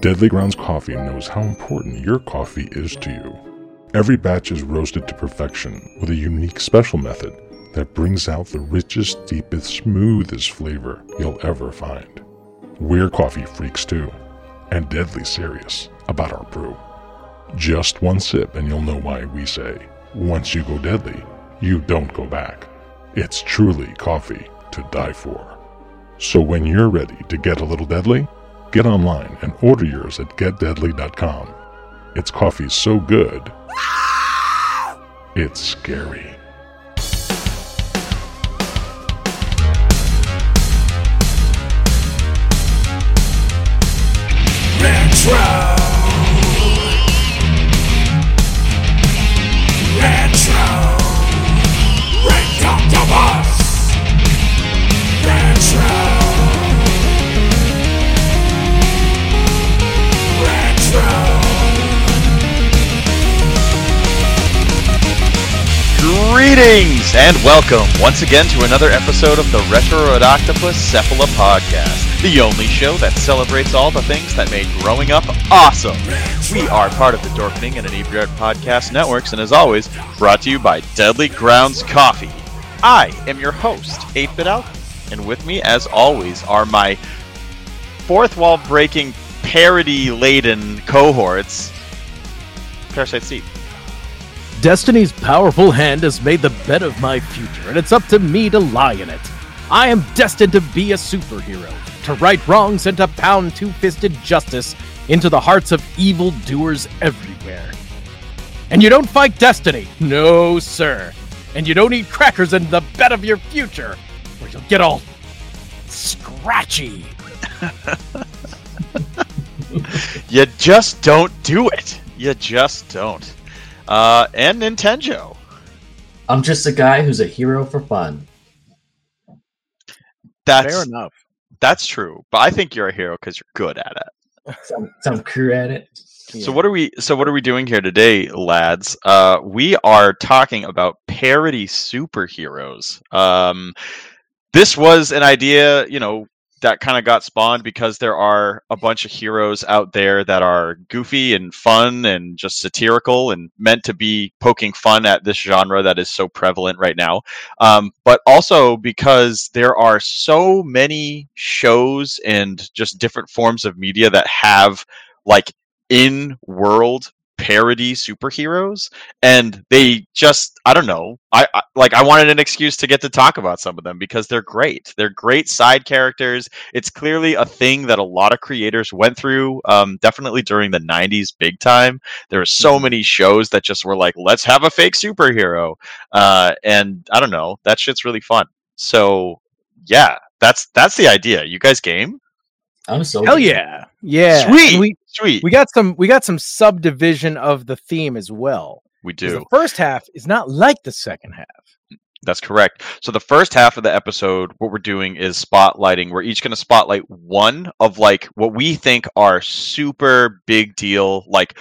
Deadly Grounds Coffee knows how important your coffee is to you. Every batch is roasted to perfection with a unique special method that brings out the richest, deepest, smoothest flavor you'll ever find. We're coffee freaks too, and deadly serious about our brew. Just one sip and you'll know why we say, once you go deadly, you don't go back. It's truly coffee to die for. So when you're ready to get a little deadly, get online and order yours at getdeadly.com. It's coffee so good, it's scary. Retro. Greetings and welcome once again to another episode of the Retro Ridoctopus Cephala Podcast, the only show that celebrates all the things that made growing up awesome. We are part of the Dorkening and Inebri-Art Podcast Networks, and as always, brought to you by Deadly Grounds Coffee. I am your host, 8-Bit Alchemy, and with me, as always, are my fourth wall breaking, parody laden cohorts. Parasite Steve. Destiny's powerful hand has made the bed of my future, and it's up to me to lie in it. I am destined to be a superhero, to right wrongs and to pound two fisted justice into the hearts of evil doers everywhere. And you don't fight destiny, no, sir. And you don't eat crackers in the bed of your future, or you'll get all scratchy. You just don't do it. You just don't. Uh, and Nintenjoe. I'm just a guy who's a hero for fun. That's Fair enough. that's true, but I think you're a hero because you're good at it. Some, some crew at it. So what are we? So what are we doing here today, lads? Uh, we are talking about parody superheroes. Um, this was an idea, you know, that kind of got spawned because there are a bunch of heroes out there that are goofy and fun and just satirical and meant to be poking fun at this genre that is so prevalent right now. Um, but also because there are so many shows and just different forms of media that have like in world parody superheroes and they just i don't know I, I like i wanted an excuse to get to talk about some of them because they're great. They're great side characters. It's clearly a thing that a lot of creators went through um, definitely during the 90s big time. There were so many shows that just were like let's have a fake superhero. Uh, and i don't know that shit's really fun. So yeah that's that's the idea. You guys game? I'm so Hell yeah, yeah. sweet! we sweet we got some we got some subdivision of the theme as well. We do The first half is not like the second half. Mm, that's correct. So the first half of the episode, what we're doing is spotlighting. We're each going to spotlight one of like what we think are super big deal, like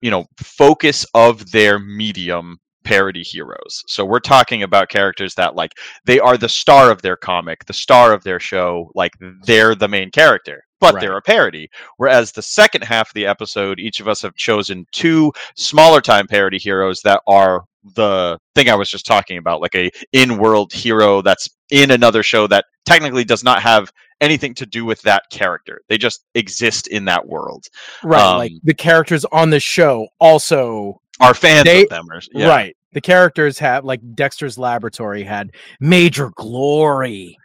you know, focus of their medium parody heroes. So we're talking about characters that like they are the star of their comic, the star of their show, like they're the main character, but Right. they're a parody. Whereas the second half of the episode, each of us have chosen two smaller time parody heroes that are the thing I was just talking about, like a in-world hero that's in another show that technically does not have anything to do with that character. They just exist in that world. Right. like Um, the characters on the show also Are fans They- of them, or, yeah. right. The characters have like Dexter's Laboratory had major glory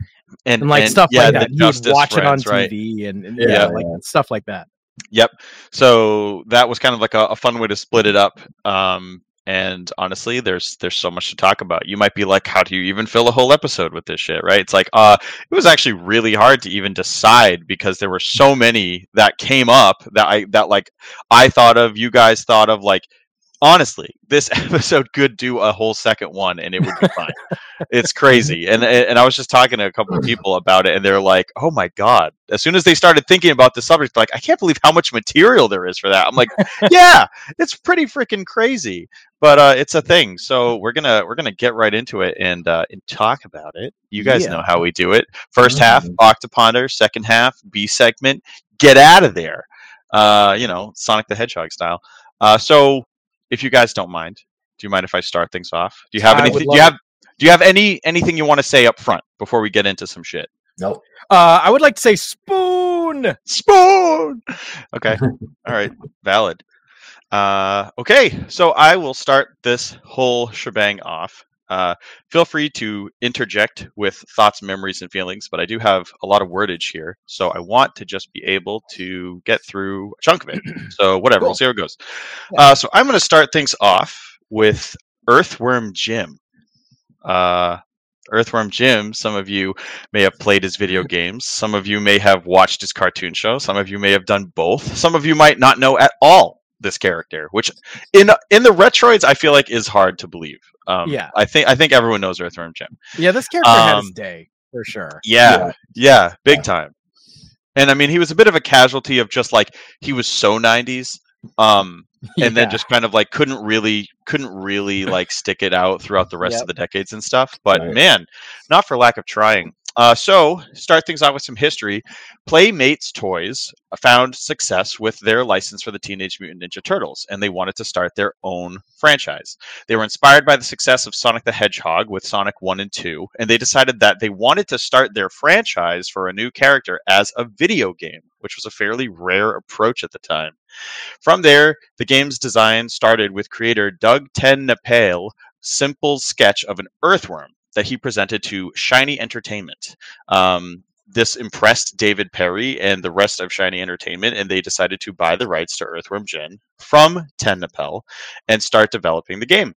And, and like and, stuff yeah, like that. You would watch Friends, it on right? TV and, and Yeah. yeah, like stuff like that. Yep. So that was kind of like a, a fun way to split it up. Um, and honestly, there's there's so much to talk about. You might be like, how do you even fill a whole episode with this shit, right? It's like, uh, it was actually really hard to even decide because there were so many that came up that I that like I thought of, you guys thought of, like honestly, this episode could do a whole second one and it would be fine. it's crazy. And and I was just talking to a couple of people about it and they're like, "Oh my god." As soon as they started thinking about the subject, like, "I can't believe how much material there is for that." I'm like, "Yeah, it's pretty freaking crazy." but uh, it's a thing. So we're gonna we're gonna get right into it and uh, and talk about it. You guys Yeah. know how we do it. First half, Mhm. Octoponder. Second half, B segment. Get out of there. Uh, you know, Sonic the Hedgehog style. Uh, so if you guys don't mind, do you mind if I start things off? Do you have I anything? Do love you it. have do you have any anything you want to say up front before we get into some shit? Nope. Uh, I would like to say spoon. Spoon. Okay. All right. Valid. Uh, okay. So I will start this whole shebang off. Uh, feel free to interject with thoughts, memories, and feelings, but I do have a lot of wordage here, so I want to just be able to get through a chunk of it. So whatever, we'll see how it goes. Uh, so I'm going to start things off with Earthworm Jim. Uh, Earthworm Jim. Some of you may have played his video games. Some of you may have watched his cartoon show. Some of you may have done both. Some of you might not know at all this character, which in in the retroids I feel like is hard to believe. Um, Yeah. I think I think everyone knows Earthworm Jim. Yeah, this character had his Um, day for sure. Yeah, Yeah. yeah, big Yeah. time. And I mean, he was a bit of a casualty of just like he was so '90s, um, and then just kind of like couldn't really couldn't really like stick it out throughout the rest Yep. of the decades and stuff. But Right. man, not for lack of trying. Uh, so start things off with some history. Playmates Toys found success with their license for the Teenage Mutant Ninja Turtles, and they wanted to start their own franchise. They were inspired by the success of Sonic the Hedgehog with Sonic 1 and 2, and they decided that they wanted to start their franchise for a new character as a video game, which was a fairly rare approach at the time. From there, the game's design started with creator Doug TenNapel simple sketch of an earthworm that he presented to Shiny Entertainment. Um, this impressed David Perry and the rest of Shiny Entertainment, and they decided to buy the rights to Earthworm Jim from Ten Napel and start developing the game.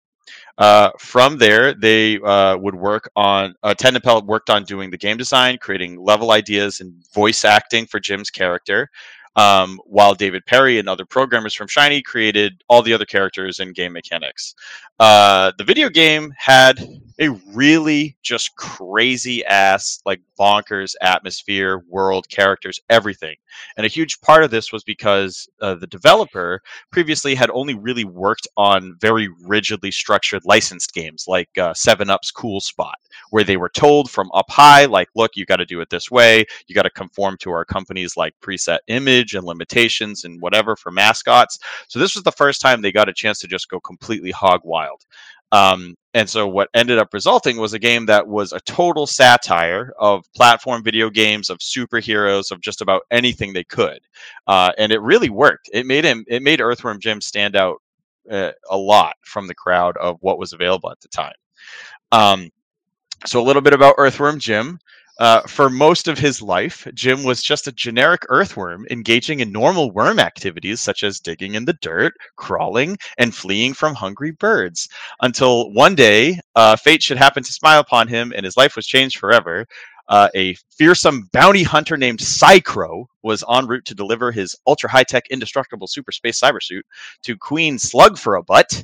Uh, from there, they uh, would work on. Uh, Napel worked on doing the game design, creating level ideas, and voice acting for Jim's character. Um, while David Perry and other programmers from Shiny created all the other characters and game mechanics. Uh, the video game had a really just crazy ass, like bonkers atmosphere, world, characters, everything. And a huge part of this was because uh, the developer previously had only really worked on very rigidly structured licensed games like uh, Seven Up's Cool Spot, where they were told from up high, like, look, you got to do it this way. You got to conform to our company's like preset image and limitations and whatever for mascots. So this was the first time they got a chance to just go completely hog wild. Um, and so what ended up resulting was a game that was a total satire of platform video games, of superheroes, of just about anything they could. Uh, and it really worked. It made him, it made Earthworm Jim stand out uh, a lot from the crowd of what was available at the time. Um, so a little bit about Earthworm Jim. Uh, for most of his life, Jim was just a generic earthworm engaging in normal worm activities such as digging in the dirt, crawling, and fleeing from hungry birds. Until one day, uh, fate should happen to smile upon him and his life was changed forever. Uh, a fearsome bounty hunter named Psy-Crow was en route to deliver his ultra high tech, indestructible super space cybersuit to Queen Slug for a butt,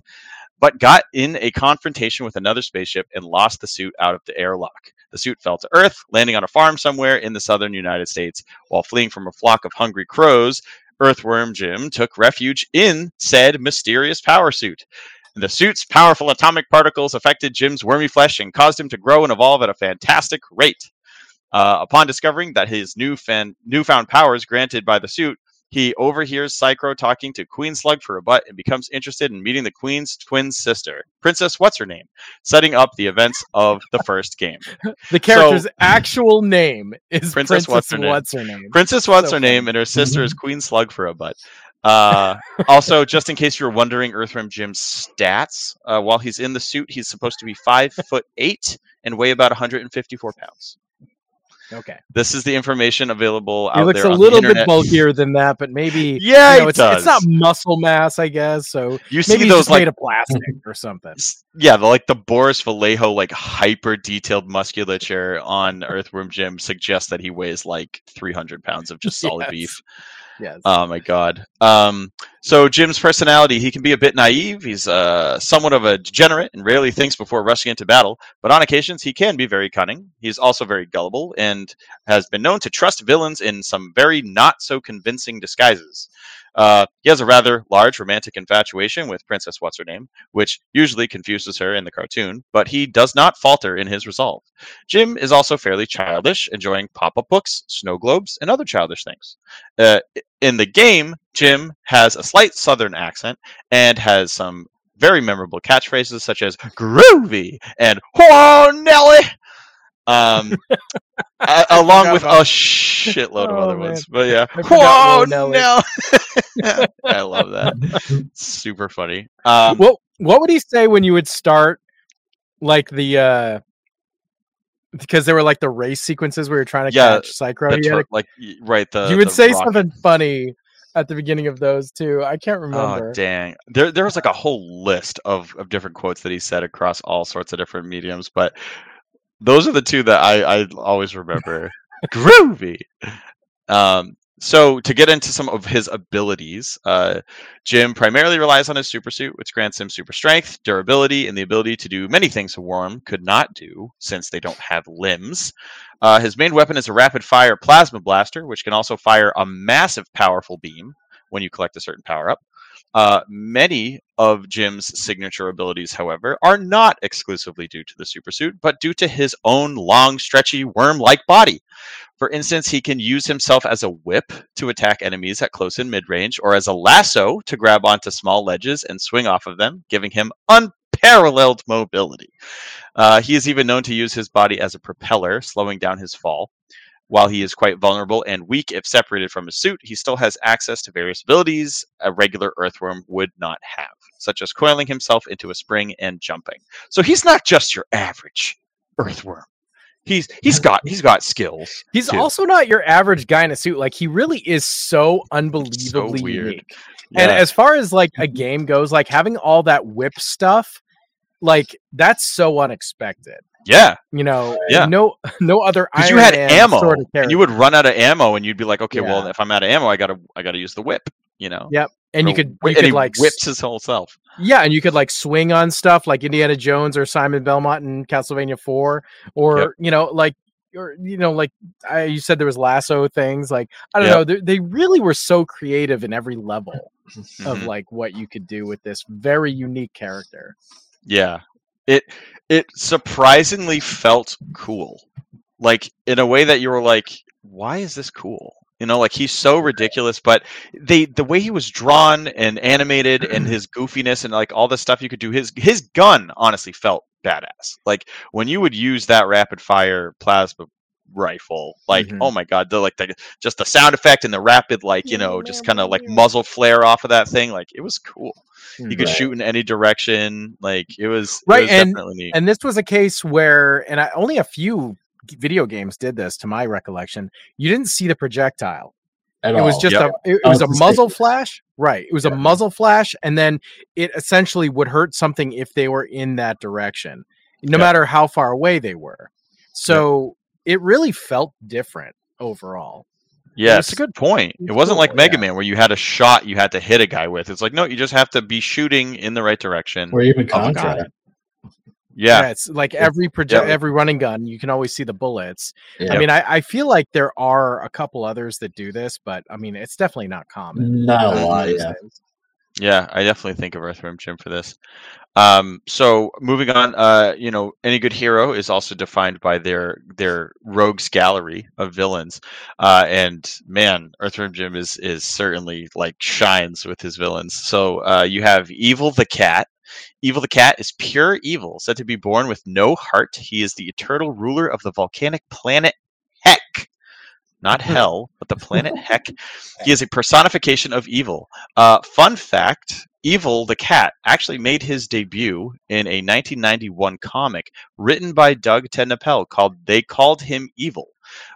but got in a confrontation with another spaceship and lost the suit out of the airlock. The suit fell to Earth, landing on a farm somewhere in the southern United States. While fleeing from a flock of hungry crows, Earthworm Jim took refuge in said mysterious power suit. The suit's powerful atomic particles affected Jim's wormy flesh and caused him to grow and evolve at a fantastic rate. Uh, upon discovering that his new fan, newfound powers granted by the suit, he overhears Psy-Crow talking to Queen Slug for a butt and becomes interested in meeting the Queen's twin sister, Princess What's Her Name, setting up the events of the first game. The character's actual name is Princess Princess, What's Her Name. What's her name? Princess What's So Her Name and her sister is Queen Slug for a butt. Uh, also, just in case you were wondering, Earthworm Jim's stats, uh, while he's in the suit, he's supposed to be five foot eight and weigh about 154 pounds. Okay, This is the information available out looks a little bit bulkier than that, but maybe Yeah, you know, it it's, does. it's not muscle mass, I guess. So you see those like made of plastic or something. yeah, the, like the Boris Vallejo like hyper detailed musculature on Earthworm Jim suggests that he weighs like 300 pounds of just solid Yes. beef. Yes. Oh my god. Um, so Jim's personality, he can be a bit naive. He's uh, somewhat of a degenerate and rarely thinks before rushing into battle, but on occasions he can be very cunning. He's also very gullible and has been known to trust villains in some very not so convincing disguises. Uh, he has a rather large romantic infatuation with Princess What's Her Name, which usually confuses her in the cartoon, but he does not falter in his resolve. Jim is also fairly childish, enjoying pop up books, snow globes, and other childish things. Uh, in the game, Jim has a slight southern accent and has some very memorable catchphrases such as groovy and whoa Nelly um a- along with a about- shitload of Oh, other man. ones but yeah I whoa Whoa, Nelly. Nelly. i love that super funny um what what would he say when you would start like the uh because there were like the race sequences where you're trying to Yeah, catch Psycho. the tur- a- like right the you would the say rock- something funny at the beginning of those too. I can't remember. Oh dang! There, there was like a whole list of, of different quotes that he said across all sorts of different mediums, but those are the two that I, I always remember. Groovy. Um, so to get into some of his abilities, uh, Jim primarily relies on his super suit, which grants him super strength, durability, and the ability to do many things a worm could not do since they don't have limbs. Uh, his main weapon is a rapid fire plasma blaster, which can also fire a massive, powerful beam when you collect a certain power up. Uh, many of Jim's signature abilities, however, are not exclusively due to the supersuit, but due to his own long, stretchy, worm like body. For instance, he can use himself as a whip to attack enemies at close and mid range, or as a lasso to grab onto small ledges and swing off of them, giving him unparalleled mobility. Uh, he is even known to use his body as a propeller, slowing down his fall. While he is quite vulnerable and weak if separated from his suit, he still has access to various abilities a regular earthworm would not have, such as coiling himself into a spring and jumping. So he's not just your average earthworm. He's he's got he's got skills. He's too. also not your average guy in a suit. Like he really is so unbelievably weird. unique. And as far as like a game goes, like having all that whip stuff, like that's so unexpected. Yeah, You know, Yeah. no no other because you had Man ammo, sort of and you would run out of ammo, and you'd be like, okay, well, if I'm out of ammo, I gotta I gotta use the whip. You know, Yep. and you could you and could he like whips his whole self. Yeah, and you could like swing on stuff like Indiana Jones or Simon Belmont in Castlevania 4 or Yep. you know like or you know like I, you said there was lasso things like I don't Yep. know they, they really were so creative in every level of Mhm. like what you could do with this very unique character. Yeah. It it surprisingly felt cool. Like in a way that you were like, why is this cool? You know, like he's so ridiculous, but they the way he was drawn and animated and his goofiness and like all the stuff you could do, his his gun honestly felt badass. Like when you would use that rapid fire plasma rifle, like Mhm. oh my god, the like the just the sound effect and the rapid like, you know, just kind of like muzzle flare off of that thing, like it was cool. You could Right. shoot in any direction. Like it was, it Right, was and- definitely neat. And this was a case where and I, only a few video games did this to my recollection. You didn't see the projectile. At it was just Yep. a it, it was was a muzzle flash right it was Yeah. a muzzle flash and then it essentially would hurt something if they were in that direction no Yeah. matter how far away they were so it really felt different overall yeah, was- it's a good point. it It was wasn't like Mega yeah. Man where you had a shot you had to hit a guy with. It's like no, you just have to be shooting in the right direction. or even Oh, Contra. God. Yeah, it's like every project Yeah. every running gun you can always see the bullets Yeah. i mean I, I feel like there are a couple others that do this but i mean it's definitely not common Not a lot, yeah. days. Yeah, I definitely think of Earthworm Jim for this. Um, so moving on, uh, you know, any good hero is also defined by their their rogues gallery of villains, uh, and man, Earthworm Jim is is certainly like shines with his villains. So uh, you have Evil the Cat. Evil the Cat is pure evil, said to be born with no heart. He is the eternal ruler of the volcanic planet. Not hell, but the planet Heck. He is a personification of evil. Uh, fun fact Evil the Cat actually made his debut in a 1991 comic written by Doug Tennapel called They Called Him Evil,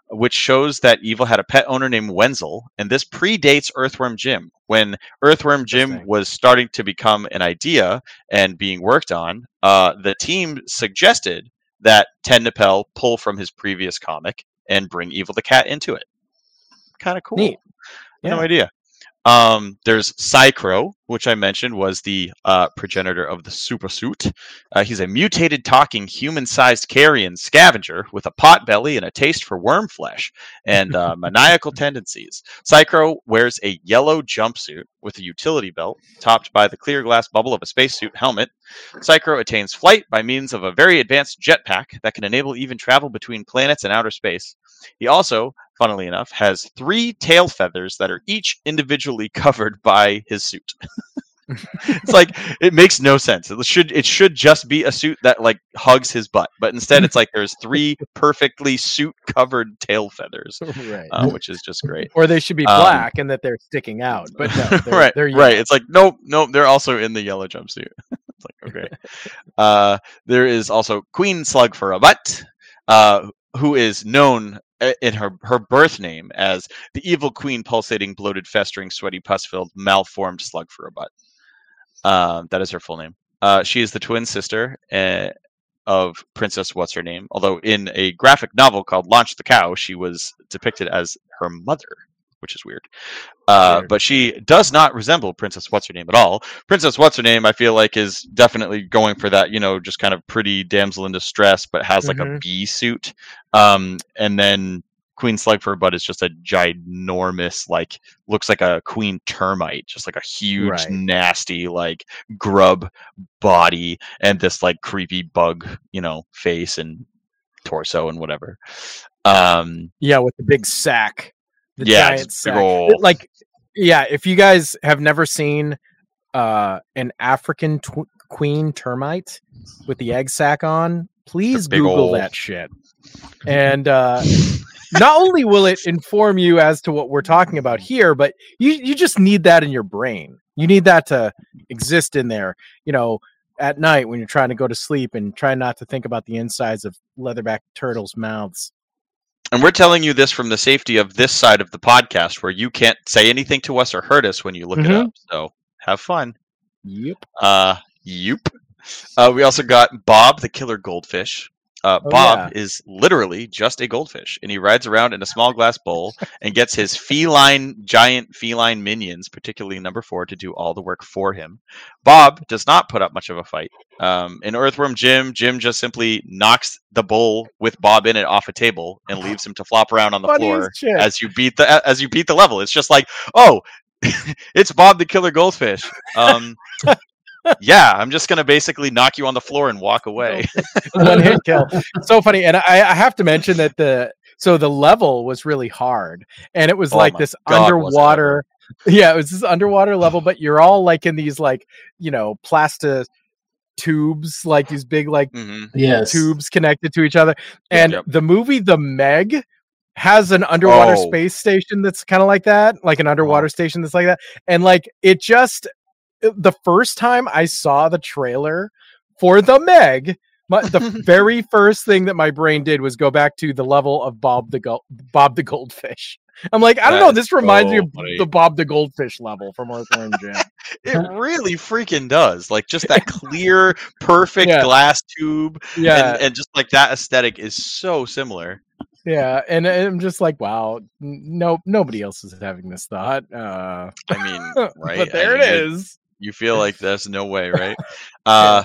which shows that Evil had a pet owner named Wenzel, and this predates Earthworm Jim. When Earthworm Jim was starting to become an idea and being worked on, uh, the team suggested that Tennapel pull from his previous comic and bring Evil the Cat into it. Kind of cool. Neat. No idea. Um, there's Psy-Crow, which I mentioned was the uh, progenitor of the supersuit. Uh, he's a mutated talking human sized carrion scavenger with a pot belly and a taste for worm flesh and uh, maniacal tendencies. Psy-Crow wears a yellow jumpsuit with a utility belt topped by the clear glass bubble of a spacesuit helmet. Psy-Crow attains flight by means of a very advanced jetpack that can enable even travel between planets and outer space. He also, funnily enough, has three tail feathers that are each individually covered by his suit. it's like it makes no sense. It should it should just be a suit that like hugs his butt, but instead it's like there's three perfectly suit covered tail feathers, right. uh, which is just great. or they should be um, black and that they're sticking out. But no, they're, right, they're right. It's like nope, nope. They're also in the yellow jumpsuit. it's like okay. uh, there is also Queen Slug for a butt, uh, who is known in her her birth name as the evil queen, pulsating, bloated, festering, sweaty, pus-filled, malformed slug for a butt. Um, that is her full name. Uh, she is the twin sister uh, of Princess What's Her Name. Although in a graphic novel called Launch the Cow, she was depicted as her mother, which is weird. Uh, Weird. but she does not resemble Princess What's Her Name at all. Princess What's Her Name, I feel like, is definitely going for that, you know, just kind of pretty damsel in distress, but has like a Mhm. bee suit. Um, and then Queen Slug for a butt is just a ginormous, like, looks like a queen termite, just like a huge, Right. nasty, like grub body, and this like creepy bug, you know, face and torso and whatever. Um, Yeah, with the big sack. The Yeah, giant sack. ol' Like, yeah, if you guys have never seen uh, an African tw- queen termite with the egg sac on, please Google ol' that shit. And uh, not only will it inform you as to what we're talking about here, but you you just need that in your brain. You need that to exist in there. You know, at night when you're trying to go to sleep and try not to think about the insides of leatherback turtles' mouths. And we're telling you this from the safety of this side of the podcast where you can't say anything to us or hurt us when you look it Mhm. up. So have fun. Yep. Uh, yep. Uh, we also got Bob the killer goldfish. Uh, Oh, Bob is literally just a goldfish, and he rides around in a small glass bowl and gets his feline, giant feline minions, particularly number four, to do all the work for him. Bob does not put up much of a fight. Um, in Earthworm Jim, Jim just simply knocks the bowl with Bob in it off a table and leaves him to flop around on the Funny floor as you beat the as you beat the level. It's just like, oh, it's Bob the killer goldfish. Um, yeah, I'm just gonna basically knock you on the floor and walk away. one hit kill. So funny, and I, I have to mention that the so the level was really hard, and it was Oh like this God, was it underwater. Yeah, it was this underwater level, but you're all like in these like you know plastic tubes, like these big like hmm Yes. tubes connected to each other. And yep. the movie The Meg has an underwater Oh. space station that's kind of like that, like an underwater station that's like that. And like it just the first time I saw the trailer for The Meg, my, the very first thing that my brain did was go back to the level of Bob the Gold, Bob the Goldfish. I'm like, I don't know. This is reminds me of funny. the Bob the Goldfish level from Earthworm Jim. It really freaking does. Like just that clear, perfect Yeah. glass tube, Yeah, and, and just like that aesthetic is so similar. yeah, and I'm just like, wow, no, nobody else is having this thought. Uh, I mean, right? but there I mean, is. You feel like there's no way, right? Uh,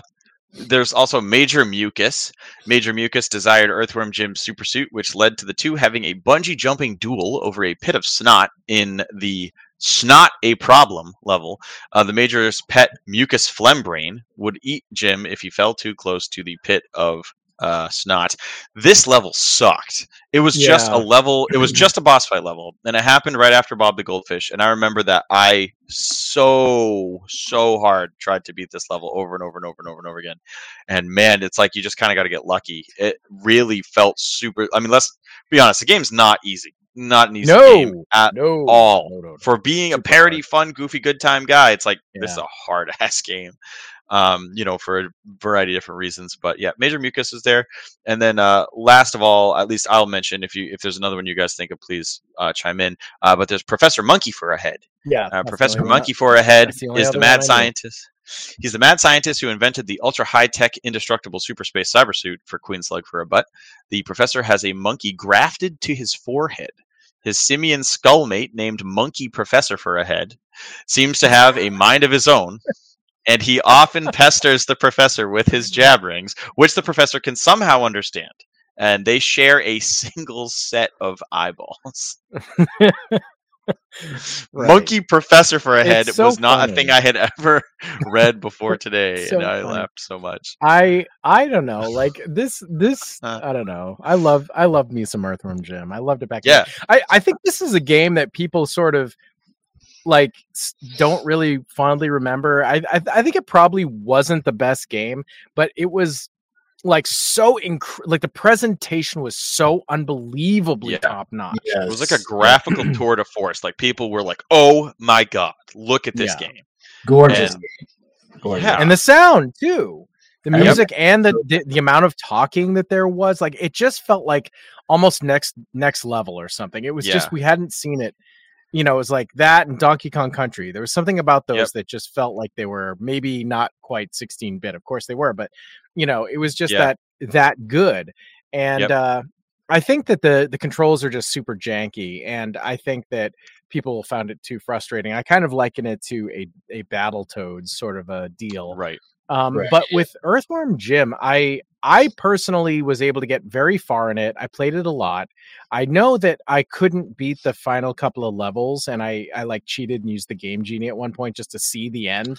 there's also Major Mucus. Major Mucus desired Earthworm Jim's supersuit, which led to the two having a bungee jumping duel over a pit of snot in the Snot a Problem level. Uh, the Major's pet Mucus Phlegmbrain would eat Jim if he fell too close to the pit of uh, snot. This level sucked. It was just a level. It was just a boss fight level, and it happened right after Bob the Goldfish. And I remember that I so so hard tried to beat this level over and over and over and over and over again. And man, it's like you just kind of got to get lucky. It really felt super. I mean, let's be honest. The game's not easy. Not an easy game at no, all. no, no, no. for being a parody, hard. fun, goofy, good time guy, it's like this is a hard ass game. Um, you know, for a variety of different reasons. But yeah, Major Mucus is there. And then uh last of all, at least I'll mention if you if there's another one you guys think of, please uh chime in. Uh but there's Professor Monkey for a head. Yeah, Uh, Professor Monkey for a head the is the mad one I know. scientist. He's the mad scientist who invented the ultra high tech indestructible super space cyber suit for Queen Slug for a butt. The professor has a monkey grafted to his forehead. his simian skullmate named Monkey Professor for a head, seems to have a mind of his own, and he often pesters the professor with his jabberings, which the professor can somehow understand. And they share a single set of eyeballs. Right. Monkey Professor for a head so was not a thing. I had ever read before today, So and I funny. laughed so much. I I don't know. Like this this Uh. I don't know. I love I love me some Earthworm Jim. I loved it back. Yeah, I I think this is a game that people sort of like don't really fondly remember. I I, I think it probably wasn't the best game, but it was like so inc- like the presentation was so unbelievably Yeah. top notch. Yes. it was like a graphical tour de force. Like people were like, "Oh my god, look at this Yeah. game!" gorgeous. And- Gorgeous. Yeah. and the sound too the Yep. music and the, the the amount of talking that there was like it just felt like almost next next level or something it was Yeah. just we hadn't seen it you know it was like that and donkey kong country there was something about those Yep. that just felt like they were maybe not quite 16 bit of course they were but you know it was just Yeah. that that good and Yep. uh i think that the the controls are just super janky and i think that people found it too frustrating i kind of liken it to a a battle toads sort of a deal Right. Um, Right, but with Earthworm Jim, I I personally was able to get very far in it. I played it a lot. I know that I couldn't beat the final couple of levels, and I I like cheated and used the Game Genie at one point just to see the end.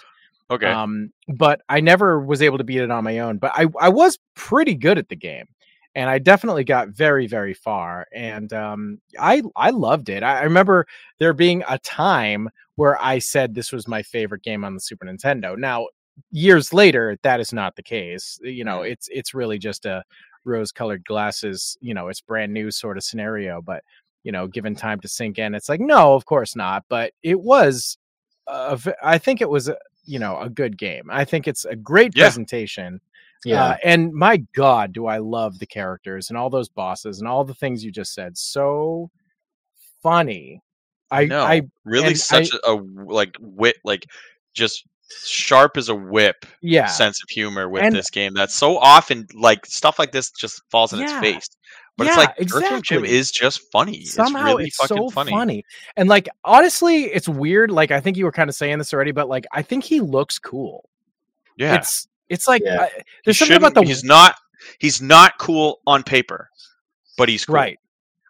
Okay. Um, but I never was able to beat it on my own. But I I was pretty good at the game, and I definitely got very very far. And um, I I loved it. I, I remember there being a time where I said this was my favorite game on the Super Nintendo. Now years later that is not the case you know it's it's really just a rose colored glasses you know it's brand new sort of scenario but you know given time to sink in it's like no of course not but it was uh, i think it was a, you know a good game. I think it's a great Yeah. presentation yeah. uh, and my god do i love the characters and all those bosses and all the things you just said. So funny. I No, i really such a, a like wit, like just sharp as a whip yeah sense of humor with And- this game. That's so often like stuff like this just falls in its face. But Yeah, it's like Earthworm Jim is just funny. somehow it's really it's fucking so funny. funny. and like honestly it's weird like i think you were kind of saying this already but like i think he looks cool Yeah. it's it's like Yeah. I, He there's something about the he's not he's not cool on paper, but he's cool. right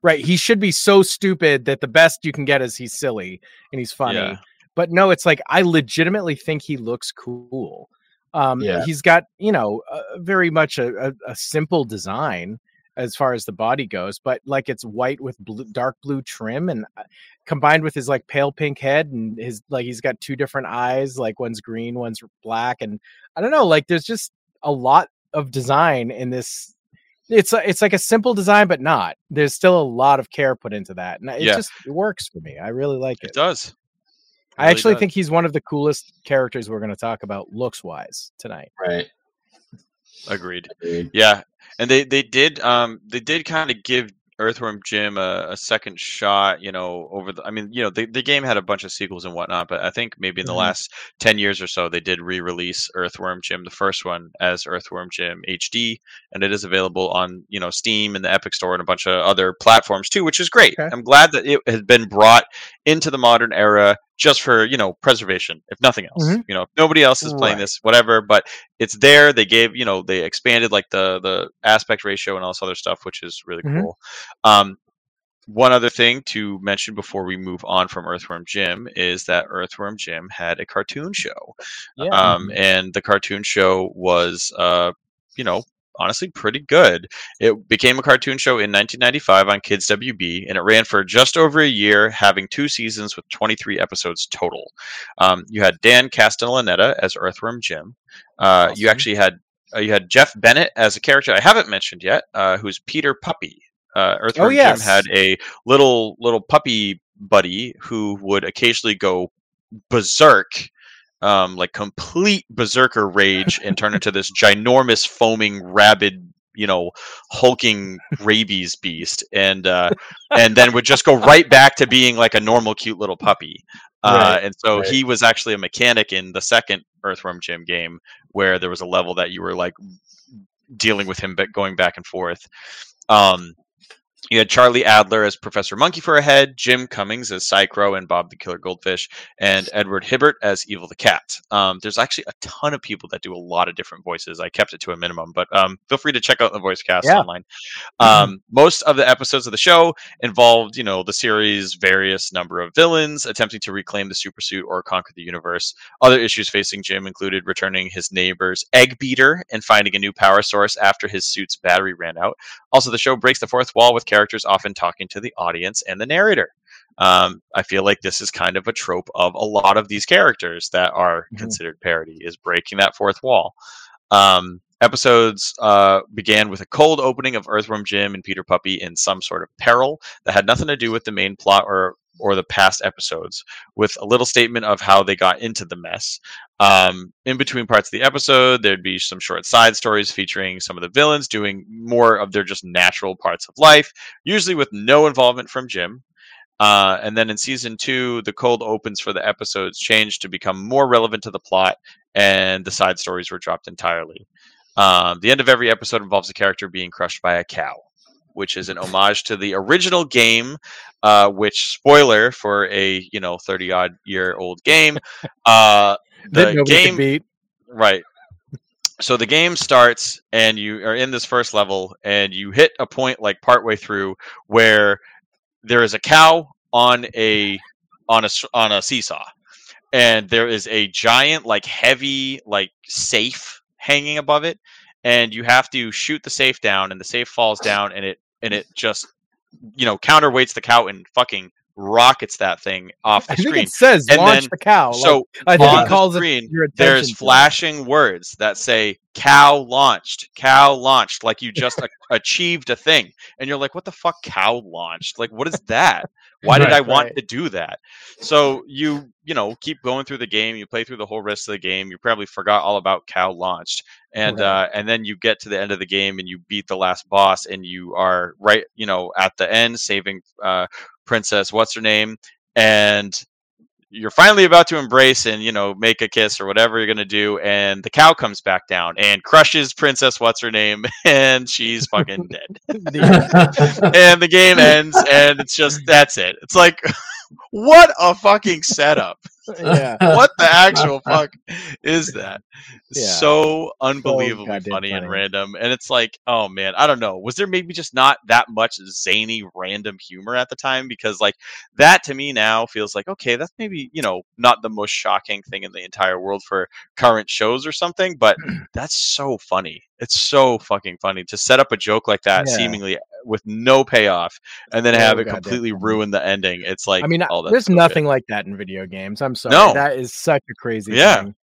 right he should be so stupid that the best you can get is he's silly and he's funny Yeah. But no it's like i legitimately think he looks cool um Yeah. he's got you know uh, very much a, a, a simple design as far as the body goes but like it's white with blue, dark blue trim and uh, combined with his like pale pink head and his like he's got two different eyes like one's green one's black and i don't know like there's just a lot of design in this it's a, it's like a simple design but not there's still a lot of care put into that and it Yeah. just it works for me i really like it It does. I really actually does. think he's one of the coolest characters we're going to talk about looks wise tonight right. agreed. Agreed. Yeah, and they they did um they did kind of give Earthworm Jim a, a second shot. You know, over the I mean, you know, the the game had a bunch of sequels and whatnot, but I think maybe in the Mhm. last ten years or so they did re-release Earthworm Jim, the first one, as Earthworm Jim HD, and it is available on you know Steam and the Epic Store and a bunch of other platforms too, which is great. Okay. I'm glad that it has been brought into the modern era just for you know preservation, if nothing else. Mhm. You know, if nobody else is playing Right. this, whatever, but it's there. They gave, you know, they expanded like the the aspect ratio and all this other stuff, which is really Mhm. cool. Um, one other thing to mention before we move on from Earthworm Jim is that Earthworm Jim had a cartoon show, yeah um, and the cartoon show was, uh, you know, honestly pretty good. It became a cartoon show in 1995 on Kids WB, and it ran for just over a year, having two seasons with 23 episodes total. Um, you had Dan Castellaneta as Earthworm Jim. Uh, You actually had uh, you had Jeff Bennett as a character I haven't mentioned yet, uh, who's Peter Puppy. Uh, Earthworm yes. Jim had a little little puppy buddy who would occasionally go berserk um, like complete berserker rage and turn into this ginormous foaming rabid you know hulking rabies beast and uh and then would just go right back to being like a normal cute little puppy uh Right, and so right. he was actually a mechanic in the second earthworm jim game where there was a level that you were like dealing with him but going back and forth um You had Charlie Adler as Professor Monkey for a head, Jim Cummings as Psy-Crow and Bob the Killer Goldfish, and Edward Hibbert as Evil the Cat. Um, there's actually a ton of people that do a lot of different voices. I kept it to a minimum, but um, feel free to check out the voice cast Yeah. online. Um, most of the episodes of the show involved, you know, the series' various number of villains attempting to reclaim the supersuit or conquer the universe. Other issues facing Jim included returning his neighbor's egg beater and finding a new power source after his suit's battery ran out. Also, the show breaks the fourth wall with characters often talking to the audience and the narrator. Um, I feel like this is kind of a trope of a lot of these characters that are Mhm. considered parody, is breaking that fourth wall. Um, episodes uh, began with a cold opening of Earthworm Jim and Peter Puppy in some sort of peril that had nothing to do with the main plot or or the past episodes, with a little statement of how they got into the mess. Um, in between parts of the episode, there'd be some short side stories featuring some of the villains doing more of their just natural parts of life, usually with no involvement from Jim. Uh, and then in season two, the cold opens for the episodes changed to become more relevant to the plot, and the side stories were dropped entirely. Um, the end of every episode involves a character being crushed by a cow, which is an homage to the original game. Uh, which spoiler for a you know thirty odd year old game. Uh, the game beat. Right. So the game starts, and you are in this first level, and you hit a point like partway through where there is a cow on a on a on a seesaw, and there is a giant, like heavy, like safe hanging above it, and you have to shoot the safe down, and the safe falls down, and it and it just you know counterweights the cow and fucking rockets that thing off the I screen. it says And launch then- the cow. So like, I think on it the calls screen, it there's to it. flashing words that say cow launched cow launched like you just a- achieved a thing and you're like what the fuck cow launched like what is that why did Right, i want right. to do that so you you know keep going through the game you play through the whole rest of the game you probably forgot all about cow launched and Right. uh and then you get to the end of the game and you beat the last boss and you are right you know at the end saving uh princess what's her name and you're finally about to embrace and you know make a kiss or whatever you're gonna do and the cow comes back down and crushes princess what's her name and she's fucking dead. And the game ends and it's just that's it. It's like what a fucking setup yeah. what the actual fuck is that Yeah. so unbelievably goddamn funny, and random and it's like oh man i don't know was there maybe just not that much zany random humor at the time because like that to me now feels like okay that's maybe you know not the most shocking thing in the entire world for current shows or something but that's so funny it's so fucking funny to set up a joke like that Yeah. seemingly uh, with no payoff and then So have it goddamn completely funny. ruin the ending it's like I mean, oh, there's so good. nothing like that in video games. I'm sorry. No. That is such a crazy Yeah, thing.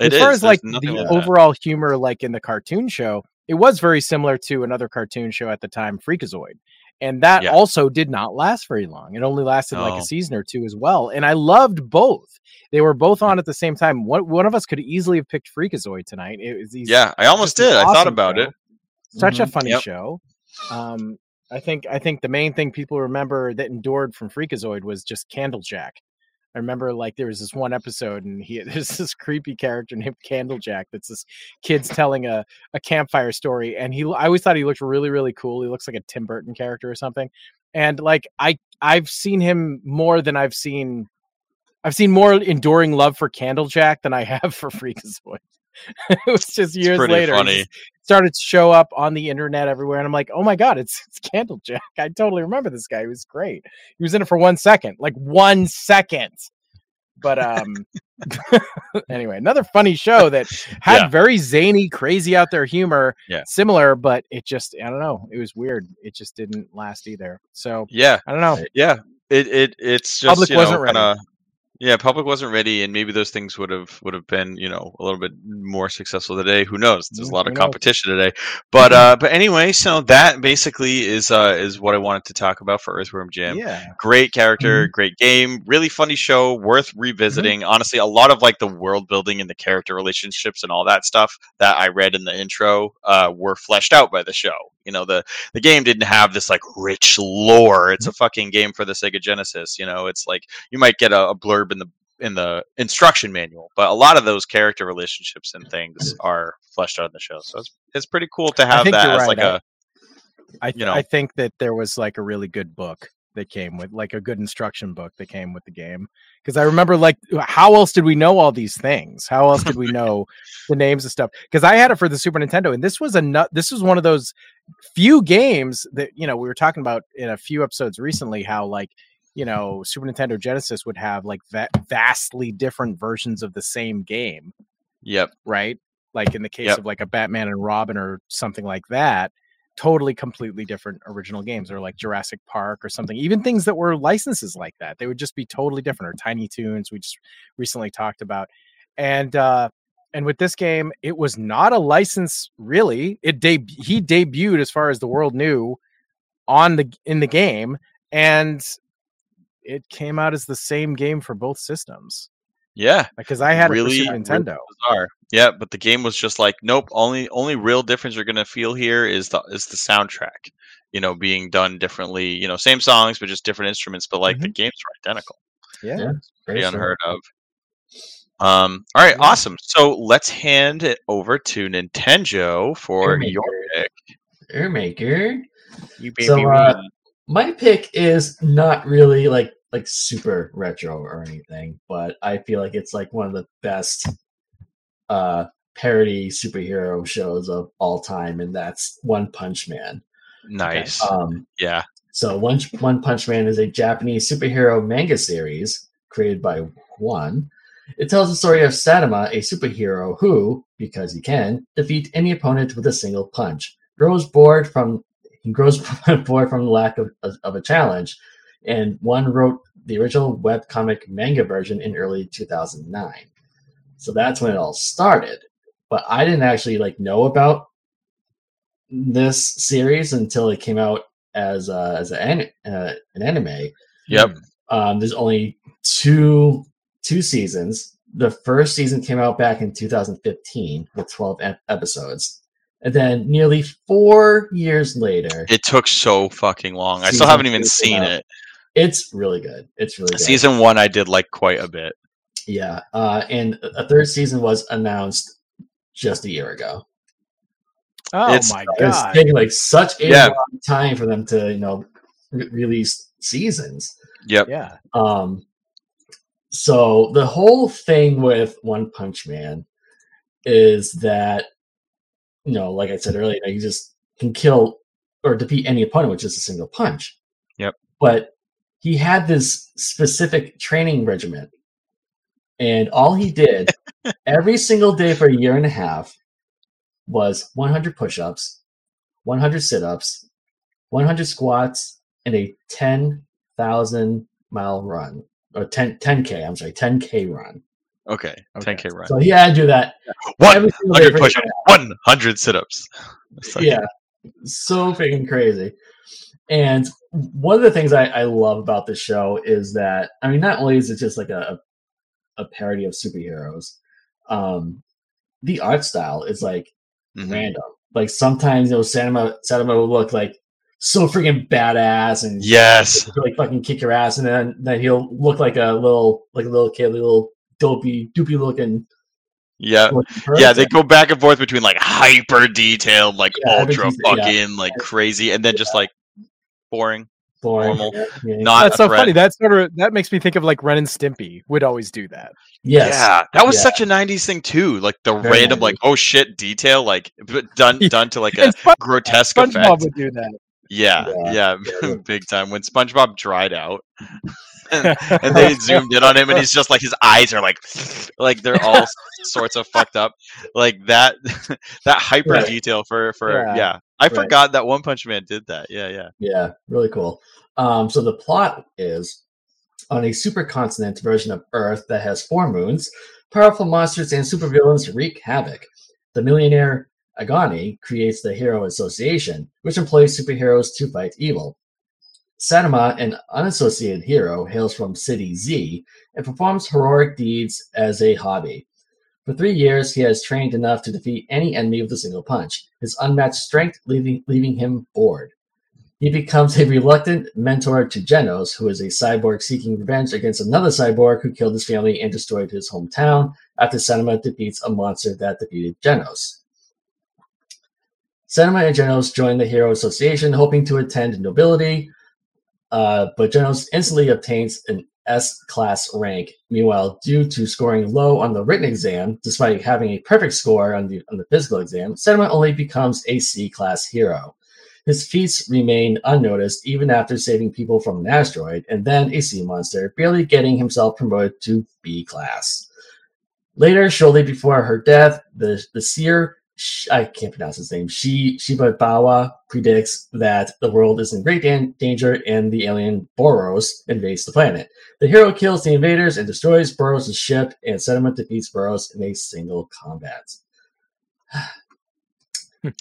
It as far is. as like the like that. overall humor, like in the cartoon show, it was very similar to another cartoon show at the time, Freakazoid. And that Yeah. also did not last very long. It only lasted like a season or two as well. And I loved both. They were both on at the same time. One, one of us could easily have picked Freakazoid tonight. It was these yeah i almost did i thought about show. it Such a Mhm. funny Yep. show. Um, I think I think the main thing people remember that endured from Freakazoid was just Candlejack. I remember like there was this one episode and he there's this creepy character named Candlejack that's this kid's telling a, a campfire story and he I always thought he looked really really cool. He looks like a Tim Burton character or something. And like I I've seen him more than I've seen I've seen more enduring love for Candlejack than I have for Freakazoid. it was just years later. funny. started to show up on the internet everywhere, and I'm like, oh my god, it's it's Candlejack. I totally remember this guy. He was great. He was in it for one second, like one second. But um, anyway, another funny show that had Yeah. very zany, crazy out there humor. Yeah. similar, but it just I don't know. It was weird. It just didn't last either. So yeah I don't know. Yeah, it it it's just Public you wasn't ready. kinda, yeah, public wasn't ready, and maybe those things would have would have been you know a little bit more successful today. Who knows? There's a lot of competition today, but uh, but anyway, so that basically is uh is what I wanted to talk about for Earthworm Jim. Yeah, Great character, Mm-hmm. great game, really funny show, worth revisiting. Honestly, a lot of like the world building and the character relationships and all that stuff that I read in the intro uh, were fleshed out by the show. You know, the the game didn't have this like rich lore. It's a Mm-hmm. fucking game for the Sega Genesis. You know, it's like you might get a, a blurb in the in the instruction manual, but a lot of those character relationships and things are fleshed out in the show. So it's it's pretty cool to have that as right. like I- a I, th- you know. I think that there was like a really good book that came with like a good instruction book that came with the game because I remember like how else did we know all these things? How else did we know the names of stuff? Because I had it for the Super Nintendo, and this was a nut. This was one of those few games that you know we were talking about in a few episodes recently. How like you know Super Nintendo Genesis would have like va- vastly different versions of the same game Yep. right? Like in the case Yep. of like a Batman and Robin or something like that, totally completely different original games or like Jurassic Park or something. Even things that were licenses like that, they would just be totally different or Tiny Toons we just recently talked about. And uh and with this game, it was not a license really. It deb- he debuted as far as the world knew on the in the game and it came out as the same game for both systems Yeah. because I had Really- it for Super really Nintenjoe. Bizarre. Yeah, but the game was just like, nope. Only only real difference you're gonna feel here is the is the soundtrack. You know, being done differently. You know, same songs but just different instruments. But like the games are identical. Yeah. Yeah. Pretty Very sure. unheard of. Um. All right. Yeah. Awesome. So let's hand it over to Nintendo for Airmaker. your pick. Airmaker. You baby So, uh, my pick is not really like like super retro or anything, but I feel like it's like one of the best uh parody superhero shows of all time, and that's One Punch Man. Nice. Um, yeah. so One One Punch Man is a Japanese superhero manga series created by One. It tells the story of Saitama, a superhero who, because he can, defeat any opponent with a single punch. Grows bored from he grows bored from the lack of, of a challenge, and one wrote the original webcomic manga version in early 2009. So that's when it all started. But I didn't actually like know about this series until it came out as uh, as an uh, an anime. Yep. Um, there's only two two seasons. The first season came out back in 2015 with 12 ep- episodes, and then nearly four years later, It took so fucking long. I still haven't even seen it. It's really good. It's really good. Season one, I did like quite a bit. yeah. Uh, and a third season was announced just a year ago. Oh it's- my god! It's taking like such a Yeah. long time for them to you know re- release seasons. Yep. Yeah. Um, so the whole thing with One Punch Man is that, you know, like I said earlier, you just can kill or defeat any opponent with just a single punch. Yep. But he had this specific training regimen, and all he did every single day for a year and a half was 100 push-ups, 100 sit-ups, 100 squats, and a 10,000 mile run or 10 10k. I'm sorry, 10k run. Okay. Okay. 10k run. So he had to do that One every single hundred push ups, One hundred sit ups. yeah so freaking crazy and one of the things I, I love about this show is that i mean not only is it just like a, a parody of superheroes um the art style is like Mm-hmm. random like sometimes you know Sanema, Sanema will look like so freaking badass and Yes. like fucking kick your ass and then then he'll look like a little like a little kid little dopey doopy looking, Yeah. Yeah, they go back and forth between like hyper detailed, like Yeah, ultra detailed, yeah. fucking, like crazy, and then just like boring. Boring. normal. Yeah, yeah. Not That's so threat. funny. That sort of that makes me think of like Ren and Stimpy would always do that. yes. Yeah, that was Yeah. such a '90s thing too. Like the Very random, like oh shit, detail, like but done done to like a And Spon- grotesque SpongeBob effect. would do that. Yeah, Yeah, yeah, yeah. big time. When SpongeBob dried out, and, and they zoomed in on him, and he's just like his eyes are like, like they're all sorts of fucked up. Like that, that hyper Right. detail for for Yeah. yeah. I Right. forgot that One Punch Man did that. Yeah, yeah. Yeah, really cool. Um, so the plot is on a supercontinent version of Earth that has four moons, powerful monsters and supervillains wreak havoc. The millionaire Agoni creates the Hero Association, which employs superheroes to fight evil. Saitama, an unassociated hero, hails from City Z and performs heroic deeds as a hobby. For three years, he has trained enough to defeat any enemy with a single punch, his unmatched strength leaving, leaving him bored. He becomes a reluctant mentor to Genos, who is a cyborg seeking revenge against another cyborg who killed his family and destroyed his hometown after Senema defeats a monster that defeated Genos. Senma and Genos join the Hero Association, hoping to attend nobility, uh, but Genos instantly obtains an S class rank. Meanwhile, due to scoring low on the written exam, despite having a perfect score on the on the physical exam, Senma only becomes a C class hero. His feats remain unnoticed even after saving people from an asteroid and then a sea monster, barely getting himself promoted to B class. Later, shortly before her death, the, the seer, I can't pronounce his name, Shi, Shibabawa predicts that the world is in great dan- danger and the alien Boros invades the planet. The hero kills the invaders and destroys Boros' ship, and Saitama defeats Boros in a single combat.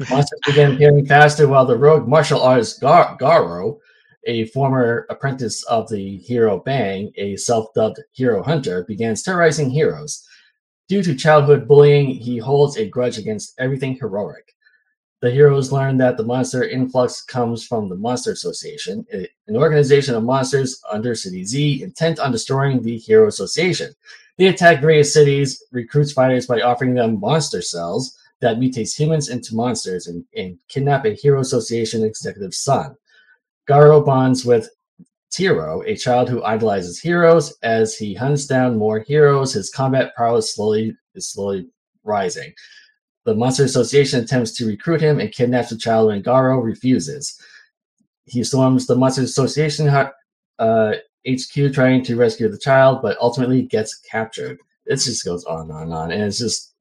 Monsters begin appearing faster while the rogue martial artist Gar- Garo, a former apprentice of the hero Bang, a self dubbed hero hunter, begins terrorizing heroes. Due to childhood bullying, he holds a grudge against everything heroic. The heroes learn that the monster influx comes from the Monster Association, an organization of monsters under City Z intent on destroying the Hero Association. They attack various cities, recruits fighters by offering them monster cells that mutates humans into monsters, and, and kidnap a Hero Association executive's son. Garo bonds with Tareo, a child who idolizes heroes. As he hunts down more heroes, his combat prowess slowly is slowly rising. The Monster Association attempts to recruit him and kidnaps the child, and Garo refuses. He storms the Monster Association uh, HQ trying to rescue the child, but ultimately gets captured. It just goes on and on and on, and it's just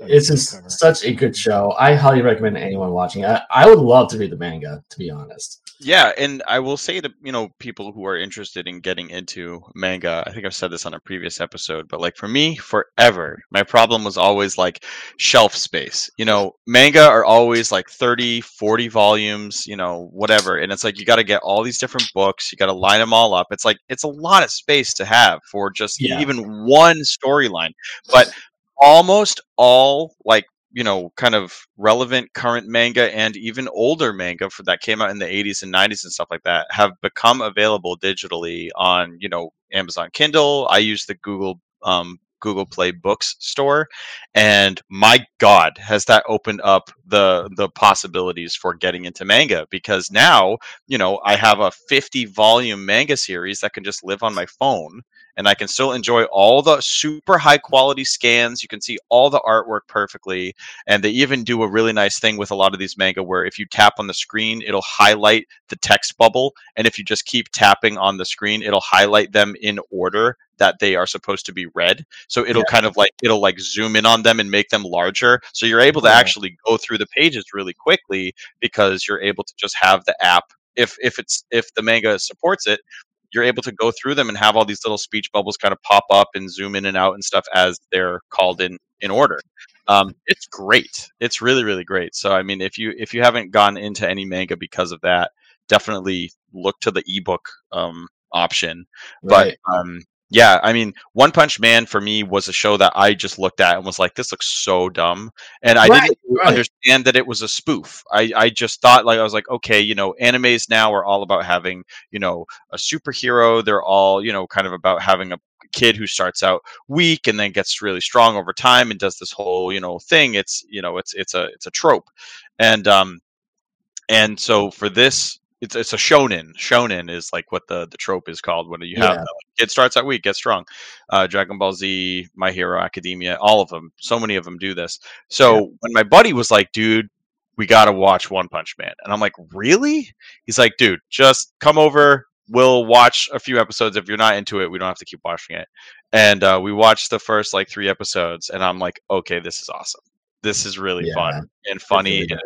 it's just such a good show. I highly recommend anyone watching. I, I would love to read the manga, to be honest. Yeah, and I will say to you know people who are interested in getting into manga, I think I've said this on a previous episode, but like for me, forever, my problem was always like shelf space. You know, manga are always like 30, 40 volumes, you know, whatever, and it's like you got to get all these different books, you got to line them all up. It's like it's a lot of space to have for just Yeah. even one storyline. But almost all like you know kind of relevant current manga and even older manga for that came out in the 80s and 90s and stuff like that have become available digitally on you know amazon kindle. I use the google um, google play books store and my god has that opened up the the possibilities for getting into manga because now you know i have a 50 volume manga series that can just live on my phone and I can still enjoy all the super high quality scans. You can see all the artwork perfectly. And they even do a really nice thing with a lot of these manga where if you tap on the screen, it'll highlight the text bubble. And if you just keep tapping on the screen, it'll highlight them in order that they are supposed to be read. So it'll kind of like it'll like zoom in on them and make them larger. So you're able to Yeah. actually go through the pages really quickly because you're able to just have the app if if it's if the manga supports it you're able to go through them and have all these little speech bubbles kind of pop up and zoom in and out and stuff as they're called in in order. Um, it's great. It's really really great. So I mean, if you if you haven't gone into any manga because of that, definitely look to the ebook um, option. Right. But um, yeah, I mean, One Punch Man for me was a show that I just looked at and was like, this looks so dumb, and I Right, didn't right. understand that it was a spoof. I, I just thought like I was like, okay, you know, animes now are all about having, you know, a superhero. They're all, you know, kind of about having a kid who starts out weak and then gets really strong over time and does this whole, you know, thing. It's, you know, it's it's a it's a trope. And um and so for this it's it's a shonen. Shonen is like what the the trope is called when you have Yeah. kid starts out weak, gets strong. Uh, Dragon Ball Z, My Hero Academia, all of them. So many of them do this. So when my buddy was like, "Dude, we got to watch One Punch Man," and I'm like, "Really?" He's like, "Dude, just come over. We'll watch a few episodes. If you're not into it, we don't have to keep watching it." And uh, we watched the first like three episodes, and I'm like, "Okay, this is awesome. This is really Yeah, fun and funny." really and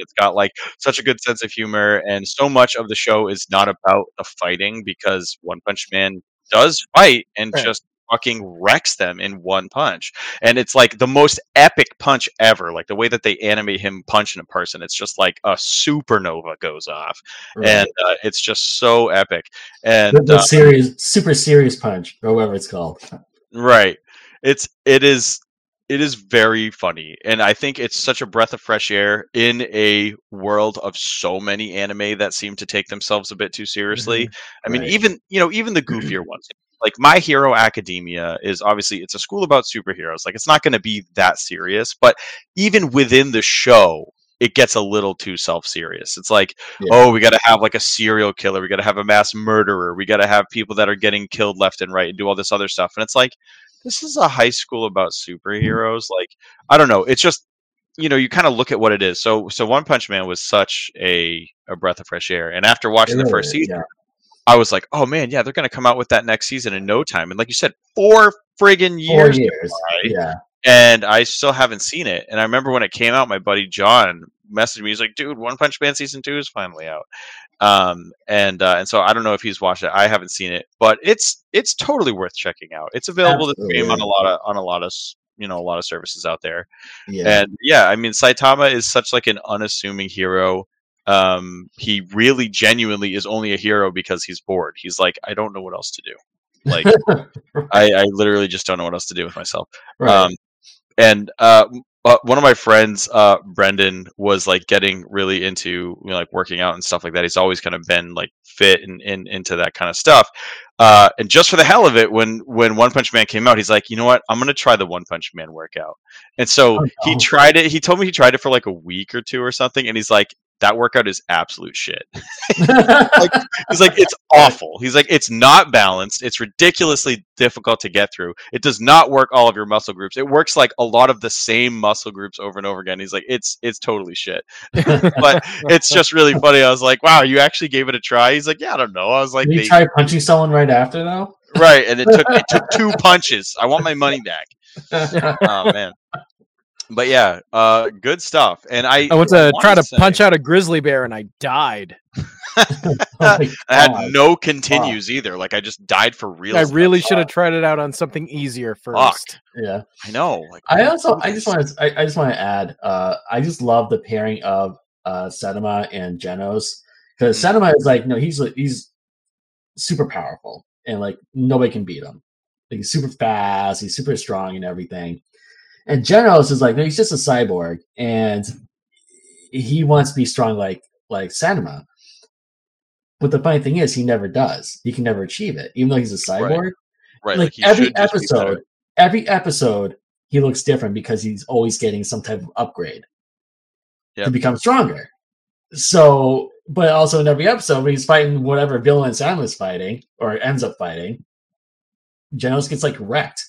it's got like such a good sense of humor, and so much of the show is not about the fighting because One Punch Man does fight and Right. just fucking wrecks them in one punch. And it's like the most epic punch ever. Like the way that they animate him punching a person, it's just like a supernova goes off, Right. and uh, it's just so epic. And the, the uh, series, super serious punch, or whatever it's called. right it's it is it is very funny and i think it's such a breath of fresh air in a world of so many anime that seem to take themselves a bit too seriously mm-hmm. i mean Right. even you know even the goofier ones like my hero academia is obviously it's a school about superheroes like it's not going to be that serious but even within the show it gets a little too self-serious. It's like, Yeah. oh, we got to have like a serial killer, we got to have a mass murderer, we got to have people that are getting killed left and right and do all this other stuff. And it's like, this is a high school about mm-hmm. superheroes. Like, I don't know. It's just you know, you kind of look at what it is. So, so One Punch Man was such a a breath of fresh air. And after watching the first is, season, yeah. I was like, oh man, yeah, they're going to come out with that next season in no time. And like you said, four friggin' years. Four years. years. Yeah. And I still haven't seen it. And I remember when it came out, my buddy John messaged me. He's like, dude, One Punch Man season two is finally out. Um, and uh, and so I don't know if he's watched it. I haven't seen it, but it's it's totally worth checking out. It's available to stream on a lot of on a lot of you know a lot of services out there. Yeah. And yeah, I mean, Saitama is such like an unassuming hero. Um, he really genuinely is only a hero because he's bored. He's like, I don't know what else to do. Like, I, I literally just don't know what else to do with myself. right. Um, and uh, uh, one of my friends, uh, Brendan, was like getting really into you know, like working out and stuff like that. He's always kind of been like fit and, and into that kind of stuff. Uh, and just for the hell of it, when when One Punch Man came out, he's like, you know what? I'm gonna try the One Punch Man workout. And so Oh, he tried it. He told me he tried it for like a week or two or something, and he's like, that workout is absolute shit. He's like, it's awful. He's like, it's not balanced. It's ridiculously difficult to get through. It does not work all of your muscle groups. It works like a lot of the same muscle groups over and over again. He's like, it's it's totally shit. But it's just really funny. I was like, wow, you actually gave it a try. He's like, yeah, I don't know. I was like, Did you they- try punching someone right after though? right, and it took it took two punches. I want my money back. Oh man. But yeah, uh, good stuff. And I I went to wanna try to say- punch out a grizzly bear and I died. Oh I had no continues either. Like I just died for real. I really should have tried it out on something easier first. Yeah. I know. Like I also, I just this? want to I, I just want to add uh I just love the pairing of uh Senema and Genos because Mm. Senema is like no he's he's super powerful and like nobody can beat him. Like he's super fast, he's super strong and everything. And Genos is like no he's just a cyborg and he wants to be strong like like Senema. But the funny thing is he never does. He can never achieve it even though he's a cyborg right. like, he every just be episode every episode he looks different because he's always getting some type of upgrade to become stronger so but also in every episode when he's fighting whatever villain sam is fighting or ends up fighting genos gets like wrecked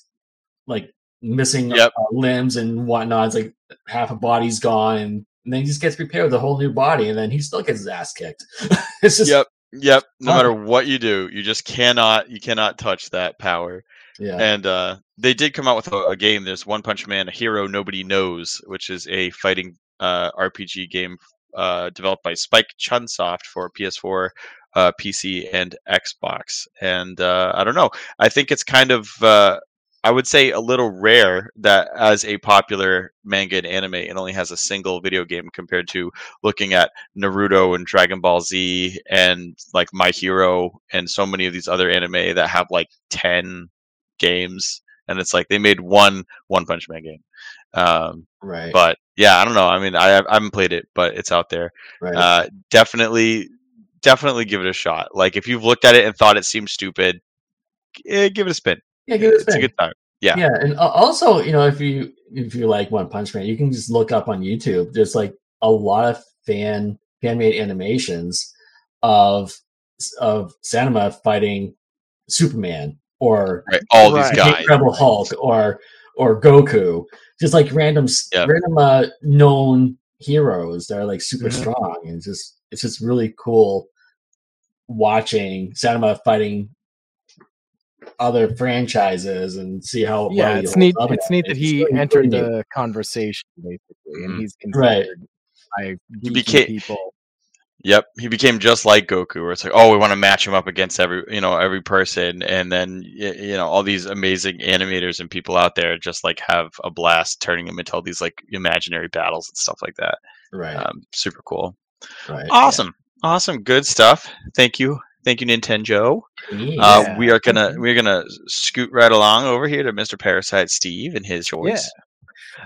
like missing Yep. uh, limbs and whatnot it's like half a body's gone and, and then he just gets prepared with a whole new body and then he still gets his ass kicked it's just Yep. Yep. No matter what you do, you just cannot you cannot touch that power. yeah And uh they did come out with a, a game. There's One Punch Man, a hero nobody knows, which is a fighting uh RPG game uh developed by Spike Chunsoft for PS4, uh PC and Xbox. And uh I don't know. I think it's kind of uh I would say a little rare that as a popular manga and anime, it only has a single video game compared to looking at Naruto and Dragon Ball Z and like My Hero and so many of these other anime that have like 10 games and it's like they made one One Punch Man game. Um, right but yeah, I don't know. I mean, I, I haven't played it, but it's out there. right Uh, definitely, definitely give it a shot. Like if you've looked at it and thought it seemed stupid, eh, give it a spin. Yeah give it a It's a spin. good time. Yeah. yeah and also you know if you if you like one punch man you can just look up on youtube there's like a lot of fan fan made animations of of Sanema fighting superman or Right. All Right. these guys. incredible hulk or or goku just like random s- Yeah. random uh, known heroes that are like super Mhm. strong and it's just it's just really cool watching Sanema fighting other franchises and see how well Yeah, he it's neat. It's that. neat that he really, entered really neat. the conversation basically, and he's Right. considered by He became- people. Yep, he became just like Goku, where it's like, oh, we want to match him up against every, you know, every person, and then you know all these amazing animators and people out there just like have a blast turning him into all these like imaginary battles and stuff like that. right, Um, super cool, right. awesome, awesome, good stuff. Thank you, thank you, Nintenjoe. Yeah. Uh, we are gonna we're gonna scoot right along over here to Mr. Parasite Steve and his choice.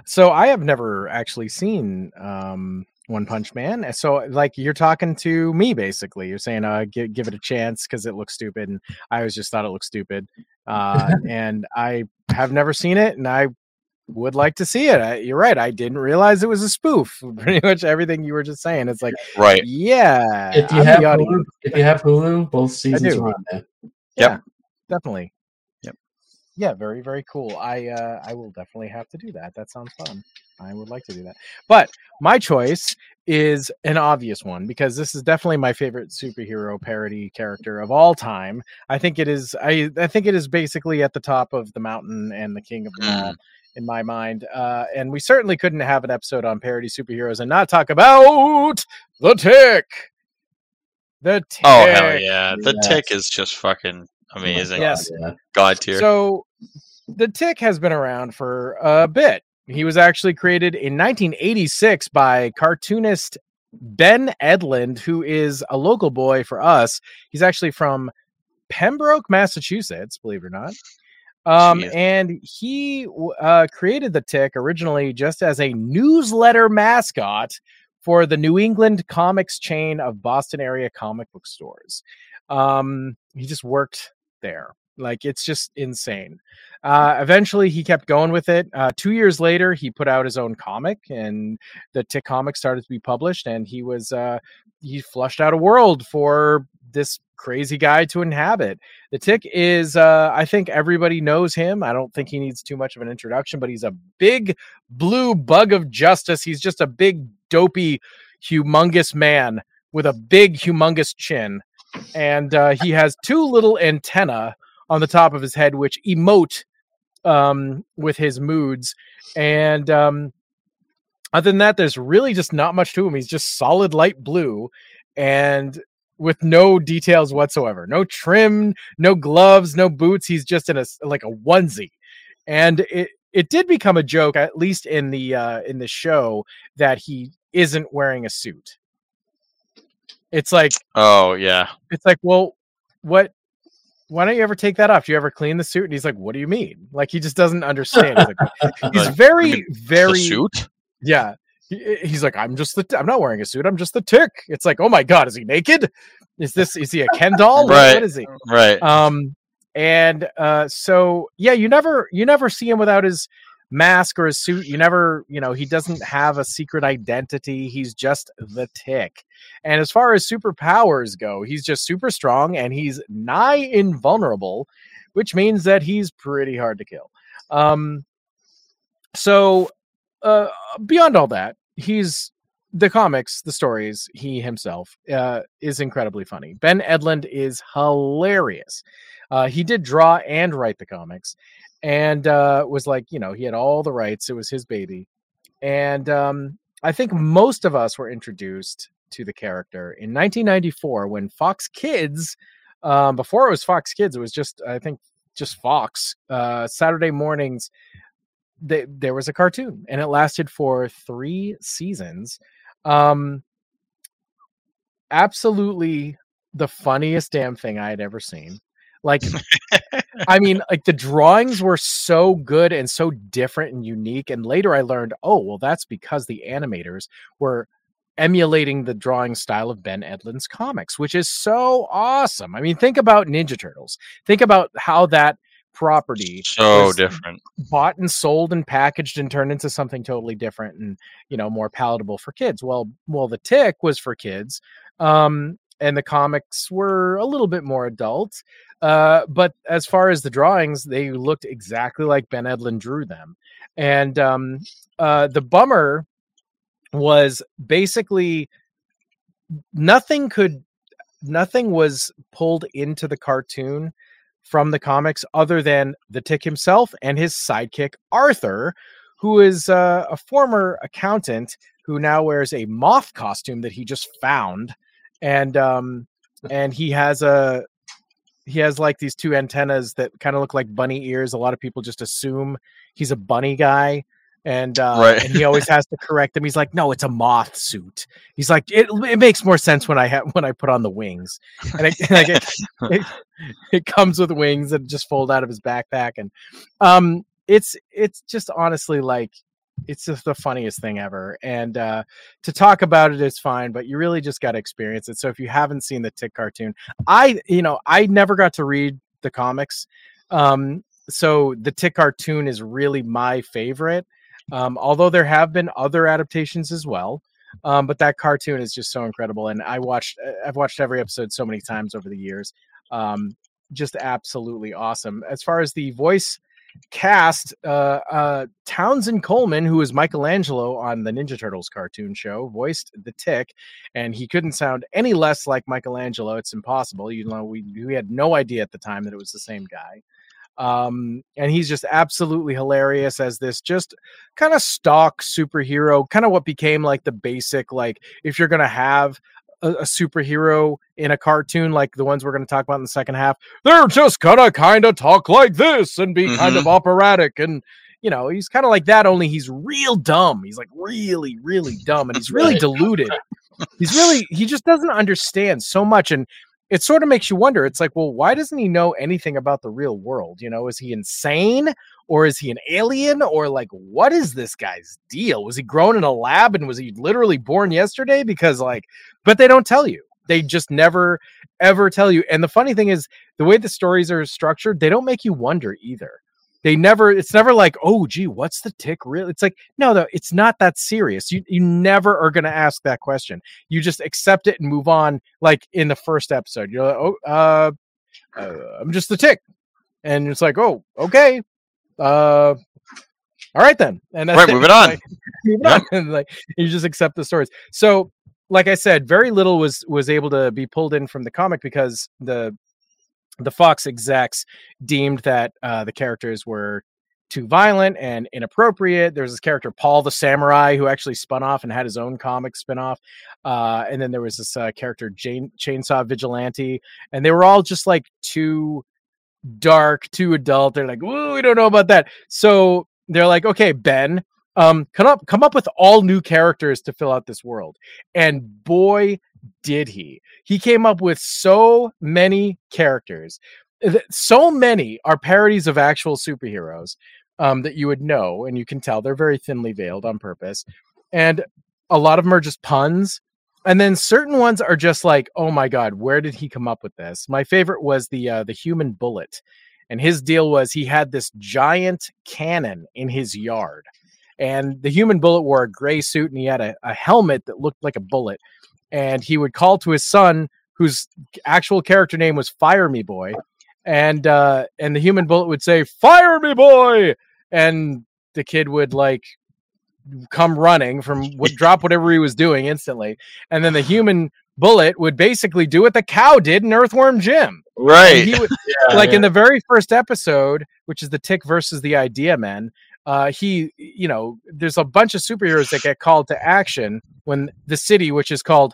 So I have never actually seen um, One Punch Man. So like you're talking to me basically. You're saying uh, give give it a chance because it looks stupid, and I always just thought it looked stupid. Uh, and I have never seen it, and I would like to see it. I, you're right. I didn't realize it was a spoof. Pretty much everything you were just saying. It's like, Right. yeah, If you I'm have. Hulu, if you have Hulu, both seasons do. are on there. Yep. definitely. Yeah, very very cool. I uh, I will definitely have to do that. That sounds fun. I would like to do that. But my choice is an obvious one because this is definitely my favorite superhero parody character of all time. I think it is I I think it is basically at the top of the mountain and the king of them all in my mind. Uh, and we certainly couldn't have an episode on parody superheroes and not talk about the tick. The tick. Oh hell yeah! The Yes. tick is just fucking amazing. Yes. Yeah. God tier. So the tick has been around for a bit. He was actually created in 1986 by cartoonist Ben Edlund, who is a local boy for us. He's actually from Pembroke, Massachusetts, believe it or not. Um, and he uh, created the tick originally just as a newsletter mascot for the New England comics chain of Boston area comic book stores. Um, he just worked there. Like it's just insane. Uh, eventually, he kept going with it. Uh, two years later, he put out his own comic, and the Tick comic started to be published. And he was uh, he flushed out a world for this crazy guy to inhabit. The Tick is, uh, I think everybody knows him. I don't think he needs too much of an introduction, but he's a big blue bug of justice. He's just a big, dopey, humongous man with a big, humongous chin. And uh, he has two little antenna on the top of his head, which emote um, with his moods. And um, other than that, there's really just not much to him. He's just solid light blue and with no details whatsoever. No trim, no gloves, no boots. He's just in a like a onesie. And it it did become a joke, at least in the uh, in the show, that he isn't wearing a suit. It's like oh yeah. it's like, well, what? Why don't you ever take that off? Do you ever clean the suit? And he's like, what do you mean? Like he just doesn't understand. He's, like, he's very, very, suit. yeah. He- He's like, I'm just the, t- I'm not wearing a suit. I'm just the tick. It's like, oh my god, is he naked? Is this, is he a Ken doll? Right. what is he? Right. Um, and uh, so yeah, you never, you never see him without his mask or his suit. You never, you know, he doesn't have a secret identity. He's just the tick. And as far as superpowers go, he's just super strong and he's nigh invulnerable, which means that he's pretty hard to kill. Um, so uh, beyond all that, he's the comics, the stories, he himself uh, is incredibly funny. Ben Edlund is hilarious. Uh, he did draw and write the comics and uh, was like, you know, he had all the rights. It was his baby. And um, I think most of us were introduced to the character in 1994 when Fox Kids, um, before it was Fox Kids, it was just, I think, just Fox, uh, Saturday mornings. They, there was a cartoon and it lasted for three seasons. Um, absolutely the funniest damn thing I had ever seen. Like, I mean, like the drawings were so good and so different and unique. And later I learned, oh, well, that's because the animators were emulating the drawing style of Ben Edlund's comics, which is so awesome. I mean, think about Ninja Turtles. Think about how that property So different. bought and sold and packaged and turned into something totally different and you know more palatable for kids well well the tick was for kids um and the comics were a little bit more adult uh but as far as the drawings they looked exactly like ben Edlund drew them. And um uh the bummer was basically nothing could nothing was pulled into the cartoon from the comics other than the tick himself and his sidekick arthur who is uh, a former accountant who now wears a moth costume that he just found. And um and he has a he has like these two antennas that kind of look like bunny ears a lot of people just assume he's a bunny guy and uh Right. and he always has to correct him he's like no it's a moth suit he's like it, it makes more sense when i have when i put on the wings and it, like it, it, it comes with wings that just fold out of his backpack and um it's it's just honestly like it's just the funniest thing ever and uh to talk about it is fine but you really just got to experience it so if you haven't seen the tick cartoon i you know i never got to read the comics um so the Tick cartoon is really my favorite. Um, although there have been other adaptations as well. Um, but that cartoon is just so incredible, and I watched uh, I've watched every episode so many times over the years. Um, just absolutely awesome. As far as the voice cast, uh, uh, Townsend Coleman, who was Michelangelo on the Ninja Turtles cartoon show, voiced the Tick, and he couldn't sound any less like Michelangelo. It's impossible. You know, we we had no idea at the time that it was the same guy. Um, and he's just absolutely hilarious as this just kind of stock superhero, kind of what became like the basic, like if you're gonna have a, a superhero in a cartoon like the ones we're going to talk about in the second half, they're just gonna kind of talk like this and be kind of mm-hmm. operatic and you know he's kind of like that only he's real dumb. He's like really really dumb and he's really deluded. He's really he just doesn't understand so much and it sort of makes you wonder it's like well why doesn't he know anything about the real world? You know is he insane or is he an alien or like what is this guy's deal? Was he grown in a lab and was he literally born yesterday? Because like but they don't tell you. They just never ever tell you. And the funny thing is the way the stories are structured they don't make you wonder either they never it's never like oh gee what's the tick real it's like no no it's not that serious you you never are going to ask that question you just accept it and move on like in the first episode you're like oh uh, uh i'm just the tick and it's like oh okay uh all right then and that's Right, it. moving on. Like, moving Yeah. on. and like you just accept the stories so like i said very little was was able to be pulled in from the comic because the the fox execs deemed that uh the characters were too violent and inappropriate. There's this character paul the samurai who actually spun off and had his own comic spin-off uh and then there was this uh, character Jane, chainsaw vigilante and they were all just like too dark too adult. They're like we don't know about that. So they're like okay ben um come up come up with all new characters to fill out this world. And boy did he? He came up with so many characters. So many are parodies of actual superheroes um, that you would know and you can tell they're very thinly veiled on purpose and a lot of them are just puns and then certain ones are just like oh my god where did he come up with this? My favorite was the uh, the human bullet and his deal was he had this giant cannon in his yard and the human bullet wore a gray suit and he had a, a helmet that looked like a bullet and he would call to his son whose actual character name was fire me boy and uh and the human bullet would say fire me boy and the kid would like come running from would drop whatever he was doing instantly and then the human bullet would basically do what the cow did in earthworm jim Right. would Yeah, like yeah. in the very first episode, which is the Tick versus the Idea Men, uh, he, you know, there's a bunch of superheroes that get called to action when the city, which is called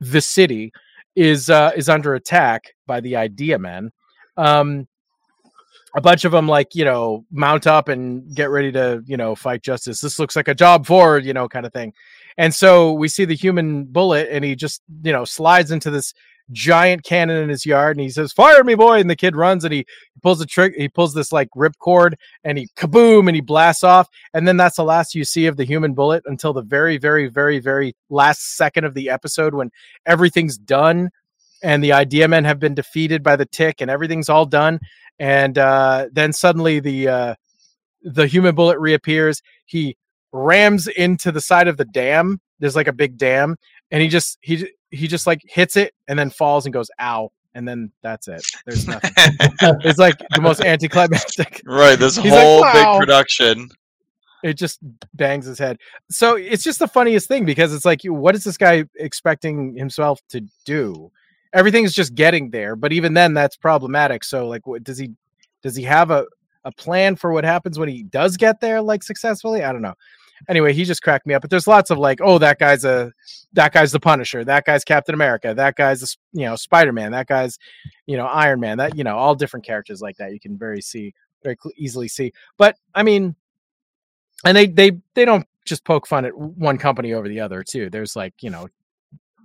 the city, is uh, is under attack by the Idea Men. Um, a bunch of them, like you know, mount up and get ready to, you know, fight justice. This looks like a job for you know, kind of thing. And so we see the human bullet, and he just, you know, slides into this giant cannon in his yard and he says fire me boy and the kid runs and he pulls the trick he pulls this like rip cord and he kaboom and he blasts off and then that's the last you see of the human bullet until the very very very very last second of the episode when everything's done and the idea men have been defeated by the tick and everything's all done and uh then suddenly the uh the human bullet reappears. He rams into the side of the dam. There's like a big dam and he just he he just like hits it and then falls and goes ow and then that's it. There's nothing. It's like the most anticlimactic. Right. This He's like, whole "Wow." big production. it just bangs his head. So it's just the funniest thing because it's like what is this guy expecting himself to do? Everything's just getting there but even then that's problematic. So like what does he does he have a a plan for what happens when he does get there like successfully? I don't know anyway he just cracked me up but there's lots of like oh that guy's a that guy's the punisher that guy's captain america that guy's you know spider-man that guy's you know iron man that you know all different characters like that you can very see very easily see. But i mean and they they they don't just poke fun at one company over the other too. There's like you know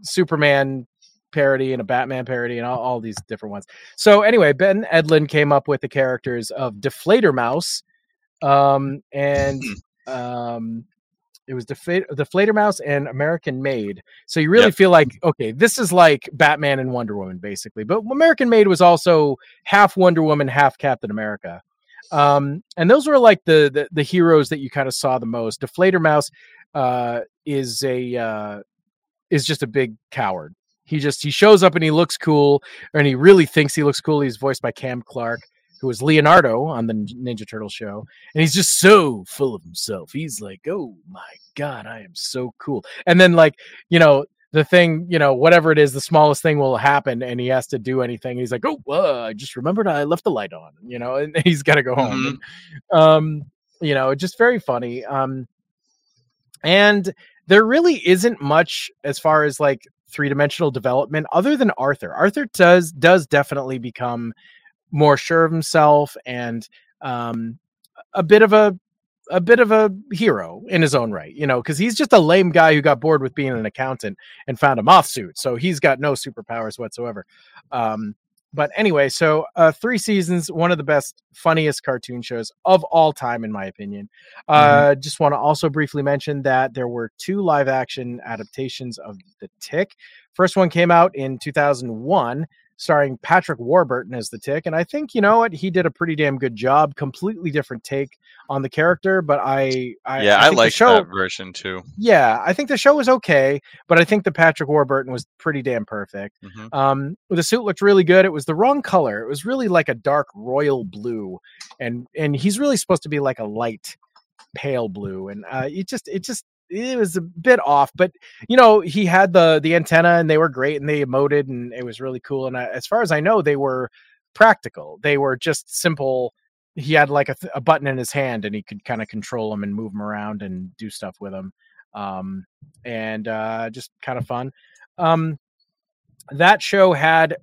superman parody and a batman parody and all, all these different ones. So anyway ben Edlund came up with the characters of deflator mouse um and um it was Defla- deflator mouse and American Maid so you really Yep. feel like okay this is like batman and wonder woman basically but American Maid was also half wonder woman half captain america Um, and those were like the, the the heroes that you kind of saw the most. Deflator Mouse uh, is a uh, is just a big coward. He just he shows up and he looks cool, and he really thinks he looks cool. He's voiced by Cam Clark, who was Leonardo on the Ninja Turtle show, and he's just so full of himself. He's like, "Oh my god, I am so cool!" And then like you know the thing, you know, whatever it is, the smallest thing will happen, and he has to do anything. He's like, "Oh, uh, I just remembered I left the light on," you know, and he's got to go home. Mhm. Um, you know, just very funny. Um, and there really isn't much as far as like three dimensional development other than Arthur. Arthur does does definitely become more sure of himself and um, a bit of a a bit of a hero in his own right, you know, because he's just a lame guy who got bored with being an accountant and found a moth suit. So he's got no superpowers whatsoever. Um, but anyway, so uh, three seasons, one of the best, funniest cartoon shows of all time, in my opinion. Uh, Just want to also briefly mention that there were two live action adaptations of The Tick. First one came out in 2001, starring Patrick Warburton as The Tick. And I think, you know what, he did a pretty damn good job. Completely different take on the character, but I. I yeah, I, the like show, that version too. yeah, I think the show was okay, but I think the Patrick Warburton was pretty damn perfect. Mhm. Um, the suit looked really good. It was the wrong color. It was really like a dark royal blue, and and he's really supposed to be like a light pale blue, and uh, it just it just it was a bit off. But you know, he had the the antenna, and they were great, and they emoted, and it was really cool. And I, as far as I know, they were practical. They were just simple. He had like a, th- a button in his hand, and he could kind of control them and move them around and do stuff with them. Um, and uh, just kind of fun. Um, that show had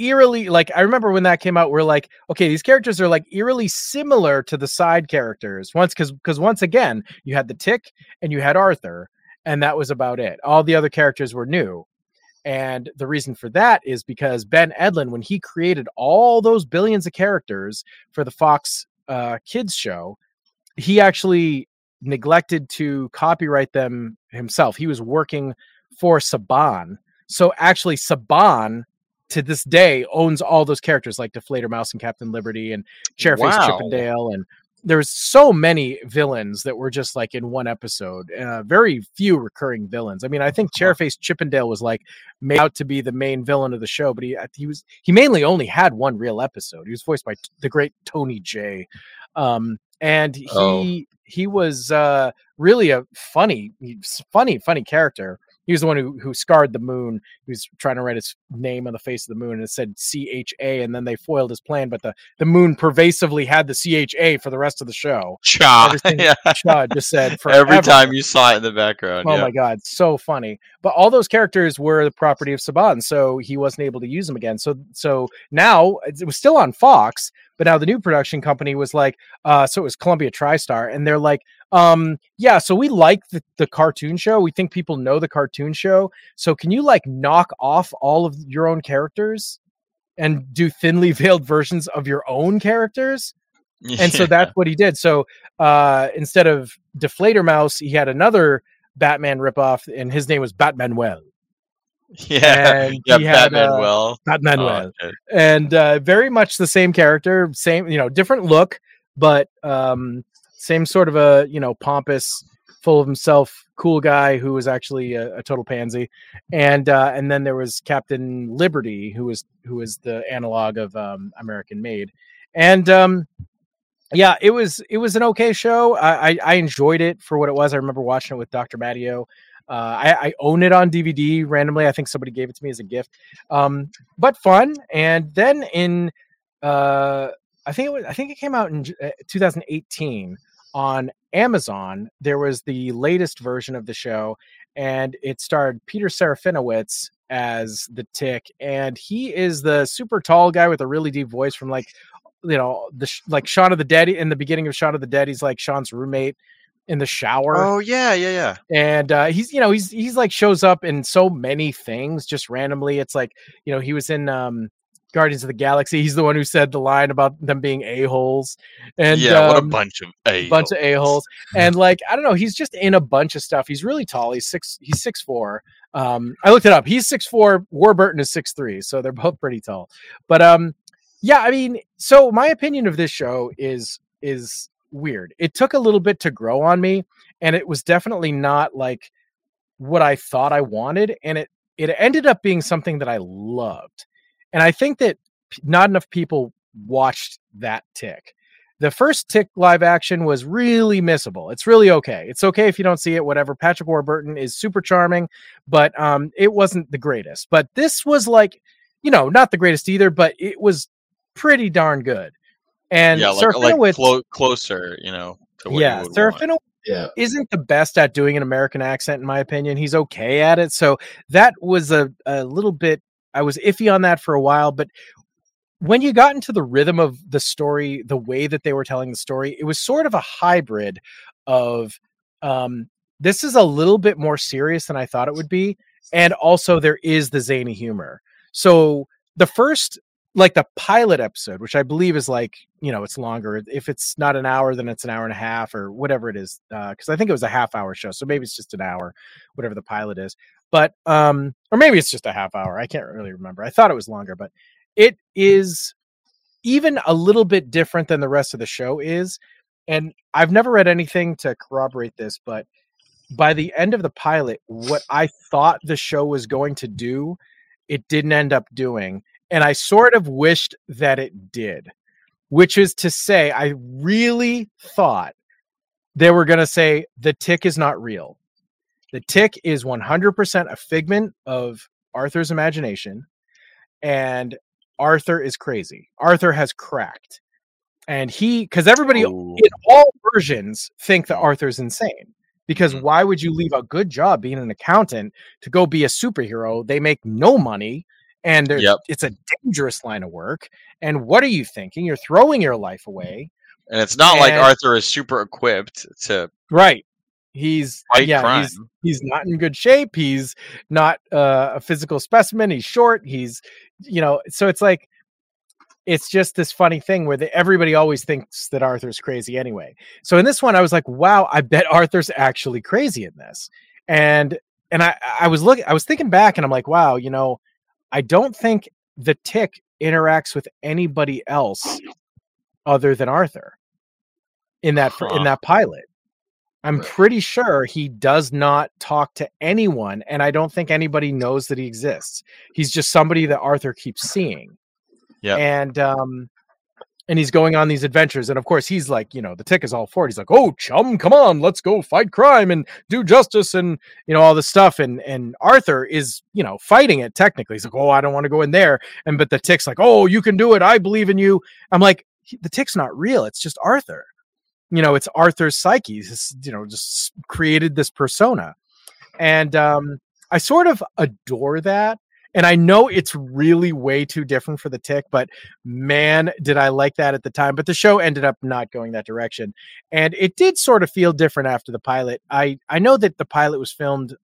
eerily like I remember when that came out, we're like, okay, these characters are like eerily similar to the side characters. Once because because once again, you had the tick and you had Arthur, and that was about it. All the other characters were new. And the reason for that is because Ben Edlund, when he created all those billions of characters for the Fox uh, Kids show, he actually neglected to copyright them himself. He was working for Saban. So actually, Saban to this day owns all those characters like Deflator Mouse and Captain Liberty and Chairface Wow. Chippendale. And there's so many villains that were just like in one episode. Uh, very few recurring villains. I mean, I think Chairface Chippendale was like made out to be the main villain of the show, but he uh, he was he mainly only had one real episode. He was voiced by t- the great Tony Jay. Um, and he Oh. he was uh, really a funny, funny, funny character. He was the one who who scarred the moon. He was trying to write his name on the face of the moon, and it said C H A, and then they foiled his plan. But the the moon pervasively had the C H A for the rest of the show. Cha. Yeah. Shaw just said Every time you saw it in the background. Oh yeah. my god, so funny. But all those characters were the property of Saban, so he wasn't able to use them again. So so now it was still on Fox, but now the new production company was like, uh, so it was Columbia TriStar, and they're like, um, yeah, so we like the, the cartoon show. We think people know the cartoon show. So can you like knock off all of your own characters and do thinly veiled versions of your own characters? and so that's what he did. So uh, instead of Deflator Mouse, he had another Batman ripoff, and his name was Batmanuel. yeah. and yeah, had, Batman uh, well. Oh, okay. and uh, very much the same character, same you know, different look, but um, same sort of a you know pompous, full of himself, cool guy who was actually a, a total pansy, and uh, and then there was Captain Liberty, who was who was the analog of um, American Maid, and um, yeah, it was it was an okay show. I, I I enjoyed it for what it was. I remember watching it with Dr. Matteo. Uh, I, I own it on DVD randomly. I think somebody gave it to me as a gift, um, but fun. And then in, uh, I think it was, I think it came out in uh, 2018 on Amazon. There was the latest version of the show, and it starred Peter Serafinowicz as the Tick, and he is the super tall guy with a really deep voice from like, you know, the like Shaun of the Dead. In the beginning of Shaun of the Dead, he's like Shaun's roommate in the shower Oh yeah, yeah, yeah. and uh, he's you know he's he's like shows up in so many things just randomly it's like you know he was in um guardians of the galaxy he's the one who said the line about them being a-holes and yeah, what a um, bunch of a bunch of a-holes and like i don't know he's just in a bunch of stuff he's really tall he's six he's six four um i looked it up he's six four warburton is six three so they're both pretty tall but um Yeah, I mean, so my opinion of this show is is weird. It took a little bit to grow on me, and it was definitely not like what I thought I wanted, and it it ended up being something that I loved. And I think that not enough people watched that tick. The first tick live action was really missable. It's really okay. It's okay if you don't see it, whatever. Patrick Warburton is super charming, but um, it wasn't the greatest. But this was like, you know, not the greatest either, but it was pretty darn good. And yeah, like, like Finowitz- clo- closer, you know. To what yeah, you would want. Yeah. isn't the best at doing an American accent, in my opinion. He's okay at it. So that was a, a little bit, I was iffy on that for a while. But when you got into the rhythm of the story, the way that they were telling the story, it was sort of a hybrid of um, this is a little bit more serious than I thought it would be. And also, there is the zany humor. So the first like the pilot episode, which I believe is like, you know, it's longer. If it's not an hour, then it's an hour and a half or whatever it is. Uh, cause I think it was a half hour show. So maybe it's just an hour, whatever the pilot is. But, um, or maybe it's just a half hour. I can't really remember. I thought it was longer, but it is even a little bit different than the rest of the show is. And I've never read anything to corroborate this, but by the end of the pilot, what I thought the show was going to do, it didn't end up doing and I sort of wished that it did, which is to say, I really thought they were going to say the tick is not real. The tick is 100% a figment of Arthur's imagination, and Arthur is crazy. Arthur has cracked. And he, because everybody Ooh. in all versions think that Arthur's insane. Because Mhm. why would you leave a good job being an accountant to go be a superhero? They make no money and Yep. it's a dangerous line of work. And what are you thinking? You're throwing your life away. And it's not like Arthur is super equipped to Right. He's fight yeah, crime. he's he's not in good shape. He's not uh, a physical specimen. He's short. He's you know, so it's like it's just this funny thing where the, everybody always thinks that Arthur's crazy anyway. So in this one, I was like, wow, I bet Arthur's actually crazy in this. And and I I was looking, I was thinking back, and I'm like, wow, you know, I don't think the Tick interacts with anybody else other than Arthur in that Huh. in that pilot. I'm Right. pretty sure he does not talk to anyone, and I don't think anybody knows that he exists. He's just somebody that Arthur keeps seeing. Yep. And um and he's going on these adventures. And of course, he's like, you know, the tick is all for it. He's like, oh, chum, come on, let's go fight crime and do justice and you know, all this stuff. And and Arthur is, you know, fighting it technically. He's like, oh, I don't want to go in there. And but the tick's like, oh, you can do it. I believe in you. I'm like, the tick's not real. It's just Arthur. You know, it's Arthur's psyche. You know, just created this persona. And um, I sort of adore that. And I know it's really way too different for the tick, but man, did I like that at the time. But the show ended up not going that direction. And it did sort of feel different after the pilot. I, I know that the pilot was filmed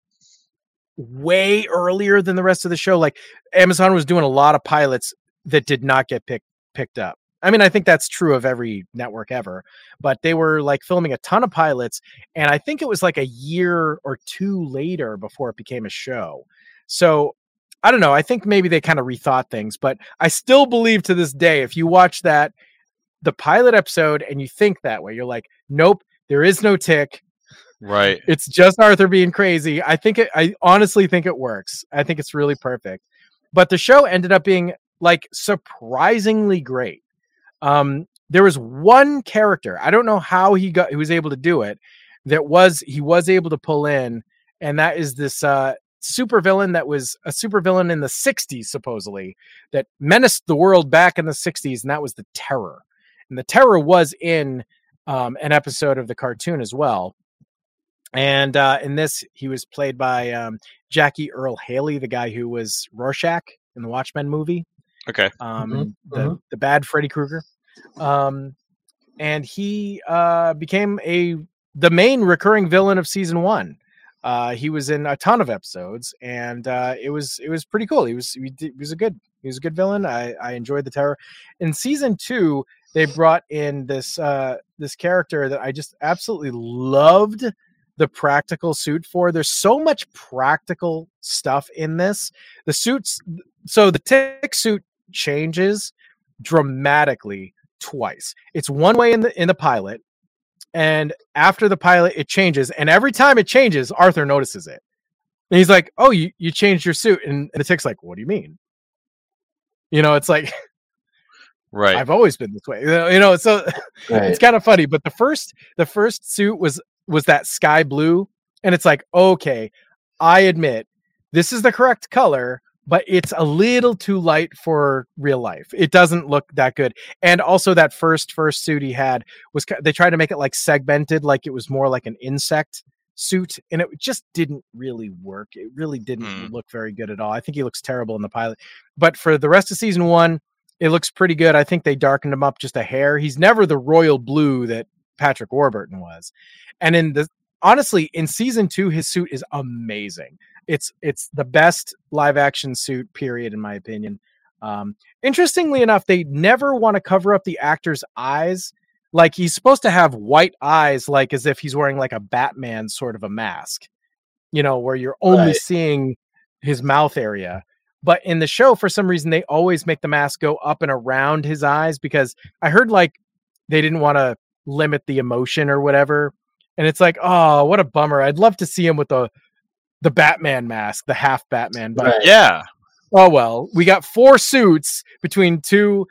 way earlier than the rest of the show. Like Amazon was doing a lot of pilots that did not get picked picked up. I mean, I think that's true of every network ever, but they were like filming a ton of pilots, and I think it was like a year or two later before it became a show. So I don't know. I think maybe they kind of rethought things, but I still believe to this day, if you watch that, the pilot episode, and you think that way, you're like, nope, there is no tick. Right. It's just Arthur being crazy. I think it, I honestly think it works. I think it's really perfect. But the show ended up being like surprisingly great. Um, there was one character, I don't know how he got he was able to do it, that was he was able to pull in, and that is this uh super villain that was a super villain in the 60s, supposedly, that menaced the world back in the 60s, and that was the terror. And the terror was in um, an episode of the cartoon as well. And uh, in this, he was played by um, Jackie Earle Haley, the guy who was Rorschach in the Watchmen movie, Okay. um, Mhm, the, the bad Freddy Krueger. Um, and he uh, became a the main recurring villain of season one. Uh, he was in a ton of episodes, and uh, it was it was pretty cool. He was he, he was a good he was a good villain. I, I enjoyed the terror. In season two, they brought in this uh, this character that I just absolutely loved the practical suit for. There's so much practical stuff in this. The suits, so the tick suit changes dramatically twice. It's one way in the in the pilot, and after the pilot, it changes. And every time it changes, Arthur notices it. And he's like, "Oh, you you changed your suit," and, and the tick's like, "What do you mean?" You know, it's like Right. I've always been this way. You know, so Right. it's kind of funny. But the first the first suit was was that sky blue, and it's like, okay, I admit this is the correct color, but it's a little too light for real life. It doesn't look that good. And also that first first suit he had was they tried to make it like segmented, like it was more like an insect suit, and it just didn't really work. It really didn't Hmm. look very good at all. I think he looks terrible in the pilot. But for the rest of season one, it looks pretty good. I think they darkened him up just a hair. He's never the royal blue that Patrick Warburton was. And in the honestly, in season two, his suit is amazing. It's it's the best live action suit, period, in my opinion. Um, interestingly enough, they never want to cover up the actor's eyes. Like he's supposed to have white eyes, like as if he's wearing like a Batman sort of a mask, you know, where you're only Right. seeing his mouth area. But in the show, for some reason, they always make the mask go up and around his eyes because I heard like they didn't want to limit the emotion or whatever. And it's like, oh, what a bummer. I'd love to see him with the the Batman mask, the half Batman. But Right. yeah. oh well, we got four suits between two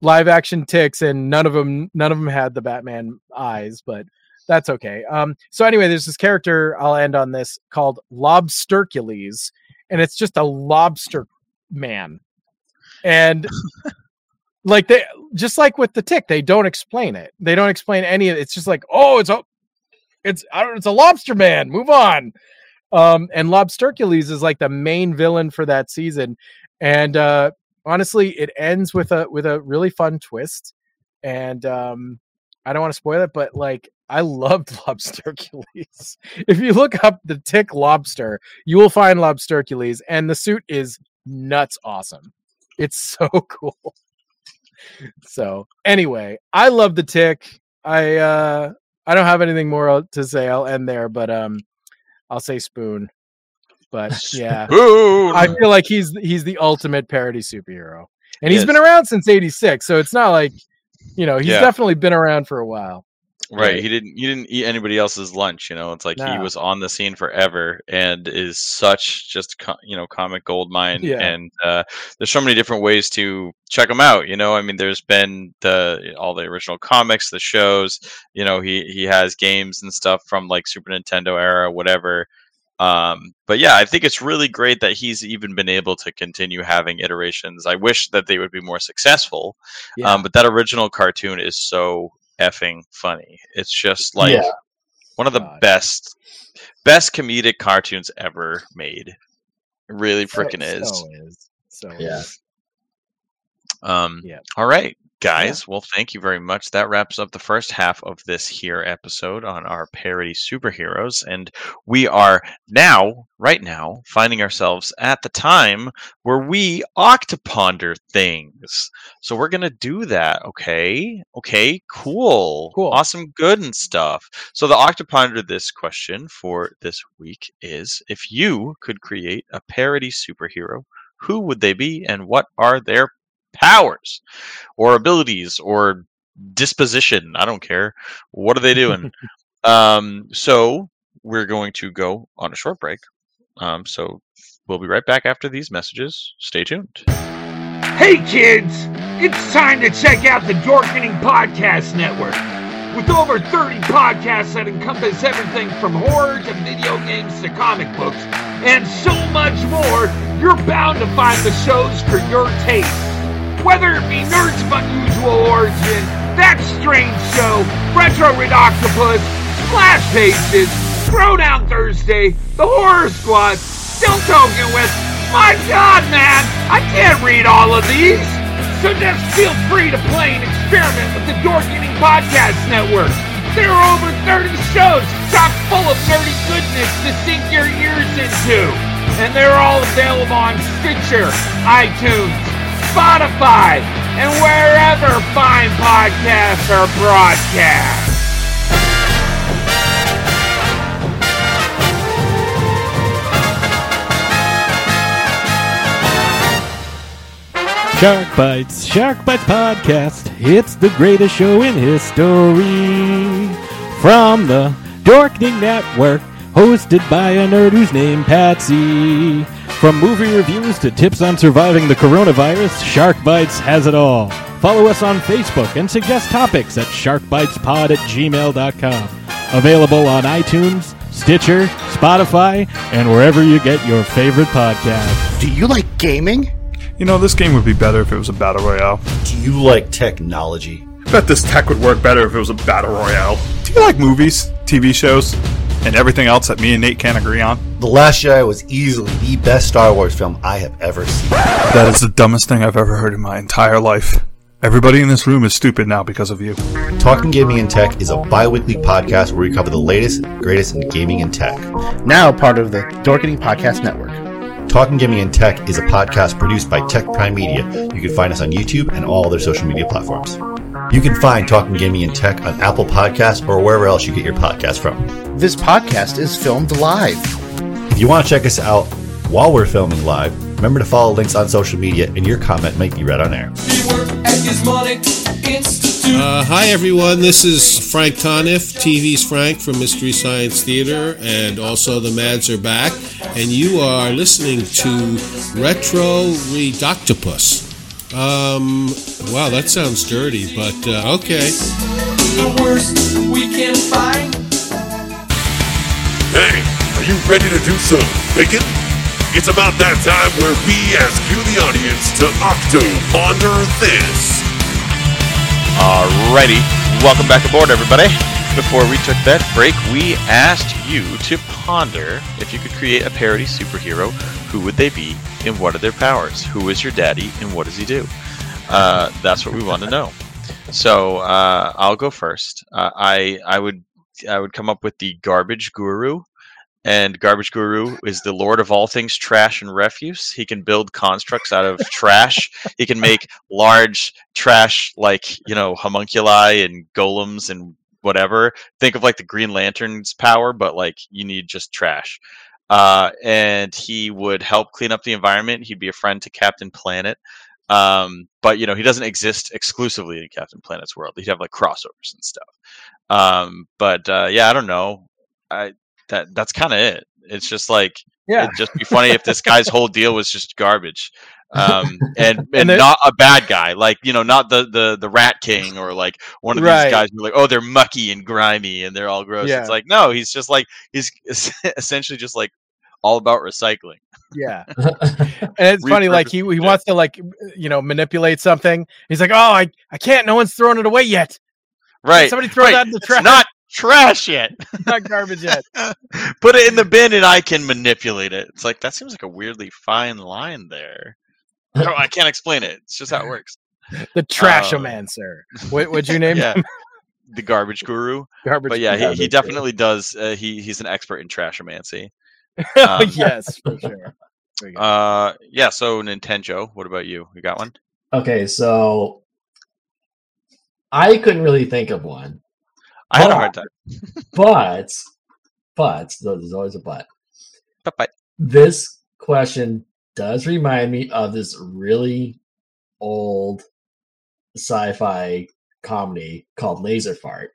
live action ticks, and none of them none of them had the Batman eyes, but that's okay. Um, so anyway, there's this character. I'll end on this called Lobstercules, and it's just a lobster man, and like they just like with the tick, they don't explain it. They don't explain any of it. It's just like, oh, it's a it's I don't it's a lobster man. Move on. Um, and Lobstercules is like the main villain for that season, and uh, honestly, it ends with a with a really fun twist. And um, I don't want to spoil it, but like I loved Lobstercules. if you look up the tick lobster, you will find Lobstercules, and the suit is nuts awesome. It's so cool. so anyway, I love the tick. I uh I don't have anything more to say. I'll end there, but um I'll say spoon. But yeah. Boom. I feel like he's he's the ultimate parody superhero. And He he's been around since 86, so it's not like you know, he's Yeah. definitely been around for a while. Right. He didn't he didn't eat anybody else's lunch, you know. It's like he was on the scene forever and is such just co- you know, comic gold mine Yeah. and uh there's so many different ways to check him out, you know. I mean, there's been the all the original comics, the shows, you know, he he has games and stuff from like Super Nintendo era, whatever. Um but yeah, I think it's really great that he's even been able to continue having iterations. I wish that they would be more successful. Yeah. Um, but that original cartoon is so effing funny. It's just like Yeah. one of the God. best, best comedic cartoons ever made. It really So- freaking is. So is. So Yeah. is. Um, Yeah. All right, guys. Well, thank you very much. That wraps up the first half of this here episode on our parody superheroes, and we are now, right now, finding ourselves at the time where we octoponder things. So we're gonna do that. Okay. Okay. Cool. Cool. Awesome. Good and stuff. So the octoponder this question for this week is: If you could create a parody superhero, who would they be, and what are their powers or abilities or disposition. I don't care. What are they doing? um, so we're going to go on a short break. Um, so we'll be right back after these messages. Stay tuned. Hey kids, it's time to check out the Dorkening Podcast Network. With over 30 podcasts that encompass everything from horror to video games to comic books and so much more, you're bound to find the shows for your taste. Whether it be Nerds of Unusual Origin, That Strange Show, Retro Ridoctopus, Splash Pages, Throwdown Thursday, The Horror Squad, Still Talking with, my god man, I can't read all of these! So just feel free to play and experiment with the Dorkening Podcast Network. There are over 30 shows chock full of nerdy goodness to sink your ears into. And they're all available on Stitcher, iTunes, Spotify, and wherever fine podcasts are broadcast. Shark Bites, Shark Bites Podcast. It's the greatest show in history. From the Dorkening Network, hosted by a nerd who's named Patsy. From movie reviews to tips on surviving the coronavirus, Shark Bites has it all. Follow us on Facebook and suggest topics at sharkbitespod at gmail.com. Available on iTunes, Stitcher, Spotify, and wherever you get your favorite podcast. Do you like gaming? You know, this game would be better if it was a battle royale. Do you like technology? I Bet this tech would work better if it was a battle royale. Do you like movies, TV shows, and everything else that me and Nate can't agree on? The Last Jedi was easily the best Star Wars film I have ever seen. That is the dumbest thing I've ever heard in my entire life. Everybody in this room is stupid now because of you. Talking Gaming and Tech is a bi weekly podcast where we cover the latest, greatest in gaming and tech. Now part of the Dorkening Podcast Network. Talking Gaming and Tech is a podcast produced by Tech Prime Media. You can find us on YouTube and all other social media platforms. You can find Talking Gaming and Tech on Apple Podcasts or wherever else you get your podcast from. This podcast is filmed live. If you want to check us out while we're filming live, remember to follow links on social media and your comment might be read on air. Uh, hi, everyone. This is Frank Conniff, TV's Frank from Mystery Science Theater, and also the Mads are back. And you are listening to Retro Ridoctopus. Um, wow, that sounds dirty, but uh, okay. The worst we can find. Hey, are you ready to do some thinking? It's about that time where we ask you, the audience, to octo ponder this. Alrighty, welcome back aboard, everybody. Before we took that break, we asked you to ponder if you could create a parody superhero, who would they be and what are their powers? Who is your daddy and what does he do? Uh, that's what we want to know. So uh, I'll go first. Uh, I I would I would come up with the garbage guru, and garbage guru is the lord of all things trash and refuse. He can build constructs out of trash. He can make large trash like you know homunculi and golems and whatever. Think of like the Green Lantern's power, but like you need just trash. Uh, and he would help clean up the environment. He'd be a friend to Captain Planet. Um, but you know, he doesn't exist exclusively in Captain Planet's world. He'd have like crossovers and stuff. Um, but uh, yeah, I don't know. I that that's kind of it. It's just like Yeah. it'd just be funny if this guy's whole deal was just garbage. Um, and and, And not a bad guy, like you know, not the the the Rat King or like one of these guys who are like, oh, they're mucky and grimy and they're all gross. Yeah. It's like no, he's just like he's essentially just like all about recycling. Yeah. And it's funny, like he, he wants to like you know manipulate something. He's like, oh, I, I can't. No one's thrown it away yet. Right. Somebody throw right. that in the It's trash. not trash yet. not garbage yet. Put it in the bin and I can manipulate it. It's like that seems like a weirdly fine line there. I, I can't explain it. It's just how it works. The trashomancer. What would you name Yeah. him? The garbage guru. Garbage. But yeah, he, he guru. definitely does. Uh, he he's an expert in trashomancy. Oh, Um, yes, for sure. There. Uh, yeah. So Nintenjoe. What about you? You got one? Okay, so I couldn't really think of one, I had a hard time. but but there's always a but. But This question does remind me of this really old sci-fi comedy called Laser Fart.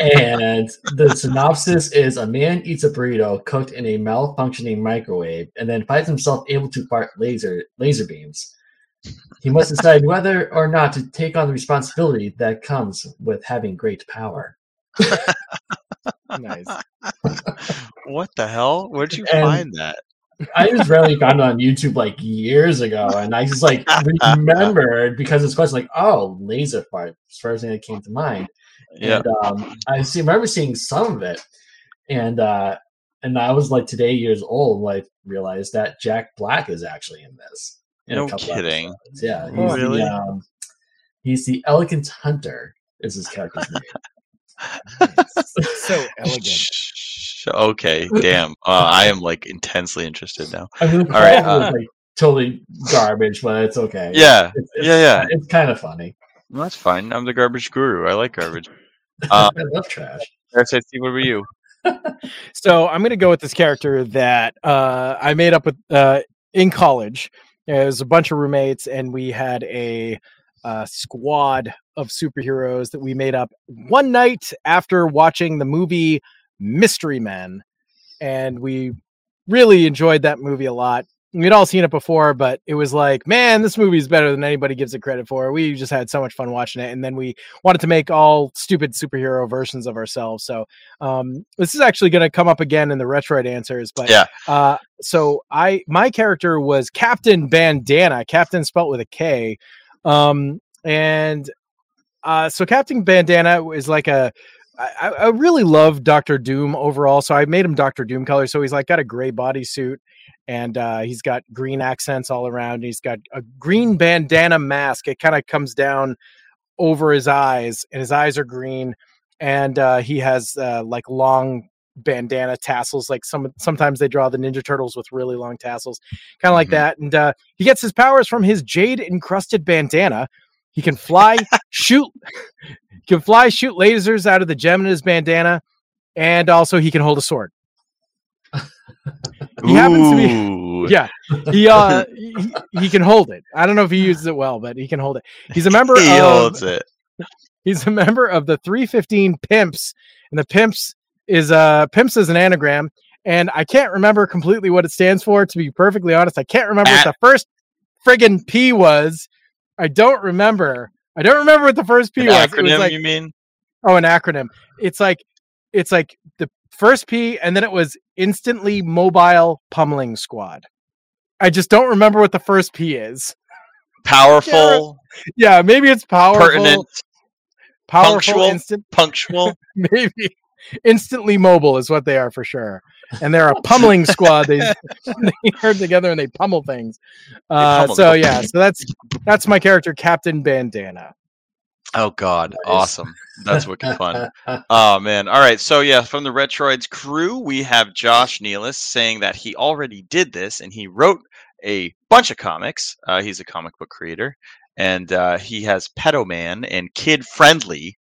and the synopsis is a man eats a burrito cooked in a malfunctioning microwave and then finds himself able to fart laser laser beams. He must decide whether or not to take on the responsibility that comes with having great power. nice. What the hell? Where'd you And- find that? I just randomly found it on YouTube like years ago, and I just like remembered because this question like, oh, laser fart. It's the first thing that came to mind. Yeah. And um, I see, remember seeing some of it, and uh, and I was like today years old when I realized that Jack Black is actually in this. in a No couple kidding. episodes. Yeah, he's Oh, the, really? um, he's the elegant hunter. Is his character's name? so elegant. Sh- Okay, damn. Uh, I am like intensely interested now. I mean, the All right, quote was, uh, like totally garbage, but it's okay. Yeah, It's, it's, yeah, yeah. It's kind of funny. Well, that's fine. I'm the garbage guru. I like garbage. Uh, I love trash. SIC, what were you? So I'm going to go with this character that uh, I made up with uh, in college. it was a bunch of roommates, and we had a uh, squad of superheroes that we made up one night after watching the movie Mystery Men, and we really enjoyed that movie a lot. We'd all seen it before, but it was like, man, this movie is better than anybody gives it credit for. We just had so much fun watching it, and then we wanted to make all stupid superhero versions of ourselves. So um, this is actually going to come up again in the Retroid answers, but Yeah. uh, so I my character was Captain Bandana, Captain spelt with a K, um, and uh, so Captain Bandana is like a. I, I really love Doctor Doom overall, so I made him Doctor Doom color. So he's like got a gray bodysuit, and uh, he's got green accents all around. He's got a green bandana mask. It kind of comes down over his eyes, and his eyes are green. And uh, he has uh, like long bandana tassels. Like some sometimes they draw the Ninja Turtles with really long tassels, kind of like that. And uh, he gets his powers from his jade encrusted bandana. He can fly, shoot, can fly, shoot lasers out of the gem in his bandana, and also he can hold a sword. He happens to be, yeah. He uh, he, he can hold it. I don't know if he uses it well, but he can hold it. He's a member He of holds it. He's a member of the 315 Pimps, and the Pimps is uh Pimps is an anagram, and I can't remember completely what it stands for. To be perfectly honest, I can't remember what the first friggin' P was. I don't remember. I don't remember what the first P An was. It was acronym, like- you mean? Oh, an acronym. It's like it's like the first P, and then it was instantly mobile pummeling squad. I just don't remember what the first P is. Powerful, Yeah, maybe it's powerful, pertinent, powerful, punctual, instant, punctual. maybe instantly mobile is what they are for sure. And they're a pummeling squad. They they herd together and they pummel things. Uh, pummel so the- yeah, so that's that's my character, Captain Bandana. Oh God, awesome! That's wicked fun. Oh man! All right, so yeah, from the Retroids crew, we have Josh Nealis saying that he already did this and he wrote a bunch of comics. Uh, he's a comic book creator, and uh, he has Pedo Man and Kid Friendly.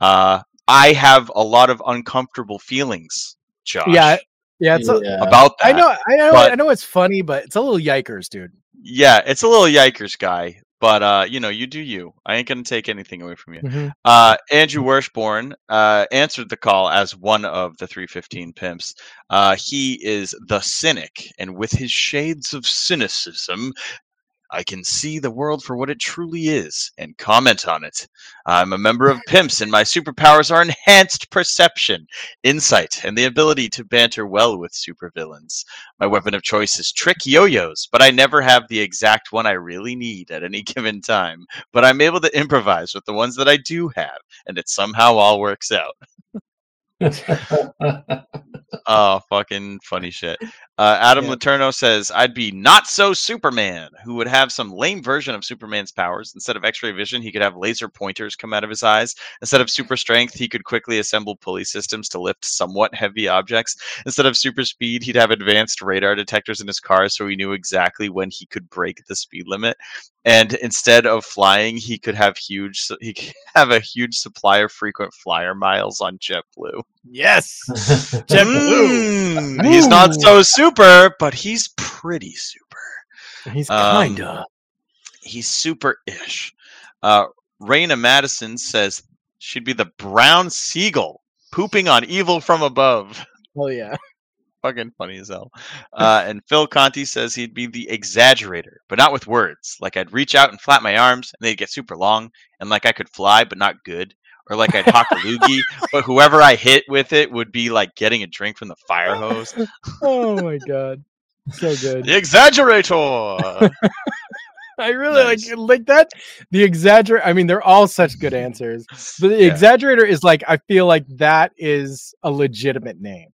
Uh, I have a lot of uncomfortable feelings, Josh. Yeah, yeah, it's a- about that. I know, I know, but- I know it's funny, but it's a little yikers, dude. Yeah, it's a little yikers guy, but uh, you know, you do you. I ain't gonna take anything away from you. Mhm. Uh, Andrew Wershborn uh, answered the call as one of the 315 pimps. Uh, he is the cynic, and with his shades of cynicism, I can see the world for what it truly is and comment on it. I'm a member of Pimps, and my superpowers are enhanced perception, insight, and the ability to banter well with supervillains. My weapon of choice is trick yo yo's, but I never have the exact one I really need at any given time. But I'm able to improvise with the ones that I do have, and it somehow all works out. Oh, fucking funny shit. Uh, Adam Laterno says, I'd be not so Superman, who would have some lame version of Superman's powers. Instead of x ray vision, he could have laser pointers come out of his eyes. Instead of super strength, he could quickly assemble pulley systems to lift somewhat heavy objects. Instead of super speed, he'd have advanced radar detectors in his car so he knew exactly when he could break the speed limit. And instead of flying, he could have huge he could have a huge supply of frequent flyer miles on JetBlue. Yes, Mm, he's not so super, but he's pretty super. He's Um, kinda. He's super-ish. Uh, Raina Madison says she'd be the brown seagull pooping on evil from above. Oh yeah. Fucking funny as hell. Uh, and Phil Conti says he'd be the exaggerator, but not with words. Like I'd reach out and flap my arms, and they'd get super long, and like I could fly, but not good. Or like I'd hawk a loogie, but whoever I hit with it would be like getting a drink from the fire hose. Oh my god, so good. The exaggerator. I really like like that. The exaggerate. I mean, they're all such good answers. But the Yeah. exaggerator is like I feel like that is a legitimate name.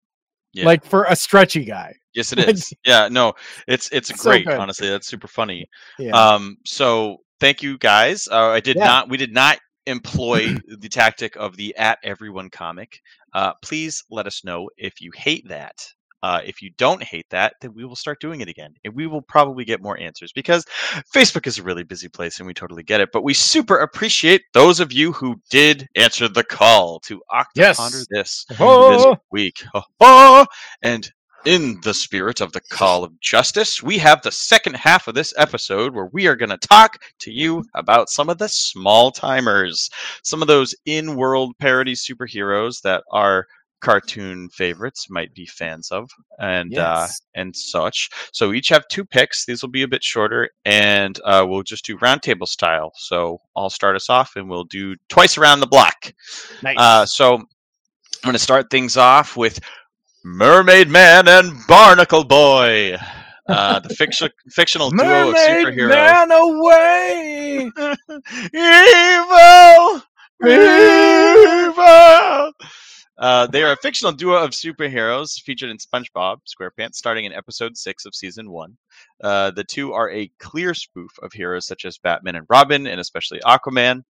Yeah. Like for a stretchy guy. Yes, it is. Like- Yeah, no, it's it's So great. good. honestly, that's super funny. Yeah. Um, so thank you guys. Uh, I did Yeah. not. We did not employ the tactic of the at everyone comic. Uh, please let us know if you hate that. Uh, if you don't hate that, then we will start doing it again, and we will probably get more answers because Facebook is a really busy place, and we totally get it. But we super appreciate those of you who did answer the call to Octoponder Yes. this Oh. this week. Oh, and in the spirit of the call of justice, we have the second half of this episode where we are going to talk to you about some of the small timers, some of those in world parody superheroes that our cartoon favorites might be fans of and uh and such. So we each have two picks. These will be a bit shorter and uh we'll just do roundtable style. So i'll start us off and we'll do twice around the block. Nice. uh, so I'm going to start things off with Mermaid Man and Barnacle Boy, uh, the fiction, fictional duo of Mermaid superheroes. Man away! Evil, evil. Uh, they are a fictional duo of superheroes featured in SpongeBob SquarePants, starting in episode six of season one. Uh, the two are a clear spoof of heroes such as Batman and Robin, and especially Aquaman.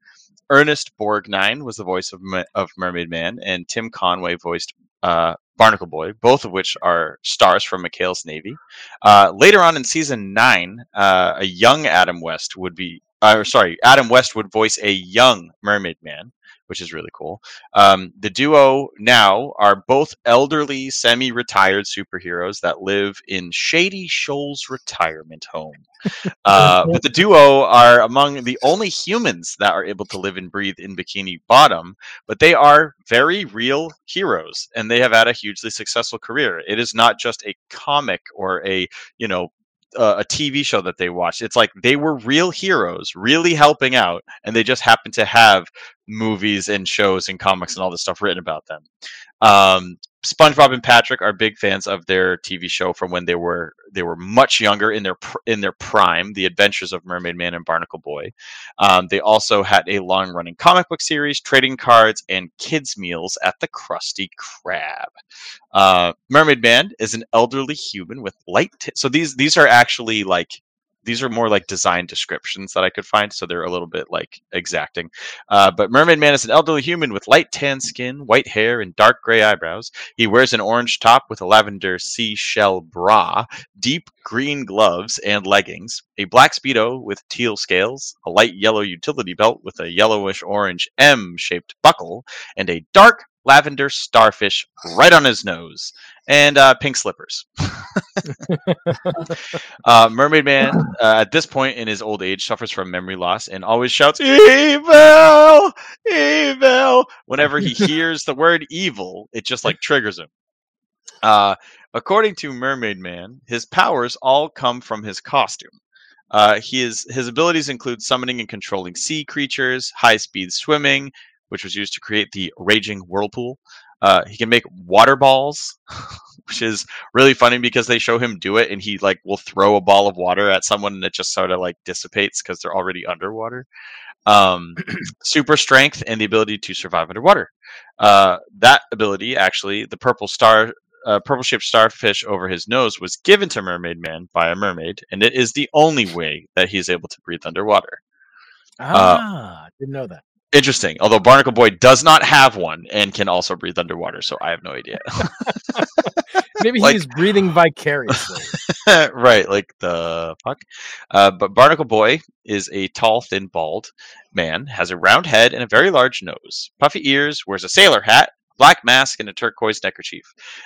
Ernest Borgnine was the voice of, of Mermaid Man, and Tim Conway voiced uh, Barnacle Boy, both of which are stars from McHale's Navy. Uh, later on in season nine, uh, a young Adam West would be, uh, sorry, Adam West would voice a young Mermaid Man, which is really cool. Um, the duo now are both elderly, semi retired superheroes that live in Shady Shoals Retirement Home. Uh, but the duo are among the only humans that are able to live and breathe in Bikini Bottom, but they are very real heroes and they have had a hugely successful career. It is not just a comic or a, you know, uh, a TV show that they watched. It's like they were real heroes, really helping out, and they just happen to have movies and shows and comics and all this stuff written about them. Um, SpongeBob and Patrick are big fans of their TV show from when they were they were much younger in their in their prime, The Adventures of Mermaid Man and Barnacle Boy. Um, they also had a long running comic book series, trading cards, and kids meals at the Krusty Krab. Uh, Mermaid Man is an elderly human with light. T- so these these are actually like these are more like design descriptions that I could find, so they're a little bit like exacting. Uh, but Mermaid Man is an elderly human with light tan skin, white hair, and dark gray eyebrows. He wears an orange top with a lavender seashell bra, deep green gloves and leggings, a black speedo with teal scales, a light yellow utility belt with a yellowish orange M-shaped buckle, and a dark lavender starfish right on his nose, and uh, pink slippers. Uh, Mermaid Man, uh, at this point in his old age, suffers from memory loss and always shouts "Evil, evil!" whenever he hears the word "evil." It just like triggers him. Uh, according to Mermaid Man, his powers all come from his costume. Uh, he is, his abilities include summoning and controlling sea creatures, high speed swimming, which was used to create the raging whirlpool. Uh, he can make water balls, which is really funny because they show him do it and he like will throw a ball of water at someone and it just sort of like dissipates because they're already underwater. Um, super strength and the ability to survive underwater. Uh, that ability, actually, the purple star, uh, purple shaped starfish over his nose, was given to Mermaid Man by a mermaid, and it is the only way that he's able to breathe underwater. Ah, didn't know that. Interesting. Although Barnacle Boy does not have one and can also breathe underwater, so I have no idea. Maybe Like- he's breathing vicariously. right, like the fuck. Uh, but Barnacle Boy is a tall, thin, bald man, has a round head and a very large nose, puffy ears, wears a sailor hat, black mask, and a turquoise neckerchief.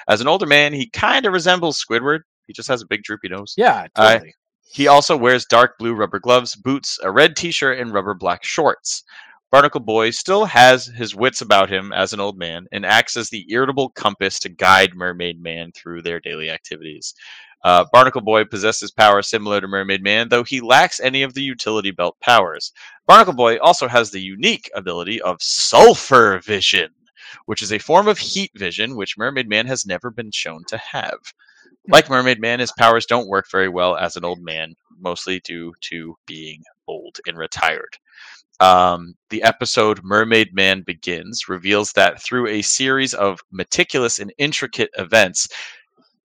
As an older man, he kind of resembles Squidward. He just has a big droopy nose. Yeah, Uh, totally. He also wears dark blue rubber gloves, boots, a red t-shirt, and rubber black shorts. Barnacle Boy still has his wits about him as an old man and acts as the irritable compass to guide Mermaid Man through their daily activities. Uh, Barnacle Boy possesses powers similar to Mermaid Man, though he lacks any of the utility belt powers. Barnacle Boy also has the unique ability of sulfur vision, which is a form of heat vision which Mermaid Man has never been shown to have. Like Mermaid Man, his powers don't work very well as an old man, mostly due to being old and retired. Um, the episode Mermaid Man Begins reveals that through a series of meticulous and intricate events,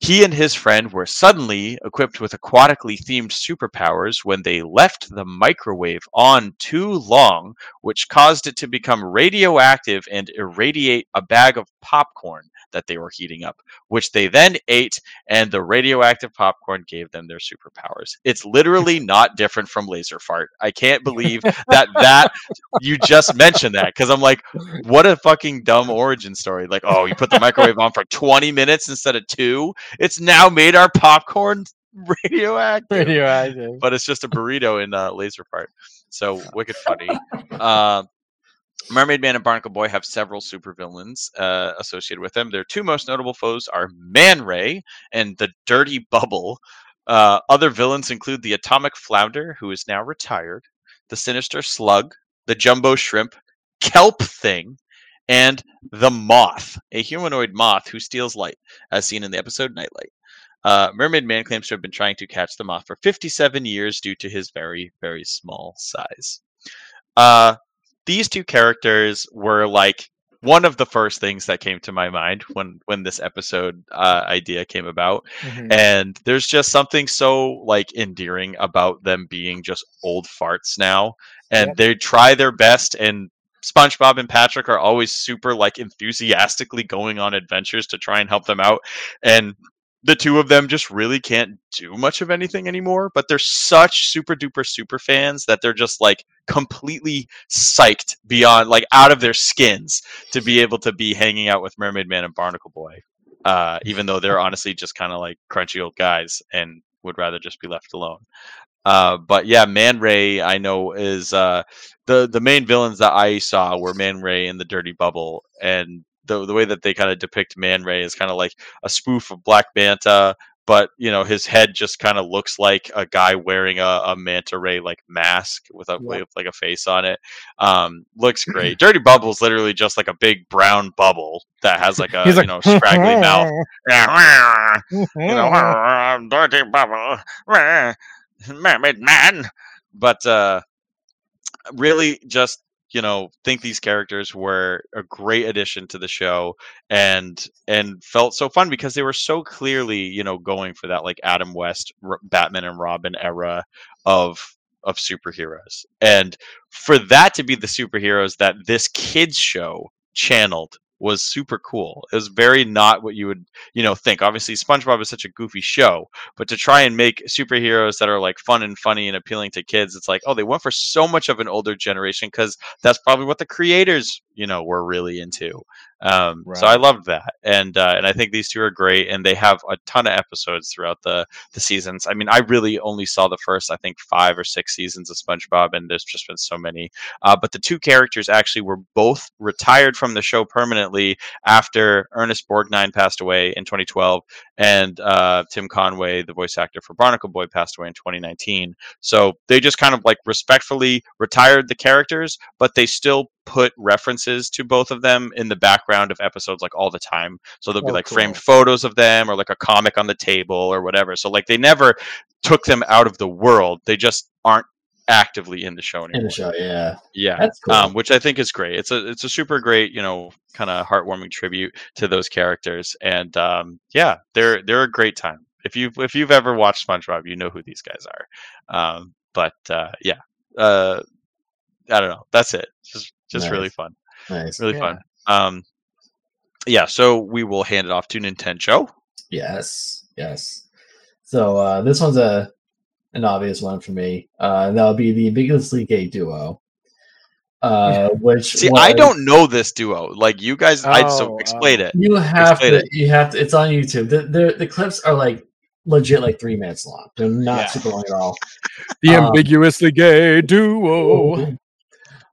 he and his friend were suddenly equipped with aquatically themed superpowers when they left the microwave on too long, which caused it to become radioactive and irradiate a bag of popcorn that they were heating up, which they then ate, and the radioactive popcorn gave them their superpowers. It's literally not different from laser fart. I can't believe that that you just mentioned that because I'm like, what a fucking dumb origin story. Like, oh, you put the microwave on for 20 minutes instead of two, it's now made our popcorn radioactive. Radioactive. But it's just a burrito in uh, laser part. So wicked funny. Uh, Mermaid Man and Barnacle Boy have several supervillains uh, associated with them. Their two most notable foes are Man Ray and the Dirty Bubble. Uh, other villains include the Atomic Flounder, who is now retired, the Sinister Slug, the Jumbo Shrimp, Kelp Thing, and the Moth, a humanoid moth who steals light, as seen in the episode Nightlight. Uh, Mermaid Man claims to have been trying to catch the moth for 57 years due to his very, very small size. Uh, these two characters were like one of the first things that came to my mind when when this episode uh, idea came about Mhm. and there's just something so like endearing about them being just old farts now and Yep. they try their best and SpongeBob and Patrick are always super like enthusiastically going on adventures to try and help them out and the two of them just really can't do much of anything anymore but they're such super duper super fans that they're just like completely psyched beyond like out of their skins to be able to be hanging out with Mermaid Man and Barnacle Boy uh, even though they're honestly just kind of like crunchy old guys and would rather just be left alone. Uh, but yeah, Man Ray, I know is uh, the the main villains that I saw were Man Ray and the Dirty Bubble, and the the way that they kind of depict Man Ray is kind of like a spoof of Black Manta, but you know his head just kind of looks like a guy wearing a, a manta ray like mask with a with like a face on it. Um, looks great. Dirty Bubble's literally just like a big brown bubble that has like a you know scraggly mouth. you know, dirty bubble, mermaid man. But uh, really, just you know, think these characters were a great addition to the show, and and felt so fun because they were so clearly, you know, going for that like Adam West, R- Batman and Robin era of of superheroes, and for that to be the superheroes that this kids show channeled was super cool. It was very not what you would, you know, think. Obviously, SpongeBob is such a goofy show, but to try and make superheroes that are like fun and funny and appealing to kids, it's like, oh, they went for so much of an older generation because that's probably what the creators, you know, were really into. Um, So I loved that, and uh, and I think these two are great, and they have a ton of episodes throughout the the seasons. I mean, I really only saw the first, I think, five or six seasons of SpongeBob, and there's just been so many. Uh, but the two characters actually were both retired from the show permanently after Ernest Borgnine passed away in 2012, and uh, Tim Conway, the voice actor for Barnacle Boy, passed away in 2019. So they just kind of like respectfully retired the characters, but they still put references to both of them in the background of episodes like all the time. So there'll be Oh, like cool. framed photos of them or like a comic on the table or whatever. So like they never took them out of the world. They just aren't actively in the show anymore. in the show. Yeah, Yeah, That's cool. um, which I think is great. It's a it's a super great, you know, kind of heartwarming tribute to those characters, and um, yeah, they're they're a great time. If you if you've ever watched SpongeBob, you know who these guys are. Um, but uh, yeah, uh, I don't know. That's it. Just just really fun, nice. really fun. Um, yeah, so we will hand it off to Nintenjoe. Yes, yes. So uh, this one's a an obvious one for me. Uh, that would be the ambiguously gay duo. Uh, which See, I don't know this duo. Like you guys, I so Oh, explain oh. it. You have Explain to. it. You have to. It's on YouTube. The, the the clips are like legit, like three minutes long. They're not Yeah. super long at all. The Um, ambiguously gay duo.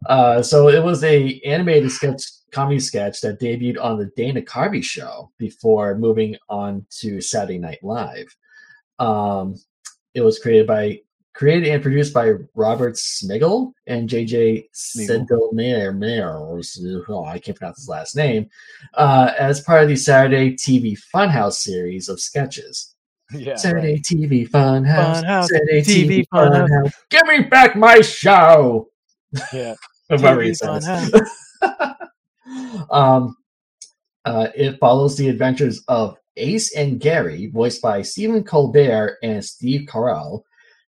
Uh, so it was a animated sketch comedy sketch that debuted on the Dana Carvey show before moving on to Saturday Night Live. Um, it was created by created and produced by Robert Smigel and JJ Smigel. Sedelmayer. Oh, I can't pronounce his last name. Uh, as part of the Saturday TV Funhouse series of sketches. Yeah. Saturday TV Funhouse. Funhouse, Saturday TV TV Funhouse. Give me back my show. Yeah. Whatever he TV um, uh, it follows the adventures of Ace and Gary, voiced by Stephen Colbert and Steve Carell,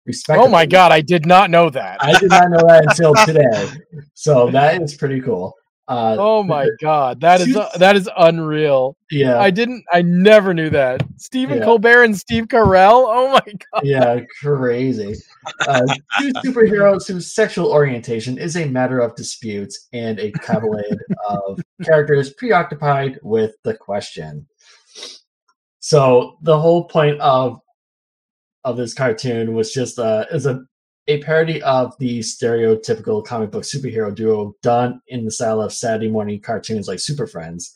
respectively. Oh my god, I did not know that. I did not know that until today. So that is pretty cool. Uh, oh my god, that is Two- that is unreal. yeah, I didn't I never knew that. Stephen Yeah. Colbert and Steve Carell. Oh my god. yeah, crazy. Uh, two superheroes whose sexual orientation is a matter of dispute and a cavalcade of characters preoccupied with the question. So the whole point of of this cartoon was just uh is a a parody of the stereotypical comic book superhero duo done in the style of Saturday morning cartoons like Super Friends.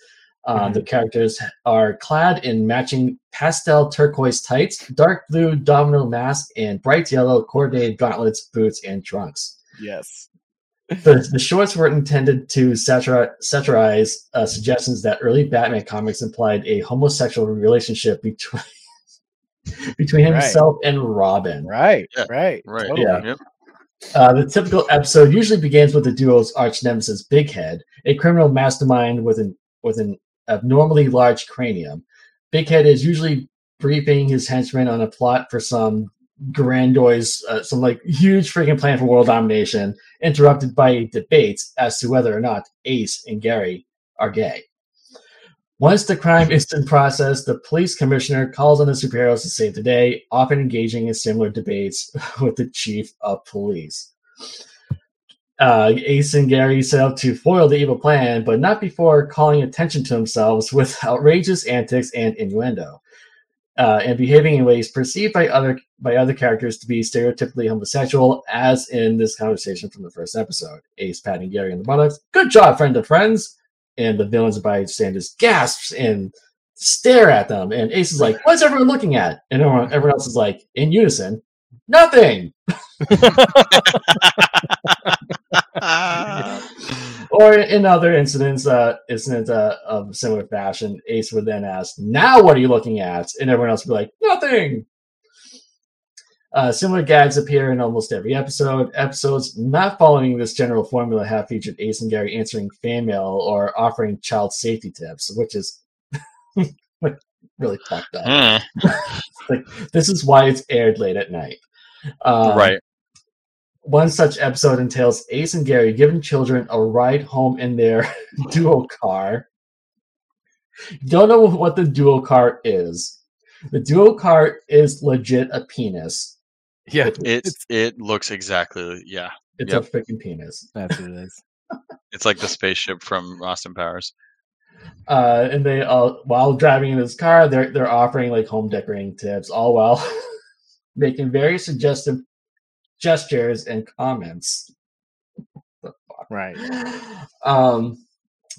Uh, The characters are clad in matching pastel turquoise tights, dark blue domino mask, and bright yellow coordinated gauntlets, boots, and trunks. Yes. The, the shorts were intended to satiri- satirize uh, suggestions that early Batman comics implied a homosexual relationship between between Right. himself and Robin. Right. Yeah, Right. Right. Totally. Yeah. Yep. Uh, the typical episode usually begins with the duo's arch nemesis, Big Head, a criminal mastermind with an with an abnormally large cranium. Big Head is usually briefing his henchmen on a plot for some grandiose, uh, some like huge freaking plan for world domination, interrupted by debates as to whether or not Ace and Gary are gay. Once the crime is in process, the police commissioner calls on the superheroes to save the day, often engaging in similar debates with the chief of police. Uh, Ace and Gary set out to foil the evil plan, but not before calling attention to themselves with outrageous antics and innuendo, uh, and behaving in ways perceived by other by other characters to be stereotypically homosexual, as in this conversation from the first episode. Ace patting Gary on the buttocks. Good job, friend of friends. And the villains by Sanders gasps and stare at them. And Ace is like, "What's everyone looking at?" And everyone, everyone else is like, in unison, "Nothing." or in other incidents, uh, incidents uh, of similar fashion, Ace would then ask, "Now what are you looking at?" And everyone else would be like, "Nothing." Uh, similar gags appear in almost every episode. Episodes not following this general formula have featured Ace and Gary answering fan mail or offering child safety tips, which is like really fucked up. Hmm. like this is why it's aired late at night. Um, right. One such episode entails Ace and Gary giving children a ride home in their duo car. Don't know what the duo car is. The duo car is legit a penis. Yeah. It's it looks exactly yeah. It's Yep. a freaking penis. That's what it is. It's like the spaceship from Austin Powers. Uh, and they all while driving in this car, they're they're offering like home decorating tips, all while making very suggestive gestures and comments. Right. um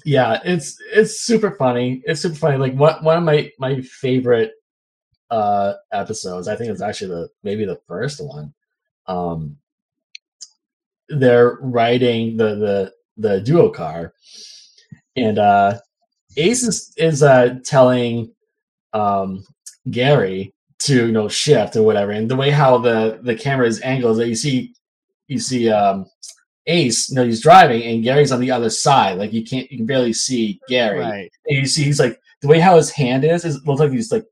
yeah it's it's super funny it's super funny like one, one of my my favorite uh episodes i think it's actually the maybe the first one um they're riding the the the duo car and uh ace is, is uh telling um gary to you know shift or whatever and the way how the the camera is angled that you see you see um Ace, you know, he's driving and Gary's on the other side. Like you can't, you can barely see Gary. Right. And you see, he's like the way how his hand is, is it looks like he's like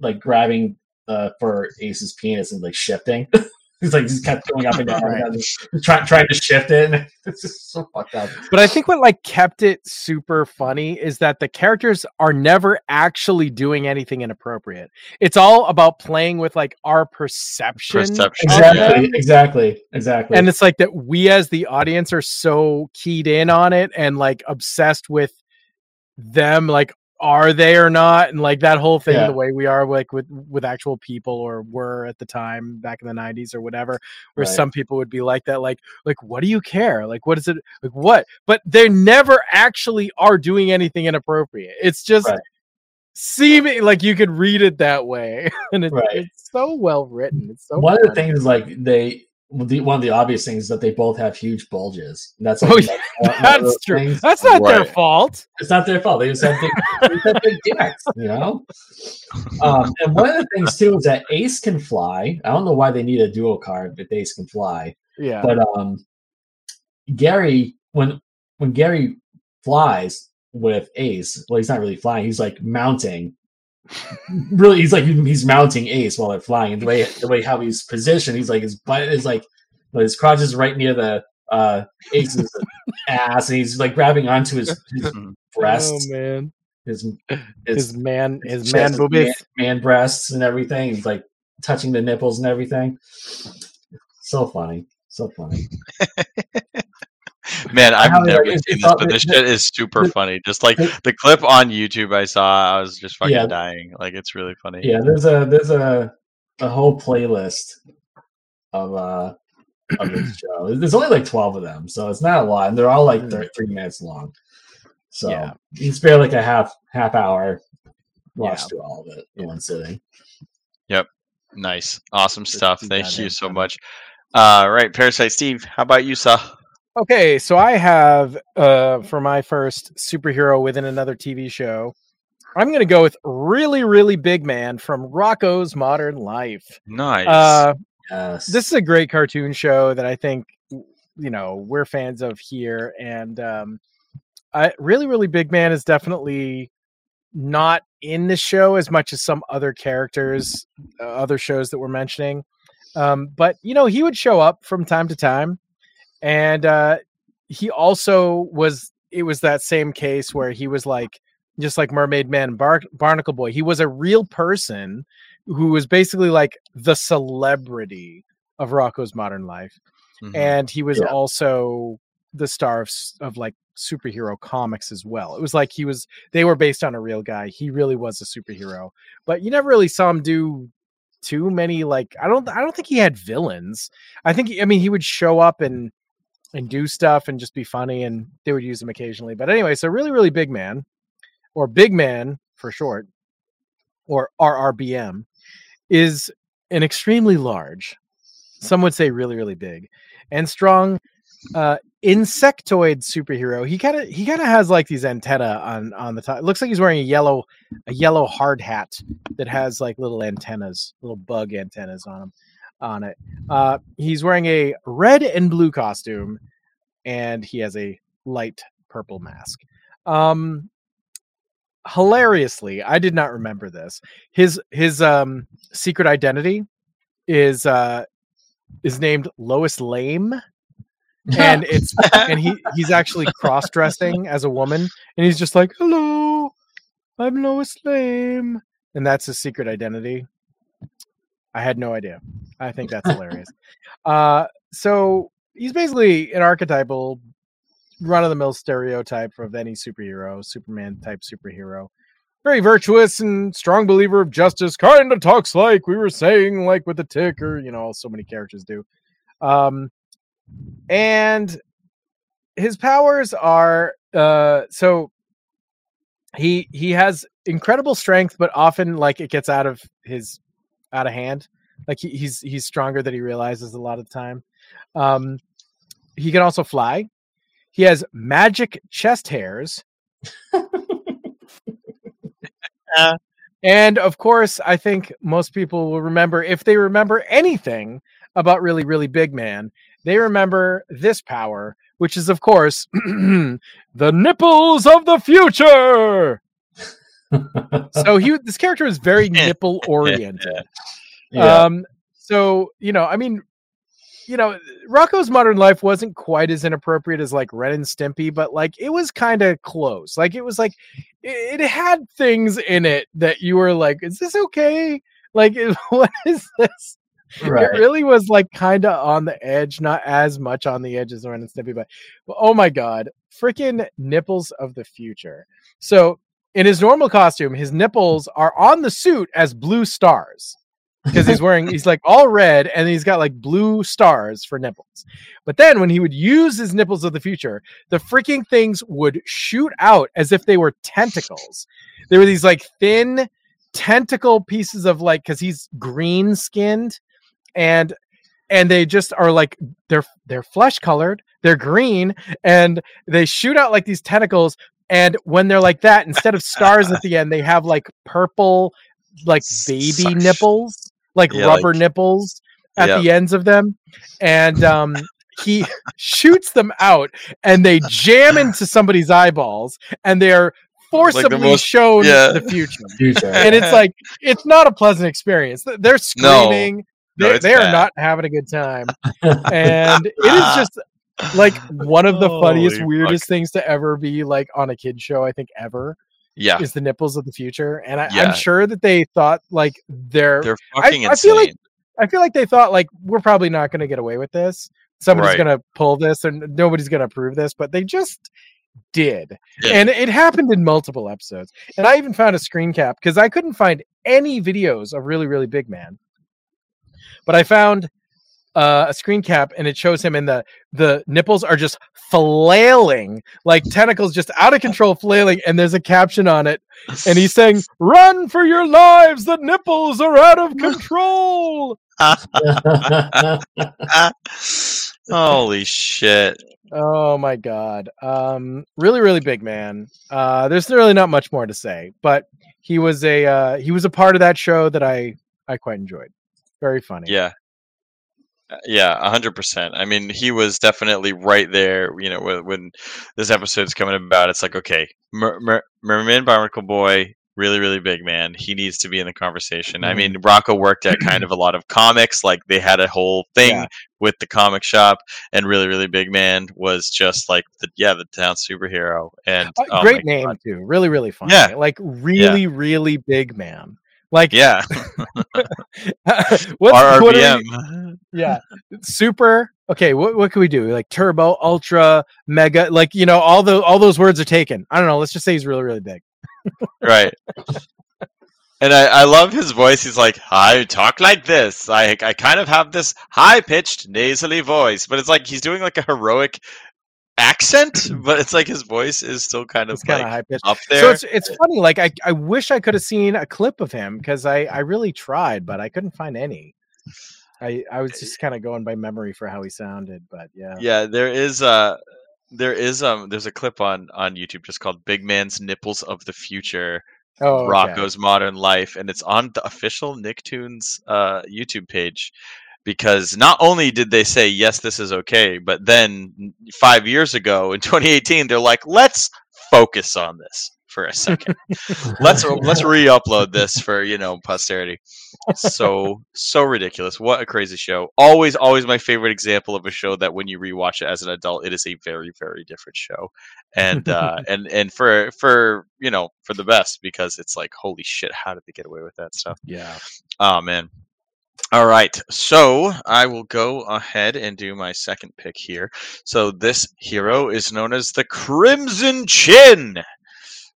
like grabbing uh for Ace's penis and like shifting. he's like he's kept going up and down, Right. and trying trying to shift it. And it's just so fucked up. But I think what like kept it super funny is that the characters are never actually doing anything inappropriate. It's all about playing with like our perception. Perception. Exactly, them. exactly, exactly. And it's like that we as the audience are so keyed in on it and like obsessed with them like are they or not and like that whole thing Yeah. the way we are like with with actual people or were at the time back in the 90s or whatever where Right. some people would be like that like like what do you care like what is it like what but they never actually are doing anything inappropriate it's just Right. seeming like you could read it that way and it's, Right. it's so well written it's so one of the things like they the, one of the obvious things is that they both have huge bulges. That's like, Oh, yeah, one- one of those that's true things. that's not their fault It's not their fault. They just have big, have big dicks, you know. Um, and one of the things too is that Ace can fly. I don't know why they need a dual card if Ace can fly, yeah but um, Gary when when Gary flies with Ace, well, he's not really flying. He's like mounting. Really, he's like he's mounting Ace while they're flying. And the way the way how he's positioned, he's like his butt is like his crotch is right near the uh Ace's ass, and he's like grabbing onto his, his breast, oh man his his man his man his boobies man, man breasts and everything. He's like touching the nipples and everything. So funny, so funny. Man, I've never seen this, but this shit is super funny. Just like the- clip on YouTube I saw, I was just fucking Yeah. dying. Like it's really funny. Yeah, there's a there's a a whole playlist of uh of this show. There's only like twelve of them, so it's not a lot, and they're all like thir- three minutes long. So Yeah. you can spare like a half half hour watch Yeah. through all of it in one sitting. Yep. Nice. Awesome stuff. Thank you so much. Uh right, Parasite Steve, how about you, sir? Okay, so I have uh for my first superhero within another TV show, I'm gonna go with really, really big man from Rocko's Modern Life. Nice. Uh Yes. this is a great cartoon show that I think you know we're fans of here, and um, I really, really big man is definitely not in the show as much as some other characters, uh, other shows that we're mentioning. Um, but you know, he would show up from time to time, and uh, he also was. It was that same case where he was like, just like Mermaid Man, Bar- Barnacle Boy. He was a real person who was basically like the celebrity of Rocko's Modern Life, Mhm. and he was Yeah. also the star of, of like superhero comics as well. It was like he was they were based on a real guy. He really was a superhero, but you never really saw him do too many like I don't I don't think he had villains. I think I mean he would show up and and do stuff and just be funny and they would use him occasionally. But anyway, so really really big man or big man for short or RRBM is an extremely large, some would say really, really big and strong uh insectoid superhero. He kind of he kind of has like these antenna on on the top. It looks like he's wearing a yellow a yellow hard hat that has like little antennas, little bug antennas on him on it. Uh he's wearing a red and blue costume and he has a light purple mask. Um hilariously, I did not remember this. His his um secret identity is uh is named Lois Lame. And it's and he he's actually cross-dressing as a woman and he's just like, "Hello. I'm Lois Lame." And that's his secret identity. I had no idea. I think that's hilarious. Uh so he's basically an archetypal run of the mill stereotype of any superhero, Superman type superhero. Very virtuous and strong believer of justice, kind of talks like we were saying, like with the ticker, you know, so many characters do. Um, and his powers are uh so he he has incredible strength, but often like it gets out of his out of hand. Like he, he's he's stronger than he realizes a lot of the time. Um, he can also fly. He has magic chest hairs. Uh, and of course, I think most people will remember if they remember anything about really, really big man, they remember this power, which is, of course, the nipples of the future. So he, this character is very nipple oriented. Yeah. Um, so you know, I mean, you know, Rocko's Modern Life wasn't quite as inappropriate as like Ren and Stimpy, but like it was kind of close. Like it was like it, it had things in it that you were like, "Is this okay?" Like, what is this? Right. It really was like kind of on the edge, not as much on the edge as Ren and Stimpy, but, but oh my god, freaking nipples of the future. So in his normal costume, his nipples are on the suit as blue stars because he's wearing he's like all red and he's got like blue stars for nipples. But then when he would use his nipples of the future, the freaking things would shoot out as if they were tentacles. There were these like thin tentacle pieces of like because he's green skinned and and they just are like they're they're flesh colored they're green and they shoot out like these tentacles and when they're like that instead of stars at the end they have like purple like baby Such- nipples like Yeah, rubber like- nipples at Yeah. the ends of them and um he shoots them out and they jam into somebody's eyeballs and they're forcibly most- shown yeah. the future Future. and it's like it's not a pleasant experience. They're screaming. No, they, they are not having a good time, and it is just like one of the funniest, Holy weirdest things to ever be like on a kid show. I think ever Yeah. is the nipples of the future, and I, Yeah. I'm sure that they thought like they're. They're fucking I insane. feel like I feel like they thought like we're probably not going to get away with this, somebody's Right. gonna pull this and nobody's gonna approve this, but they just did. Yeah. And it happened in multiple episodes. And I even found a screen cap because I couldn't find any videos of really, really big man. But I found uh, a screen cap and it shows him and the the nipples are just flailing like tentacles just out of control flailing and there's a caption on it and he's saying run for your lives the nipples are out of control Holy shit. oh my god um really really big man uh there's really not much more to say but he was a uh he was a part of that show that i i quite enjoyed very funny Yeah. Uh, Yeah, a hundred percent. I mean, he was definitely right there. You know, when, when this episode's coming about, it's like, okay, Mer- Mer- Merman Barnacle Boy, really, really big man. He needs to be in the conversation. I mean, Rocko worked at kind of a lot of comics. Like they had a whole thing Yeah. with the comic shop, and really, really big man was just like the yeah, the town superhero. And Uh, oh great name God. too really really fun. Yeah. like really really big man like Yeah, what's what we- yeah. Super okay what, what can we do? Like turbo ultra mega like you know all the all those words are taken. I don't know let's just say he's really really big. Right. And I, I love his voice he's like i talk like this. I i kind of have this high pitched nasally voice but it's like he's doing like a heroic accent but it's like his voice is still kind of it's like high pitched up there so it's it's funny like i i wish i could have seen a clip of him because i i really tried but i couldn't find any i i was just kind of going by memory for how he sounded but yeah yeah there is uh there is um there's a clip on on youtube just called big man's nipples of the future oh okay. Rocko's Modern Life, and it's on the official Nicktoons uh, YouTube page. Because not only did they say yes, this is okay, but then five years ago in 2018, they're like, let's focus on this for a second. let's let's re-upload this for you know posterity. So so ridiculous. What a crazy show. Always always my favorite example of a show that when you rewatch it as an adult, it is a very very different show. And uh and and for for you know for the best because it's like holy shit, how did they get away with that stuff? yeah Oh man. All right. So I will go ahead and do my second pick here. So this hero is known as the Crimson Chin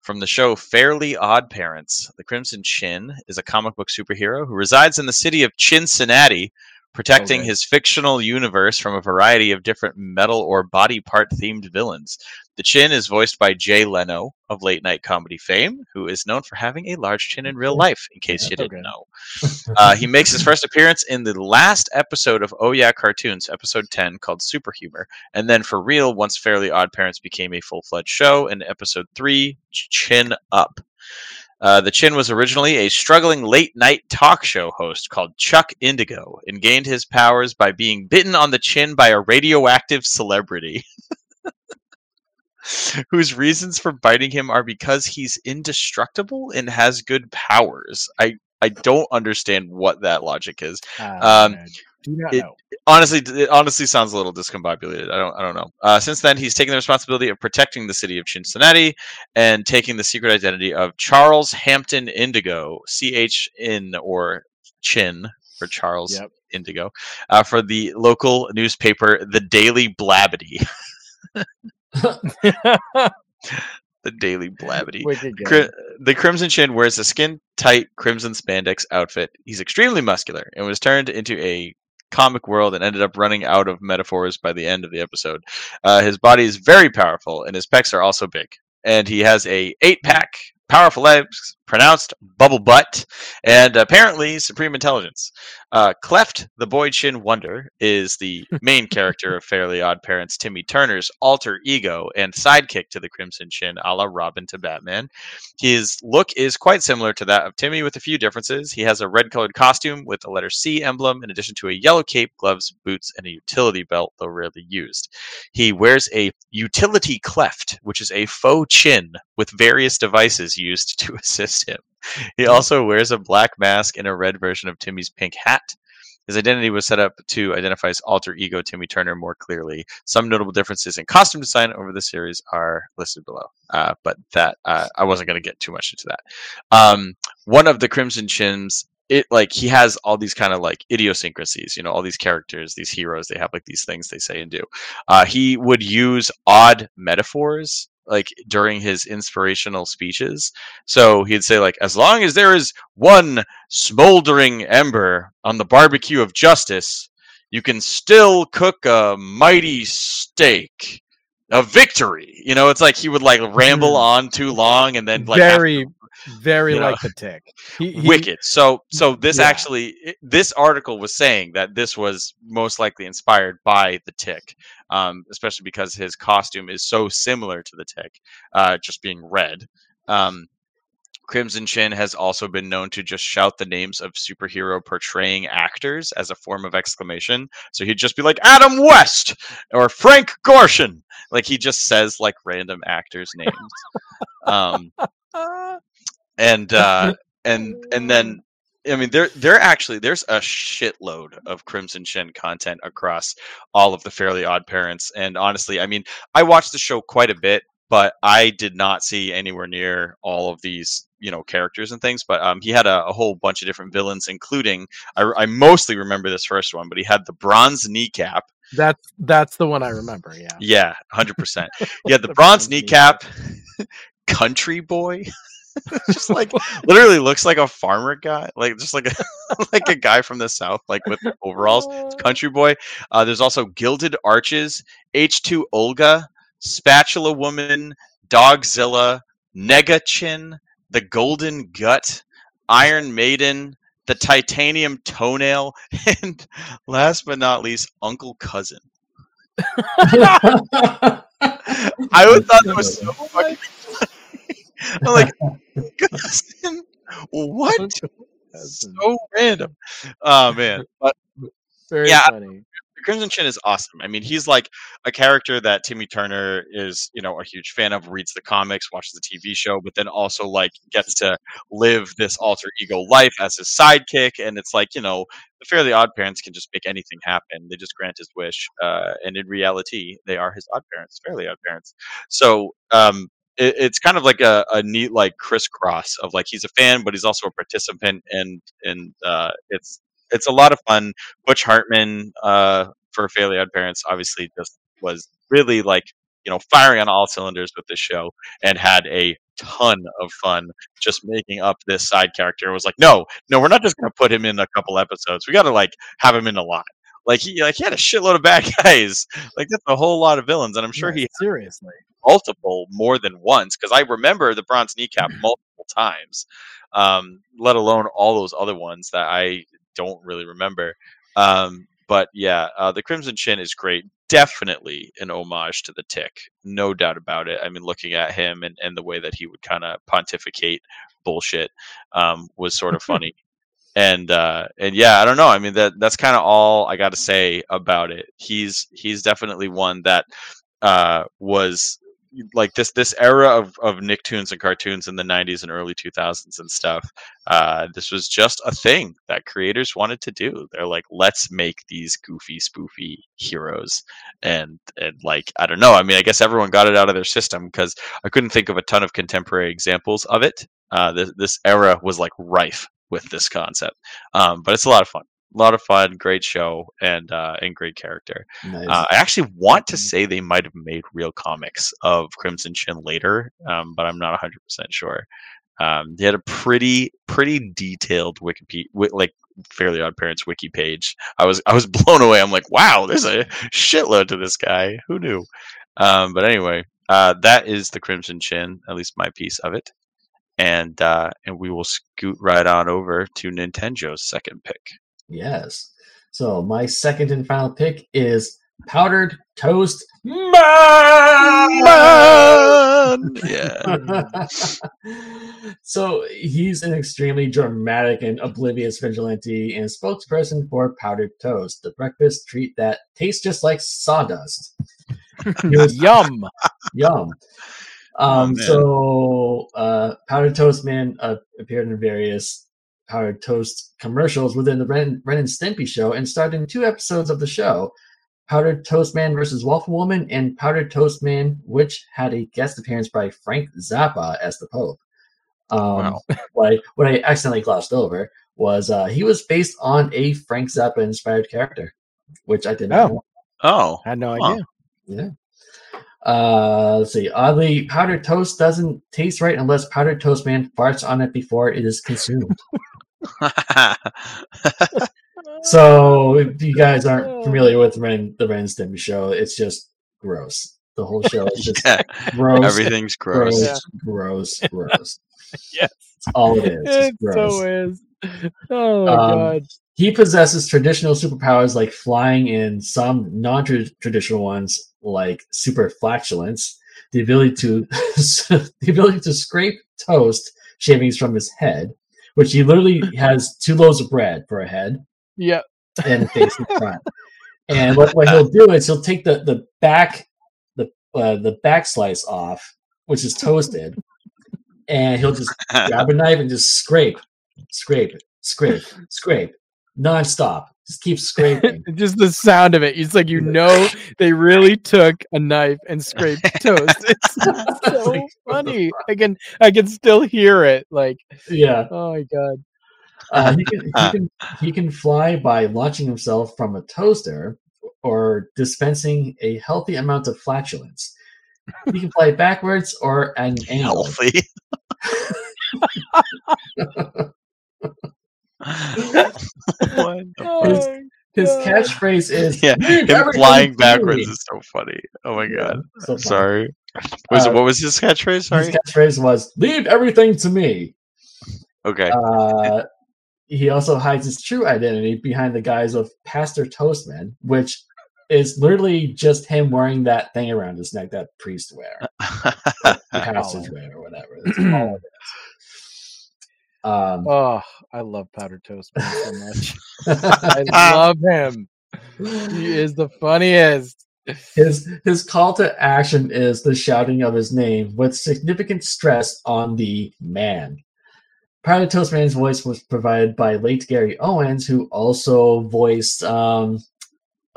from the show Fairly Odd Parents. The Crimson Chin is a comic book superhero who resides in the city of Chincinnati, protecting Okay. his fictional universe from a variety of different metal or body part themed villains. The Chin is voiced by Jay Leno of late night comedy fame, who is known for having a large chin in real life, in case you didn't Okay. know. Uh, he makes his first appearance in the last episode of Oh Yeah Cartoons, episode 10, called Super Humor, and then for real once Fairly Odd Parents became a full fledged show in episode 3, Chin Up. Uh, the Chin was originally a struggling late night talk show host called Chuck Indigo and gained his powers by being bitten on the chin by a radioactive celebrity. Whose reasons for biting him are because he's indestructible and has good powers. I, I don't understand what that logic is. Ah, Um. Do not it- know. honestly it honestly sounds a little discombobulated. I don't i don't know. Uh, since then he's taken the responsibility of protecting the city of Chincinnati and taking the secret identity of charles hampton indigo C H N or chin for charles Yep. indigo uh, for the local newspaper the daily blabbity the daily blabbity Cri- the Crimson Chin wears a skin tight crimson spandex outfit. He's extremely muscular and was turned into a comic world and ended up running out of metaphors by the end of the episode. Uh, his body is very powerful and his pecs are also big. And he has a eight pack, powerful legs, pronounced bubble butt, and apparently supreme intelligence. Uh, Cleft, the boy chin wonder, is the main character of Fairly Odd Parents Timmy Turner's alter ego and sidekick to the Crimson Chin, a la Robin to Batman. His look is quite similar to that of Timmy with a few differences. He has a red colored costume with a letter C emblem, in addition to a yellow cape, gloves, boots, and a utility belt, though rarely used. He wears a utility cleft, which is a faux chin with various devices used to assist him. He also wears a black mask and a red version of Timmy's pink hat. His identity was set up to identify his alter ego, Timmy Turner, more clearly. Some notable differences in costume design over the series are listed below, uh, but that uh, I wasn't going to get too much into that. Um, one of the Crimson Chin's it like he has all these kind of like idiosyncrasies you know all these characters these heroes they have like these things they say and do uh, he would use odd metaphors like during his inspirational speeches. So he'd say like as long as there is one smoldering ember on the barbecue of justice you can still cook a mighty steak a victory. You know it's like he would like ramble mm. on too long and then like very, very you know, like the tick. He, he- wicked. So so this Yeah. actually this article was saying that this was most likely inspired by the tick um, especially because his costume is so similar to the tick uh, just being red. Um, crimson chin has also been known to just shout the names of superhero portraying actors as a form of exclamation. So he'd just be like adam west or frank gorshin. Like he just says like random actors names. Um, and uh and and then I mean there there actually there's a shitload of Crimson Chin content across all of the Fairly Odd Parents and honestly I mean I watched the show quite a bit but I did not see anywhere near all of these you know characters and things but um he had a, a whole bunch of different villains including I, I mostly remember this first one but he had the bronze kneecap that's that's the one I remember. Yeah. yeah 100% Yeah, had the bronze kneecap country boy just like literally looks like a farmer guy like just like a like a guy from the south like with overalls. It's country boy. Uh, there's also gilded arches h2 olga spatula woman dogzilla negachin the golden gut iron maiden the titanium toenail and last but not least uncle cousin. I would thought that was so fucking I'm like, cousin, what? So random. Oh man, but Very yeah, funny. Crimson Chin is awesome. I mean, he's like a character that Timmy Turner is, you know, a huge fan of. Reads the comics, watches the TV show, but then also like gets to live this alter ego life as his sidekick. And it's like, you know, the Fairly Odd Parents can just make anything happen. They just grant his wish, uh, and in reality, they are his odd parents, Fairly Odd Parents. So, um, it, it's kind of like a, a neat like crisscross of like he's a fan, but he's also a participant, and and uh, it's it's a lot of fun. Butch Hartman uh, for Fairly Odd Parents obviously just was really like you know firing on all cylinders with this show and had a ton of fun just making up this side character. It was like, no, no, we're not just gonna put him in a couple episodes. We got to like have him in a lot. Like he like he had a shitload of bad guys. Like that's a whole lot of villains, and I'm sure he seriously multiple more than once because I remember the bronze kneecap multiple times, um, let alone all those other ones that I don't really remember. Um, but yeah, uh, the Crimson Chin is great. Definitely an homage to the Tick, no doubt about it. I mean, looking at him and, and the way that he would kind of pontificate bullshit um, was sort of funny. And uh, and yeah, I don't know. I mean, that that's kind of all I got to say about it. He's he's definitely one that uh, was like this this era of, of Nicktoons and cartoons in the 90s and early 2000s and stuff uh, this was just a thing that creators wanted to do they're like let's make these goofy spoofy heroes and and like i don't know i mean i guess everyone got it out of their system because i couldn't think of a ton of contemporary examples of it uh, this, this era was like rife with this concept um, but it's a lot of fun a lot of fun great show and uh, and great character Nice. uh, I actually want to say they might have made real comics of Crimson Chin later, um, but I'm not 100% sure. Um, they had a pretty pretty detailed Wikipedia, like Fairly Odd Parents wiki page. I was I was blown away. I'm like, wow, there's a shitload to this guy. Who knew? Um, but anyway, uh, that is the Crimson Chin, at least my piece of it, and uh, and we will scoot right on over to Nintenjoe's second pick. Yes. So my second and final pick is powdered toast man. Yeah. so he's an extremely dramatic and oblivious vigilante and spokesperson for powdered toast, the breakfast treat that tastes just like sawdust. He was- Yum. Yum. Oh, Um, man. so uh, Powdered Toast Man uh, appeared in various Powdered Toast commercials within the Ren, Ren and Stimpy show and starred in two episodes of the show. Powdered Toast Man versus Waffle Woman and Powdered Toast Man, which had a guest appearance by Frank Zappa as the Pope. Um, Wow. what, I, what I accidentally glossed over. was uh, he was based on a Frank Zappa inspired character, which I did not Oh. know. Oh, I had no Huh. idea. Yeah. Uh, let's see. Oddly, powdered toast doesn't taste right unless powdered toast man farts on it before it is consumed. so, if you guys aren't familiar with Ren, the Ren and Stimpy show, it's just gross. The whole show is just yeah, gross. everything's gross. gross, gross, gross. Yes. That's all it is. Just It gross. so is. Oh Um, god. He possesses traditional superpowers like flying and some non-traditional ones like super flatulence, the ability to the ability to scrape toast shavings from his head, which he literally has two loaves of bread for a head Yeah. and face in front. And what, what he'll do is he'll take the the back the uh, the back slice off, which is toasted, and he'll just grab a knife and just scrape, scrape, scrape, scrape, nonstop. Just keep scraping. Just the sound of it. It's like you know they really took a knife and scraped toast. It's so Like, funny. I can I can still hear it. Like yeah, oh my god. uh, he can he can he can fly by launching himself from a toaster or dispensing a healthy amount of flatulence. He can fly backwards or at an angle. Healthy. What? the Oh fuck? my His catchphrase is Yeah, him flying backwards me." is so funny. Oh my Yeah, god. so funny. Sorry. Was Uh, what was his catchphrase? Sorry. His catchphrase was "Leave everything to me." Okay. Uh, he also hides his true identity behind the guise of Pastor Toastman, which is literally just him wearing that thing around his neck that priests wear, or pastors wear, or whatever. That's all it is. Um, Oh, I love powdered toast man so much. I love him. He is the funniest. his his call to action is the shouting of his name with significant stress on the man. Powdered Toast Man's voice was provided by late Gary Owens, who also voiced um,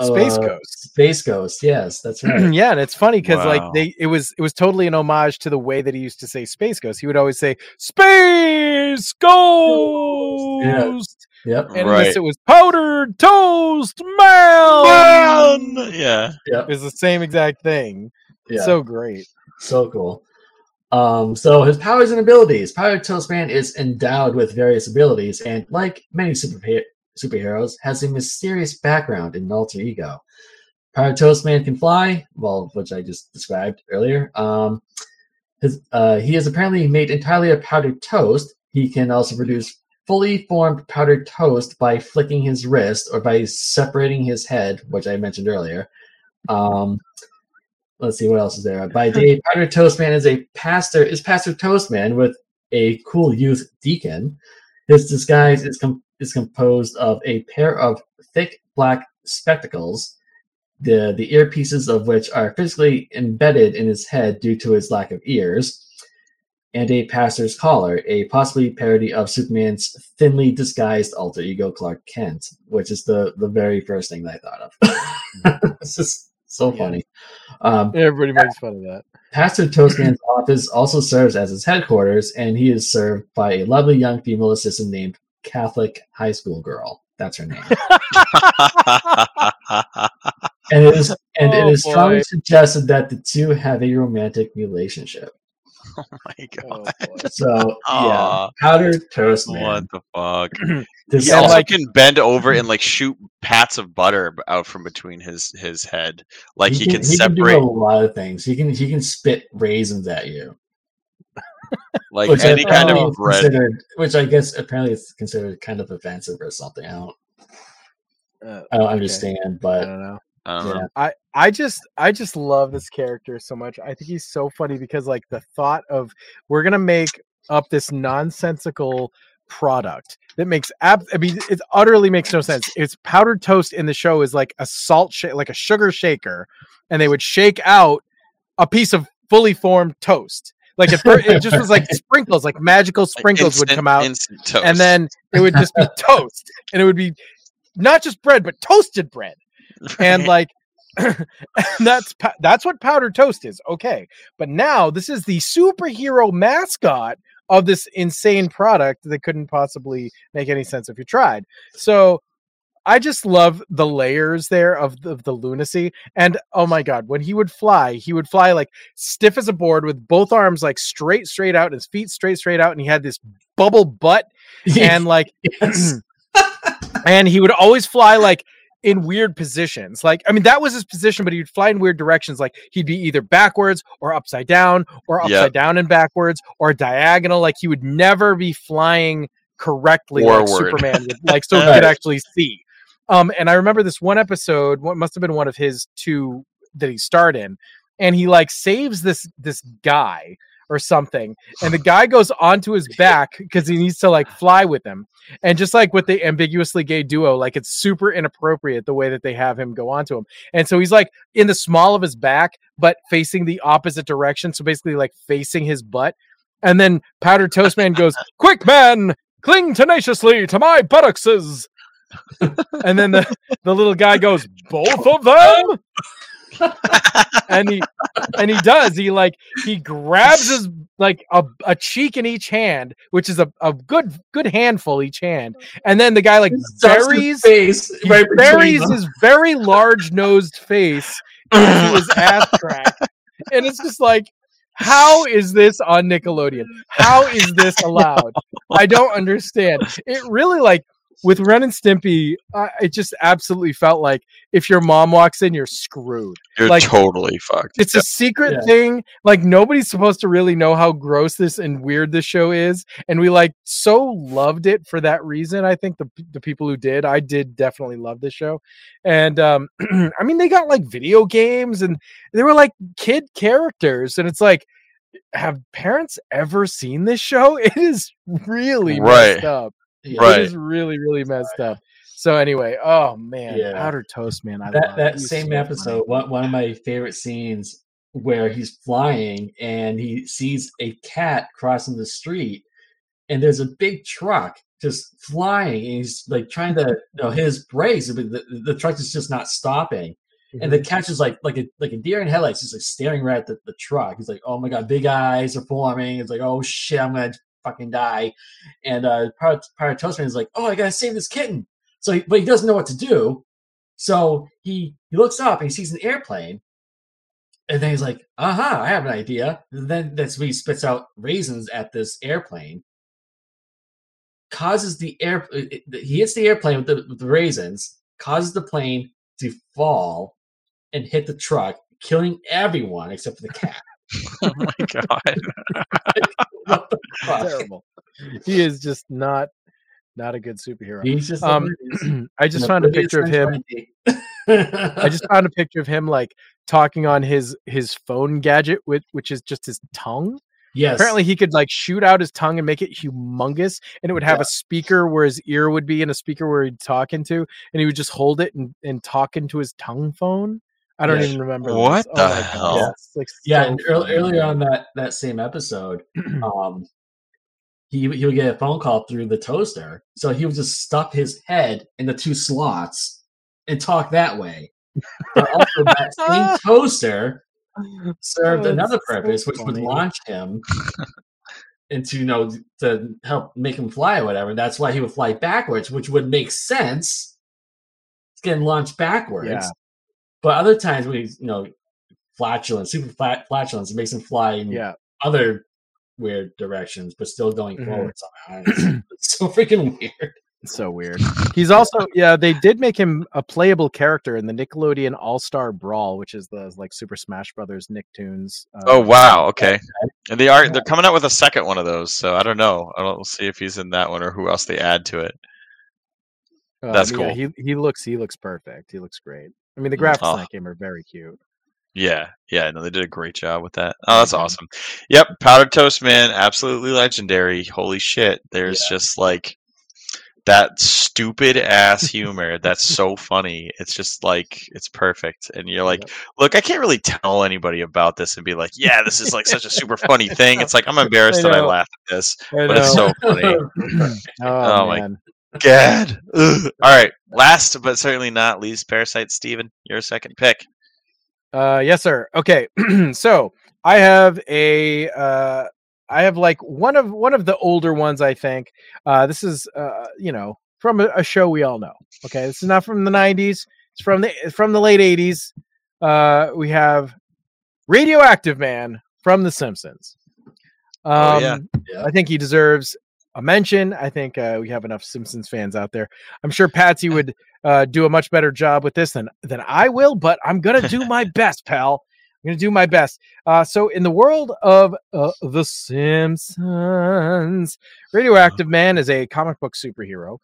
Space uh, Ghost. Space Ghost, yes, that's right. yeah, and it's funny because like they it was it was totally an homage to the way that he used to say space ghost. He would always say space ghost. Yep. And Right. this it was powdered toast man. Man! Yeah. Yep. It's the same exact thing. Yeah. So great. So cool. Um, so his powers and abilities. Powdered Toast Man is endowed with various abilities, and like many super superheroes, has a mysterious background in alter ego. Powdered Toast Man can fly, well, which I just described earlier. Um, his, uh, he is apparently made entirely of powdered toast. He can also produce fully formed powdered toast by flicking his wrist or by separating his head, which I mentioned earlier. Um, let's see what else is there. By day, Powdered Toastman is a pastor. Is Pastor toast man with a cool youth deacon. His disguise is com- is composed of a pair of thick black spectacles, the the earpieces of which are physically embedded in his head due to his lack of ears, and a pastor's collar, a possibly parody of Superman's thinly disguised alter ego Clark Kent, which is the the very first thing that I thought of. it's just so funny. Um, Everybody makes fun of that. Pastor Toastman's office also serves as his headquarters, and he is served by a lovely young female assistant named Catholic High School Girl. That's her name. and it is and Oh, it is strongly suggested that the two have a romantic relationship. oh my oh, god. Oh. So yeah, powdered toast man. What the fuck? This He also also- like- can bend over and like shoot pats of butter out from between his his head. Like he, can, he can do separate a lot of things. He can he can spit raisins at you, like which any kind of bread. considered, which I guess apparently it's considered kind of offensive or something. I don't Uh, I don't okay. understand, I but don't know. I don't yeah. know. I I just I just love this character so much. I think he's so funny because like the thought of we're gonna make up this nonsensical product that makes ab I mean it utterly makes no sense. It's powdered toast in the show is like a salt shake like a sugar shaker, and they would shake out a piece of fully formed toast. Like at first, it just was like sprinkles, like magical sprinkles would Instant- come out, and then it would just be toast, and it would be not just bread but toasted bread. And like that's that's what powdered toast is okay. But now this is the superhero mascot of this insane product that couldn't possibly make any sense if you tried. So I just love the layers there of the, of the lunacy. And oh my god, when he would fly, he would fly like stiff as a board with both arms like straight, straight out, and his feet straight, straight out, and he had this bubble butt and like and he would always fly like in weird positions. Like, I mean, that was his position, but he'd fly in weird directions. Like, he'd be either backwards or upside down, or upside Yep. down and backwards, or diagonal. Like, he would never be flying correctly like Superman, would, like so he could actually see. Um, and I remember this one episode. What must have been one of his two that he starred in, and he like saves this this guy or something, and the guy goes onto his back because he needs to like fly with him. And just like with the ambiguously gay duo, like it's super inappropriate the way that they have him go onto him. And so he's like in the small of his back, but facing the opposite direction. So basically, like facing his butt. And then Powdered Toast Man goes, Quick, man, cling tenaciously to my buttocks. And then the, the little guy goes, Both of them? and he and he does. He like he grabs his like a, a cheek in each hand which is a, a good good handful each hand. And then the guy like Stuffs his buries face right buries his very large nosed face into his ass crack and it's just like how is this on nickelodeon? How is this allowed? I don't understand. It really like with Ren and Stimpy, uh, it just absolutely felt like if your mom walks in, you're screwed. You're like totally fucked. it's a secret Yeah. thing. Like nobody's supposed to really know how gross this and weird this show is, and we like so loved it for that reason. I think the the people who did, I did definitely love this show, and um, I mean they got like video games and they were like kid characters, and it's like. Have parents ever seen this show? It is really messed up. Yeah. Right. It is really, really messed up. So anyway, oh man, Yeah. powdered toast, man. I that love that same so funny. episode, one, one of my favorite scenes where he's flying and he sees a cat crossing the street, and there's a big truck just flying, and he's like trying to, you know, his brakes, but the, the truck is just not stopping. And mm-hmm. the cat's is like like a like a deer in headlights, just like staring right at the, the truck. He's like, "Oh my god, big eyes are forming." It's like, "Oh shit, I'm gonna fucking die." And uh, Toastman is like, "Oh, I gotta save this kitten." So, he, but he doesn't know what to do. So he he looks up and he sees an airplane, and then he's like, "Aha, I have an idea." And then that's when he spits out raisins at this airplane. Causes the air it- he hits the airplane with the, with the raisins, causes the plane to fall and hit the truck, killing everyone except for the cat. oh my god. What the fuck? terrible. He is just not not a good superhero. He's just Um, I just found a picture of him. I I just found a picture of him like talking on his his phone gadget, which which is just his tongue. yes. Apparently, he could like shoot out his tongue and make it humongous, and it would have Yeah. a speaker where his ear would be and a speaker where he'd talk into, and he would just hold it and, and talk into his tongue phone. I don't Yeah. even remember. What this. the my God, hell? it's, like, Yeah, and earl- funny. earlier on that that same episode, um, he he would get a phone call through the toaster, so he would just stuff his head in the two slots and talk that way. But also, that same toaster served Oh, another it's so purpose, which would launch him into you know to help make him fly or whatever. That's why he would fly backwards, which would make sense. It's getting launched backwards. Yeah. But other times we, you know flatulence, super flat flatulence, it makes him fly in Yeah. other weird directions, but still going Mhm. forward somehow. It's, it's so freaking weird. It's so weird. He's also yeah, they did make him a playable character in the Nickelodeon All Star Brawl, which is the like Super Smash Brothers Nicktoons. Uh, Oh wow, okay. And they are they're coming out with a second one of those, so I don't know. I don't we'll see if he's in that one or who else they add to it. um, that's yeah, cool. he he looks he looks perfect. He looks great. I mean, the Mm, graphics oh. in that game are very cute. Yeah, yeah, no, they did a great job with that. Oh, that's awesome. Yep, Powdered Toast Man, absolutely legendary. Holy shit. There's just like that stupid ass humor that's so funny. It's just like it's perfect. And you're like, look, I can't really tell anybody about this and be like, yeah, this is like such a super funny thing. It's like I'm embarrassed that I know. laugh at this, I but it's so funny. Oh, Oh man. God. Ugh. All right. Last but certainly not least, Parasite Steven, your second pick. Uh, yes, sir. Okay, so I have a uh, I have like one of one of the older ones. I think uh, this is uh, you know from a, a show we all know. Okay, this is not from the '90s. It's from the from the late '80s. Uh, we have Radioactive Man from The Simpsons. Um, Oh, yeah. I think he deserves a mention. I think uh, we have enough Simpsons fans out there. I'm sure Patsy would uh, do a much better job with this than than I will, but I'm gonna do my best, pal. I'm gonna do my best. Uh, so, in the world of uh, The Simpsons, Radioactive Man is a comic book superhero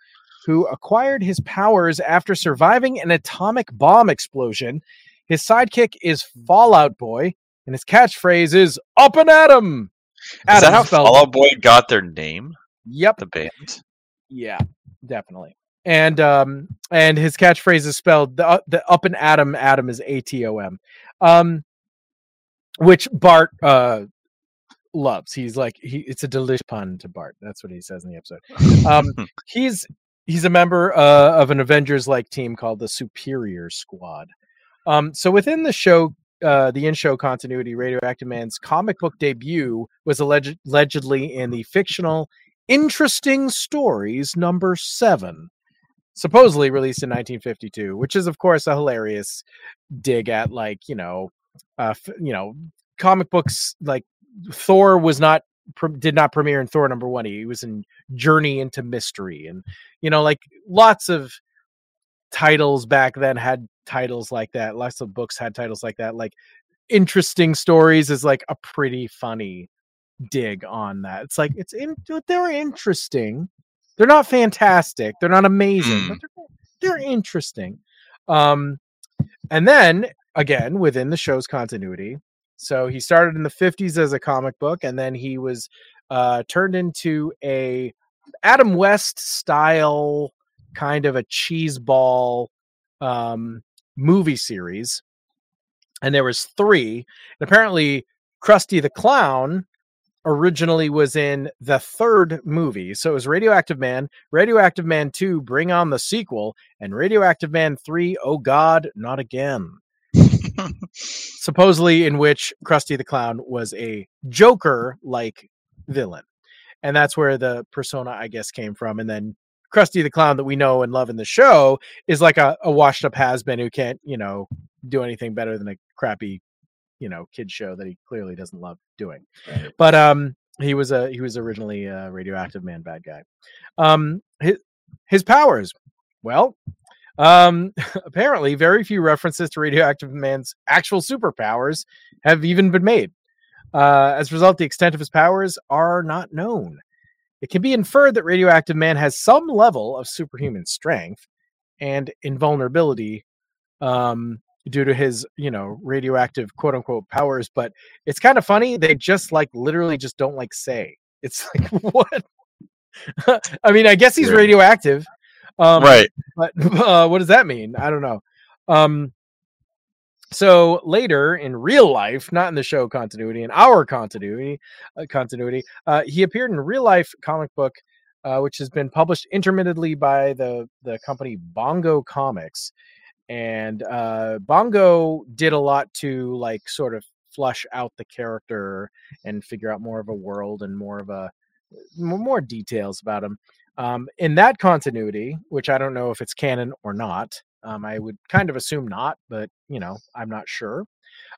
who acquired his powers after surviving an atomic bomb explosion. His sidekick is Fallout Boy, and his catchphrase is "Up and Atom." Is that how spelled- Fall Out Boy got their name? Yep. The band. Yeah, definitely. And um and his catchphrase is spelled the, uh, the up and Atom. Atom is A T O M. Um, which Bart uh loves. He's like he. It's a delish pun to Bart. That's what he says in the episode. Um, he's he's a member uh, of an Avengers like team called the Superior Squad. Um, so within the show, uh, the in-show continuity, Radioactive Man's comic book debut was alleged, allegedly in the fictional Interesting Stories number seven, supposedly released in 1952, which is of course a hilarious dig at like you know, uh, you know, comic books like Thor was not did not premiere in Thor number one. He was in Journey into Mystery, and you know, like lots of titles back then had titles like that. Lots of books had titles like that. Like interesting stories is like a pretty funny dig on that. It's like it's in they're interesting. They're not fantastic. They're not amazing, but they're, they're interesting. Um, and then again within the show's continuity. So he started in the 50s as a comic book, and then he was uh, turned into a Adam West style kind of a cheese ball um, movie series. And there was three. And apparently, Krusty the Clown originally was in the third movie. So it was Radioactive Man, Radioactive Man 2, Bring On the Sequel, and Radioactive Man 3, Oh God, Not Again. Supposedly, in which Krusty the Clown was a Joker like villain. And that's where the persona, I guess, came from. And then Krusty the Clown that we know and love in the show is like a, a washed up has been who can't, you know, do anything better than a crappy, you know, kid show that he clearly doesn't love doing. But um he was a he was originally a radioactive man bad guy. Um his his powers. Well, um apparently very few references to radioactive man's actual superpowers have even been made. Uh, as a result, the extent of his powers are not known. It can be inferred that Radioactive Man has some level of superhuman strength and invulnerability um, due to his, you know, radioactive quote unquote powers. But it's kind of funny. They just like literally just don't like say. It's like, what? I mean, I guess he's Right. radioactive. Um, Right. But uh, what does that mean? I don't know. Um, so later in real life, not in the show continuity, in our continuity, uh, continuity, uh, he appeared in real life comic book, uh, which has been published intermittently by the the company Bongo Comics, and uh, Bongo did a lot to like sort of flush out the character and figure out more of a world and more of a more details about him. Um, in that continuity, which I don't know if it's canon or not, um, I would kind of assume not, but you know, I'm not sure.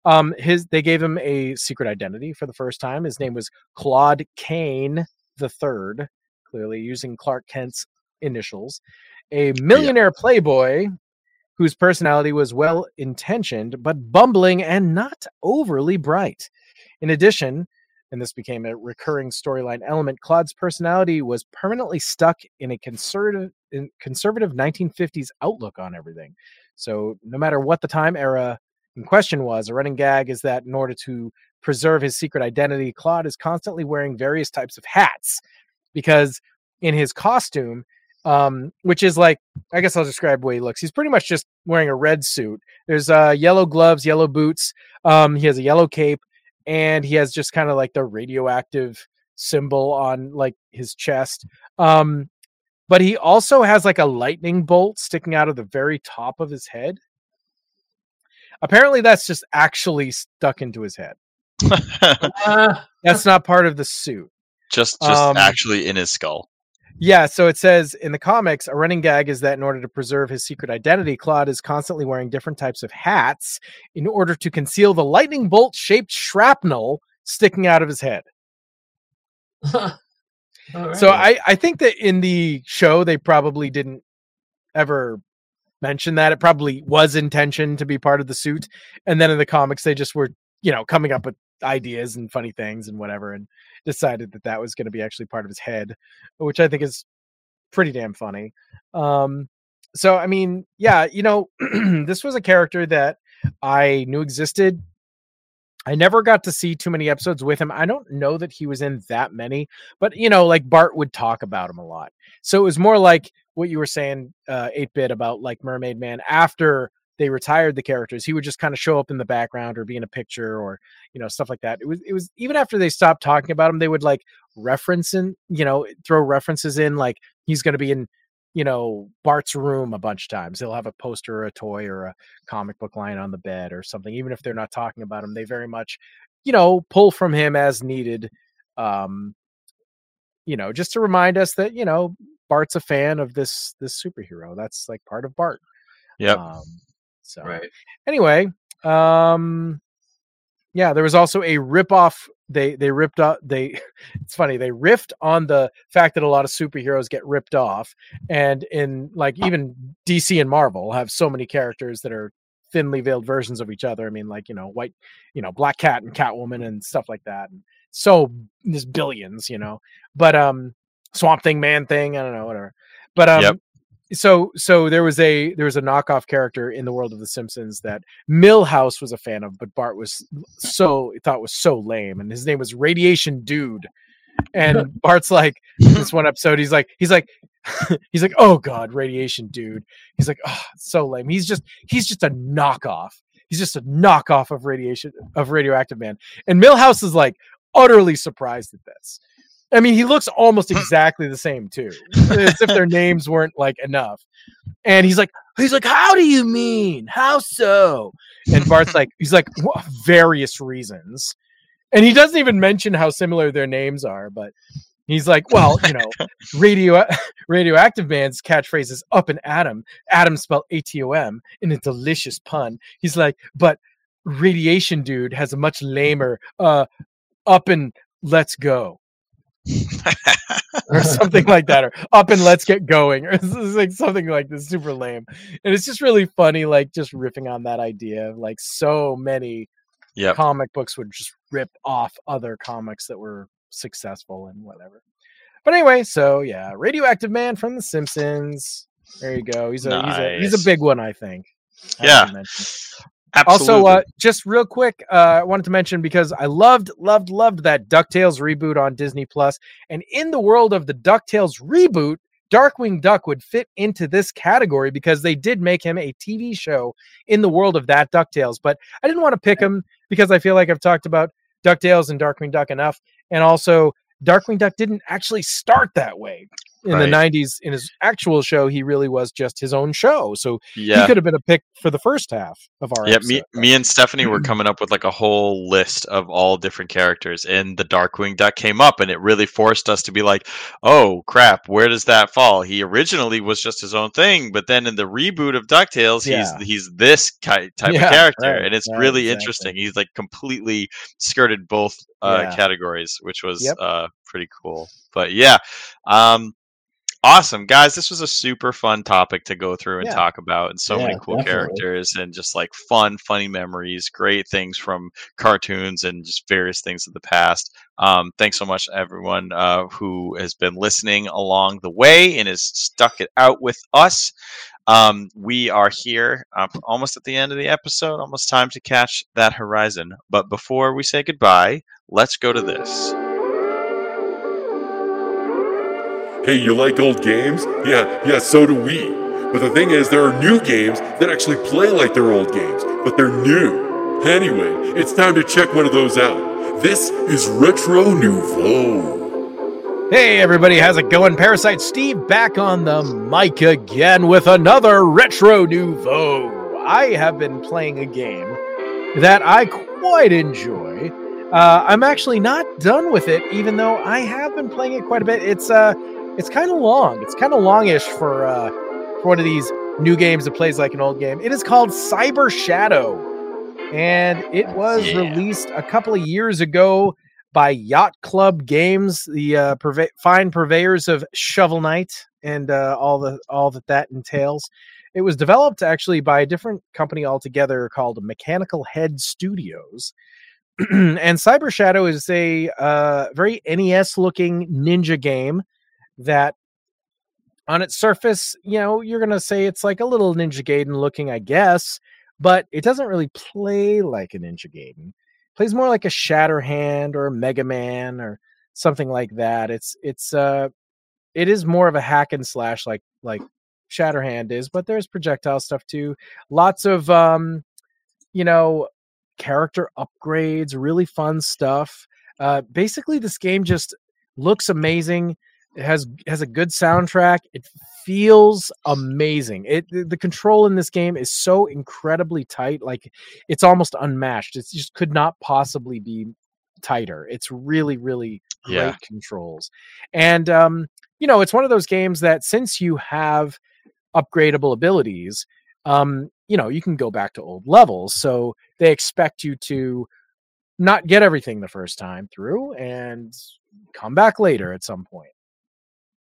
Um, his they gave him a secret identity for the first time. His name was Claude Kane the Third, clearly using Clark Kent's initials. A millionaire playboy whose personality was well intentioned but bumbling and not overly bright. In addition, and this became a recurring storyline element, Claude's personality was permanently stuck in a conservative conservative 1950s outlook on everything. So no matter what the time era in question was, a running gag is that in order to preserve his secret identity, Claude is constantly wearing various types of hats because in his costume, um, which is like, I guess I'll describe the way he looks. He's pretty much just wearing a red suit. There's uh, yellow gloves, yellow boots. Um, he has a yellow cape, and he has just kind of like the radioactive symbol on like his chest. Um, but he also has like a lightning bolt sticking out of the very top of his head. Apparently, that's just actually stuck into his head. Uh, That's not part of the suit. just just Um, actually in his skull. Yeah, so it says in the comics, a running gag is that in order to preserve his secret identity, Claude is constantly wearing different types of hats in order to conceal the lightning bolt shaped shrapnel sticking out of his head. So I, I think that in the show they probably didn't ever mention that. It probably was intention to be part of the suit. And then in the comics they just were, you know, coming up with ideas and funny things and whatever and decided that that was going to be actually part of his head, which I think is pretty damn funny. Um so I mean, yeah, you know, this was a character that I knew existed. I never got to see too many episodes with him. I don't know that he was in that many, but you know, like Bart would talk about him a lot. So it was more like what you were saying, uh, 8 bit about like Mermaid Man after they retired the characters. He would just kind of show up in the background or be in a picture or, you know, stuff like that. It was, it was even after they stopped talking about him, they would like reference in, you know, throw references in like he's going to be in, you know, Bart's room a bunch of times. They'll have a poster or a toy or a comic book line on the bed or something. Even if they're not talking about him, they very much, you know, pull from him as needed. Um, you know, just to remind us that, you know, Bart's a fan of this this superhero. That's like part of Bart. Yep. Um, so right. anyway, um yeah, there was also a rip off they they ripped off they it's funny, they riffed on the fact that a lot of superheroes get ripped off and in like even DC and Marvel have so many characters that are thinly veiled versions of each other. I mean like, you know, white, you know, Black Cat and Catwoman and stuff like that. And so there's billions, you know. But um Swamp Thing, Man Thing, I don't know, whatever. But um Yep. So so there was a there was a knockoff character in the world of the simpsons that milhouse was a fan of but bart was so thought was so lame and his name was radiation dude. And bart's like this one episode he's like he's like he's like oh god radiation dude. He's like oh so lame. He's just he's just a knockoff. He's just a knockoff of radiation of radioactive man. And milhouse is like utterly surprised at this I mean, he looks almost exactly the same too, as if their names weren't like enough. And he's like, he's like, how do you mean? How so? And Bart's like, he's like, various reasons. And he doesn't even mention how similar their names are, but he's like, well, you know, radio radioactive man's catchphrase is up and atom. Atom spelled A-T-O-M in a delicious pun. He's like, but radiation dude has a much lamer uh up and let's go or something like that, or up and let's get going, or like something like this, super lame. And it's just really funny, like just riffing on that idea of like so many Yep. comic books would just rip off other comics that were successful and whatever. But anyway, so yeah, Radioactive Man from The Simpsons. There you go. He's a he's a he's a big one, I think. I Yeah. Absolutely. Also, uh, just real quick, uh, I wanted to mention because I loved, loved, loved that DuckTales reboot on Disney. Plus, and in the world of the DuckTales reboot, Darkwing Duck would fit into this category because they did make him a TV show in the world of that DuckTales. But I didn't want to pick him because I feel like I've talked about DuckTales and Darkwing Duck enough, and also Darkwing Duck didn't actually start that way. In the 90s, in his actual show, he really was just his own show. So Yeah. he could have been a pick for the first half of our yeah, episode. me, me and Stephanie were coming up with like a whole list of all different characters, and the Darkwing Duck came up, and it really forced us to be like, "Oh crap, where does that fall?" He originally was just his own thing, but then in the reboot of Ducktales, Yeah. he's he's this ki- type Yeah, of character, right, and it's right, really exactly. interesting. He's like completely skirted both uh, categories, which was Yep. uh, pretty cool. But yeah, um, awesome guys this was a super fun topic to go through and Yeah. talk about and so many cool definitely. characters and just like fun funny memories great things from cartoons and just various things of the past um, thanks so much everyone uh, who has been listening along the way and has stuck it out with us um, we are here uh, almost at the end of the episode almost time to catch that horizon but before we say goodbye let's go to this Hey, you like old games? Yeah, yeah, so do we. But the thing is, there are new games that actually play like they're old games, but they're new. Anyway, it's time to check one of those out. This is Retro Nouveau. Hey everybody, how's it going? Parasite Steve back on the mic again with another Retro Nouveau. I have been playing a game that I quite enjoy. Uh, I'm actually not done with it, even though I have been playing it quite a bit. It's uh, it's kind of long. It's kind of longish for uh, for one of these new games that plays like an old game. It is called Cyber Shadow, and it was Yeah. released a couple of years ago by Yacht Club Games, the uh, purve- fine purveyors of Shovel Knight and uh, all the all that that entails. It was developed actually by a different company altogether called Mechanical Head Studios. and Cyber Shadow is a uh, very NES looking ninja game that on its surface, you know, you're going to say it's like a little Ninja Gaiden looking, I guess, but it doesn't really play like a Ninja Gaiden. It plays more like a Shatterhand or a Mega Man or something like that. It's it's uh it is more of a hack and slash like like Shatterhand is, but there's projectile stuff too. Lots of um you know character upgrades, really fun stuff. Uh basically this game just looks amazing. It has has a good soundtrack. It feels amazing. It the control in this game is so incredibly tight, like it's almost unmatched. It just could not possibly be tighter. It's really, really great Yeah. controls. And um, you know, it's one of those games that since you have upgradable abilities, um, you know, you can go back to old levels. So they expect you to not get everything the first time through and come back later at some point.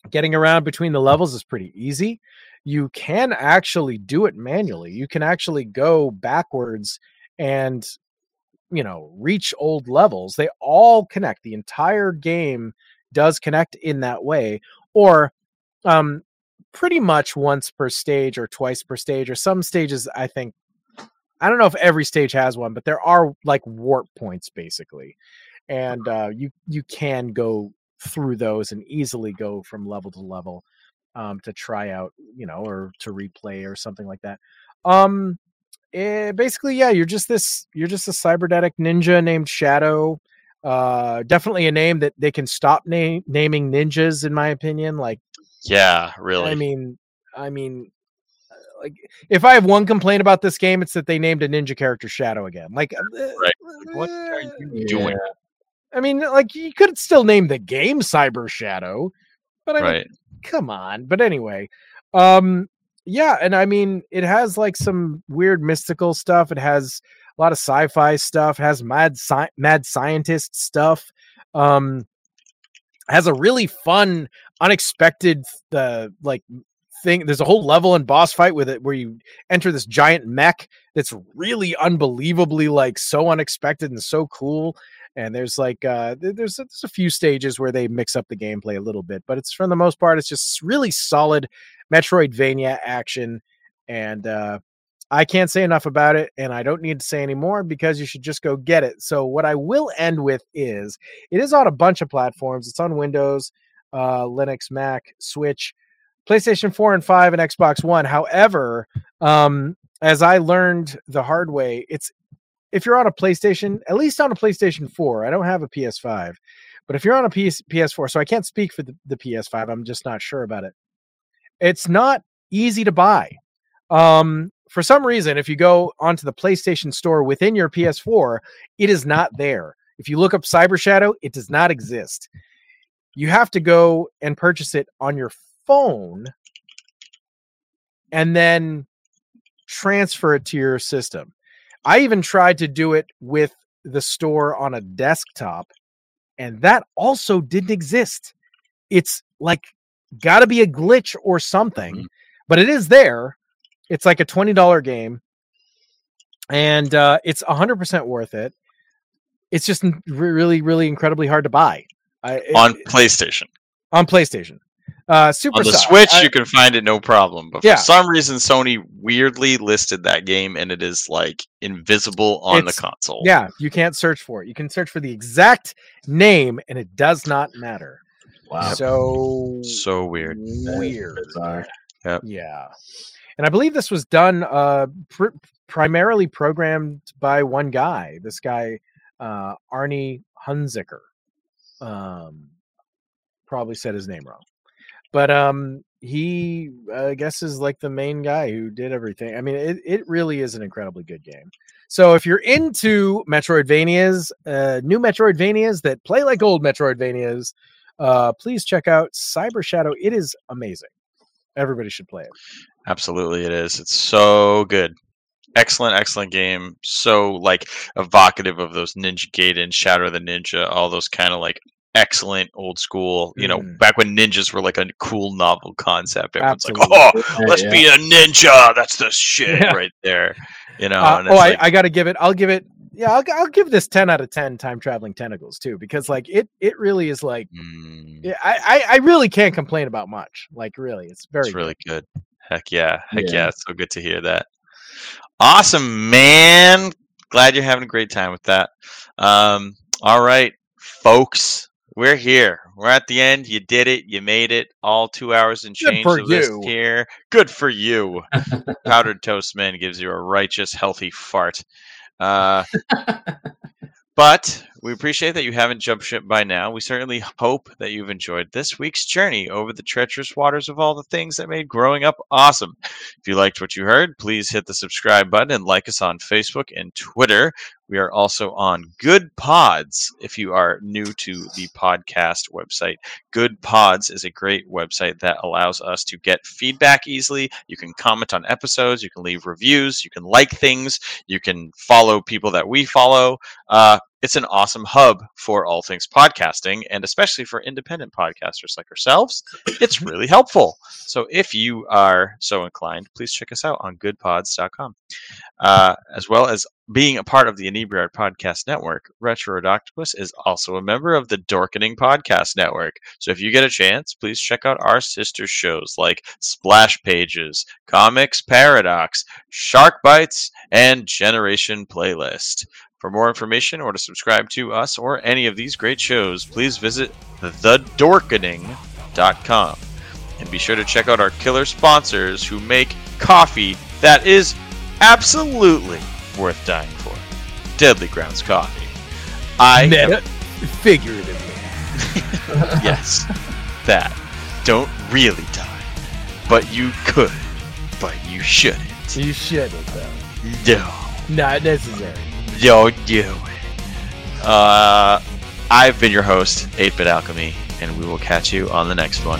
Getting around between the levels is pretty easy. You can actually do it manually. You can actually go backwards and you know reach old levels. They all connect. The entire game does connect in that way or um pretty much once per stage or twice per stage or some stages I think I don't know if every stage has one, but there are like warp points basically. And uh you you can go through those and easily go from level to level um to try out, you know, or to replay or something like that. Um eh, basically yeah, you're just this you're just a cybernetic ninja named Shadow. Uh definitely a name that they can stop na- naming ninjas in my opinion like Yeah, really. I mean, I mean, uh, like if I have one complaint about this game, it's that they named a ninja character Shadow again. Like, uh, right. What are you doing? I mean, like you could still name the game Cyber Shadow, but I mean, Right. come on. But anyway, um, yeah, and I mean, it has like some weird mystical stuff. It has a lot of sci-fi stuff. It has mad sci- mad scientist stuff. Um, has a really fun, unexpected, uh, like thing. There's a whole level and boss fight with it where you enter this giant mech that's really unbelievably like so unexpected and so cool. And there's like uh, th- there's there's a few stages where they mix up the gameplay a little bit, but it's for the most part it's just really solid Metroidvania action. And uh, I can't say enough about it, and I don't need to say any more because you should just go get it. So what I will end with is it is on a bunch of platforms. It's on Windows, uh, Linux, Mac, Switch, PlayStation 4 and 5, and Xbox One. However, um, as I learned the hard way, it's if you're on a PlayStation, at least on a PlayStation 4, I don't have a PS5, but if you're on a PS, PS4, so I can't speak for the, the PS5, I'm just not sure about it. It's not easy to buy. Um, for some reason, if you go onto the PlayStation Store within your PS4, it is not there. If you look up Cyber Shadow, it does not exist. You have to go and purchase it on your phone and then transfer it to your system. I even tried to do it with the store on a desktop, and that also didn't exist. It's like got to be a glitch or something, but it is there. It's like a $20 game, and uh, it's 100% worth it. It's just really, really incredibly hard to buy. I, it- on PlayStation. on PlayStation. Uh, super On the Soft. Switch, I- you can find it no problem. But for Yeah. some reason, Sony weirdly listed that game, and it is like invisible on It's- the console. Yeah, you can't search for it. You can search for the exact name, and it does not matter. Wow. So so weird. Weird. Bizarre. Yep. Yeah, and I believe this was done uh, pr- primarily programmed by one guy. This guy, uh, Aarne Hunziker. Um, probably said his name wrong. But um, he I guess is like the main guy who did everything. I mean, it it really is an incredibly good game. So if you're into Metroidvanias, uh, new Metroidvanias that play like old Metroidvanias, uh, please check out Cyber Shadow. It is amazing. Everybody should play it. Absolutely, it is. It's so good. Excellent, excellent game. So like evocative of those Ninja Gaiden, Shadow the Ninja, all those kind of like excellent old school. You know, Mm. back when ninjas were like a cool novel concept. Everyone's Absolutely. like, "Oh, let's Yeah. be a ninja." That's the shit Yeah. right there. You know. Uh, oh, it's I, I got to give it. I'll give it. Yeah, I'll, I'll give this ten out of ten. Time traveling tentacles too, because like it, it really is like. mm, Yeah, I, I, I really can't complain about much. Like really, it's very. it's really good. Heck yeah. Heck yeah. Yeah. It's so good to hear that. Awesome, man. Glad you're having a great time with that. Um, all right, folks. We're here. We're at the end. You did it. You made it. All two hours and Good change for of this you. here. Good for you. Powdered toast man gives you a righteous, healthy fart. Uh, but we appreciate that you haven't jumped ship by now. We certainly hope that you've enjoyed this week's journey over the treacherous waters of all the things that made growing up awesome. If you liked what you heard, please hit the subscribe button and like us on Facebook and Twitter. We are also on Good Pods if you are new to the podcast website. Good Pods is a great website that allows us to get feedback easily. You can comment on episodes, you can leave reviews, you can like things, you can follow people that we follow. Uh, it's an awesome hub for all things podcasting, and especially for independent podcasters like ourselves. It's really helpful. So if you are so inclined, please check us out on goodpods.com. Uh, as well as being a part of the Inebri-Art Podcast Network, Retro Ridoctopus is also a member of the Dorkening Podcast Network. So if you get a chance, please check out our sister shows like Splash Pages, Comics Paradox, Shark Bites, and Generation Playlist. For more information or to subscribe to us or any of these great shows, please visit thedorkening.com. And be sure to check out our killer sponsors who make coffee that is absolutely worth dying for. Deadly Grounds Coffee. I am- figuratively. yes, that. Don't really die, but you could, but you shouldn't. You shouldn't though. No, Not necessary. Do it. Uh, I've been your host, 8-Bit Alchemy, and we will catch you on the next one.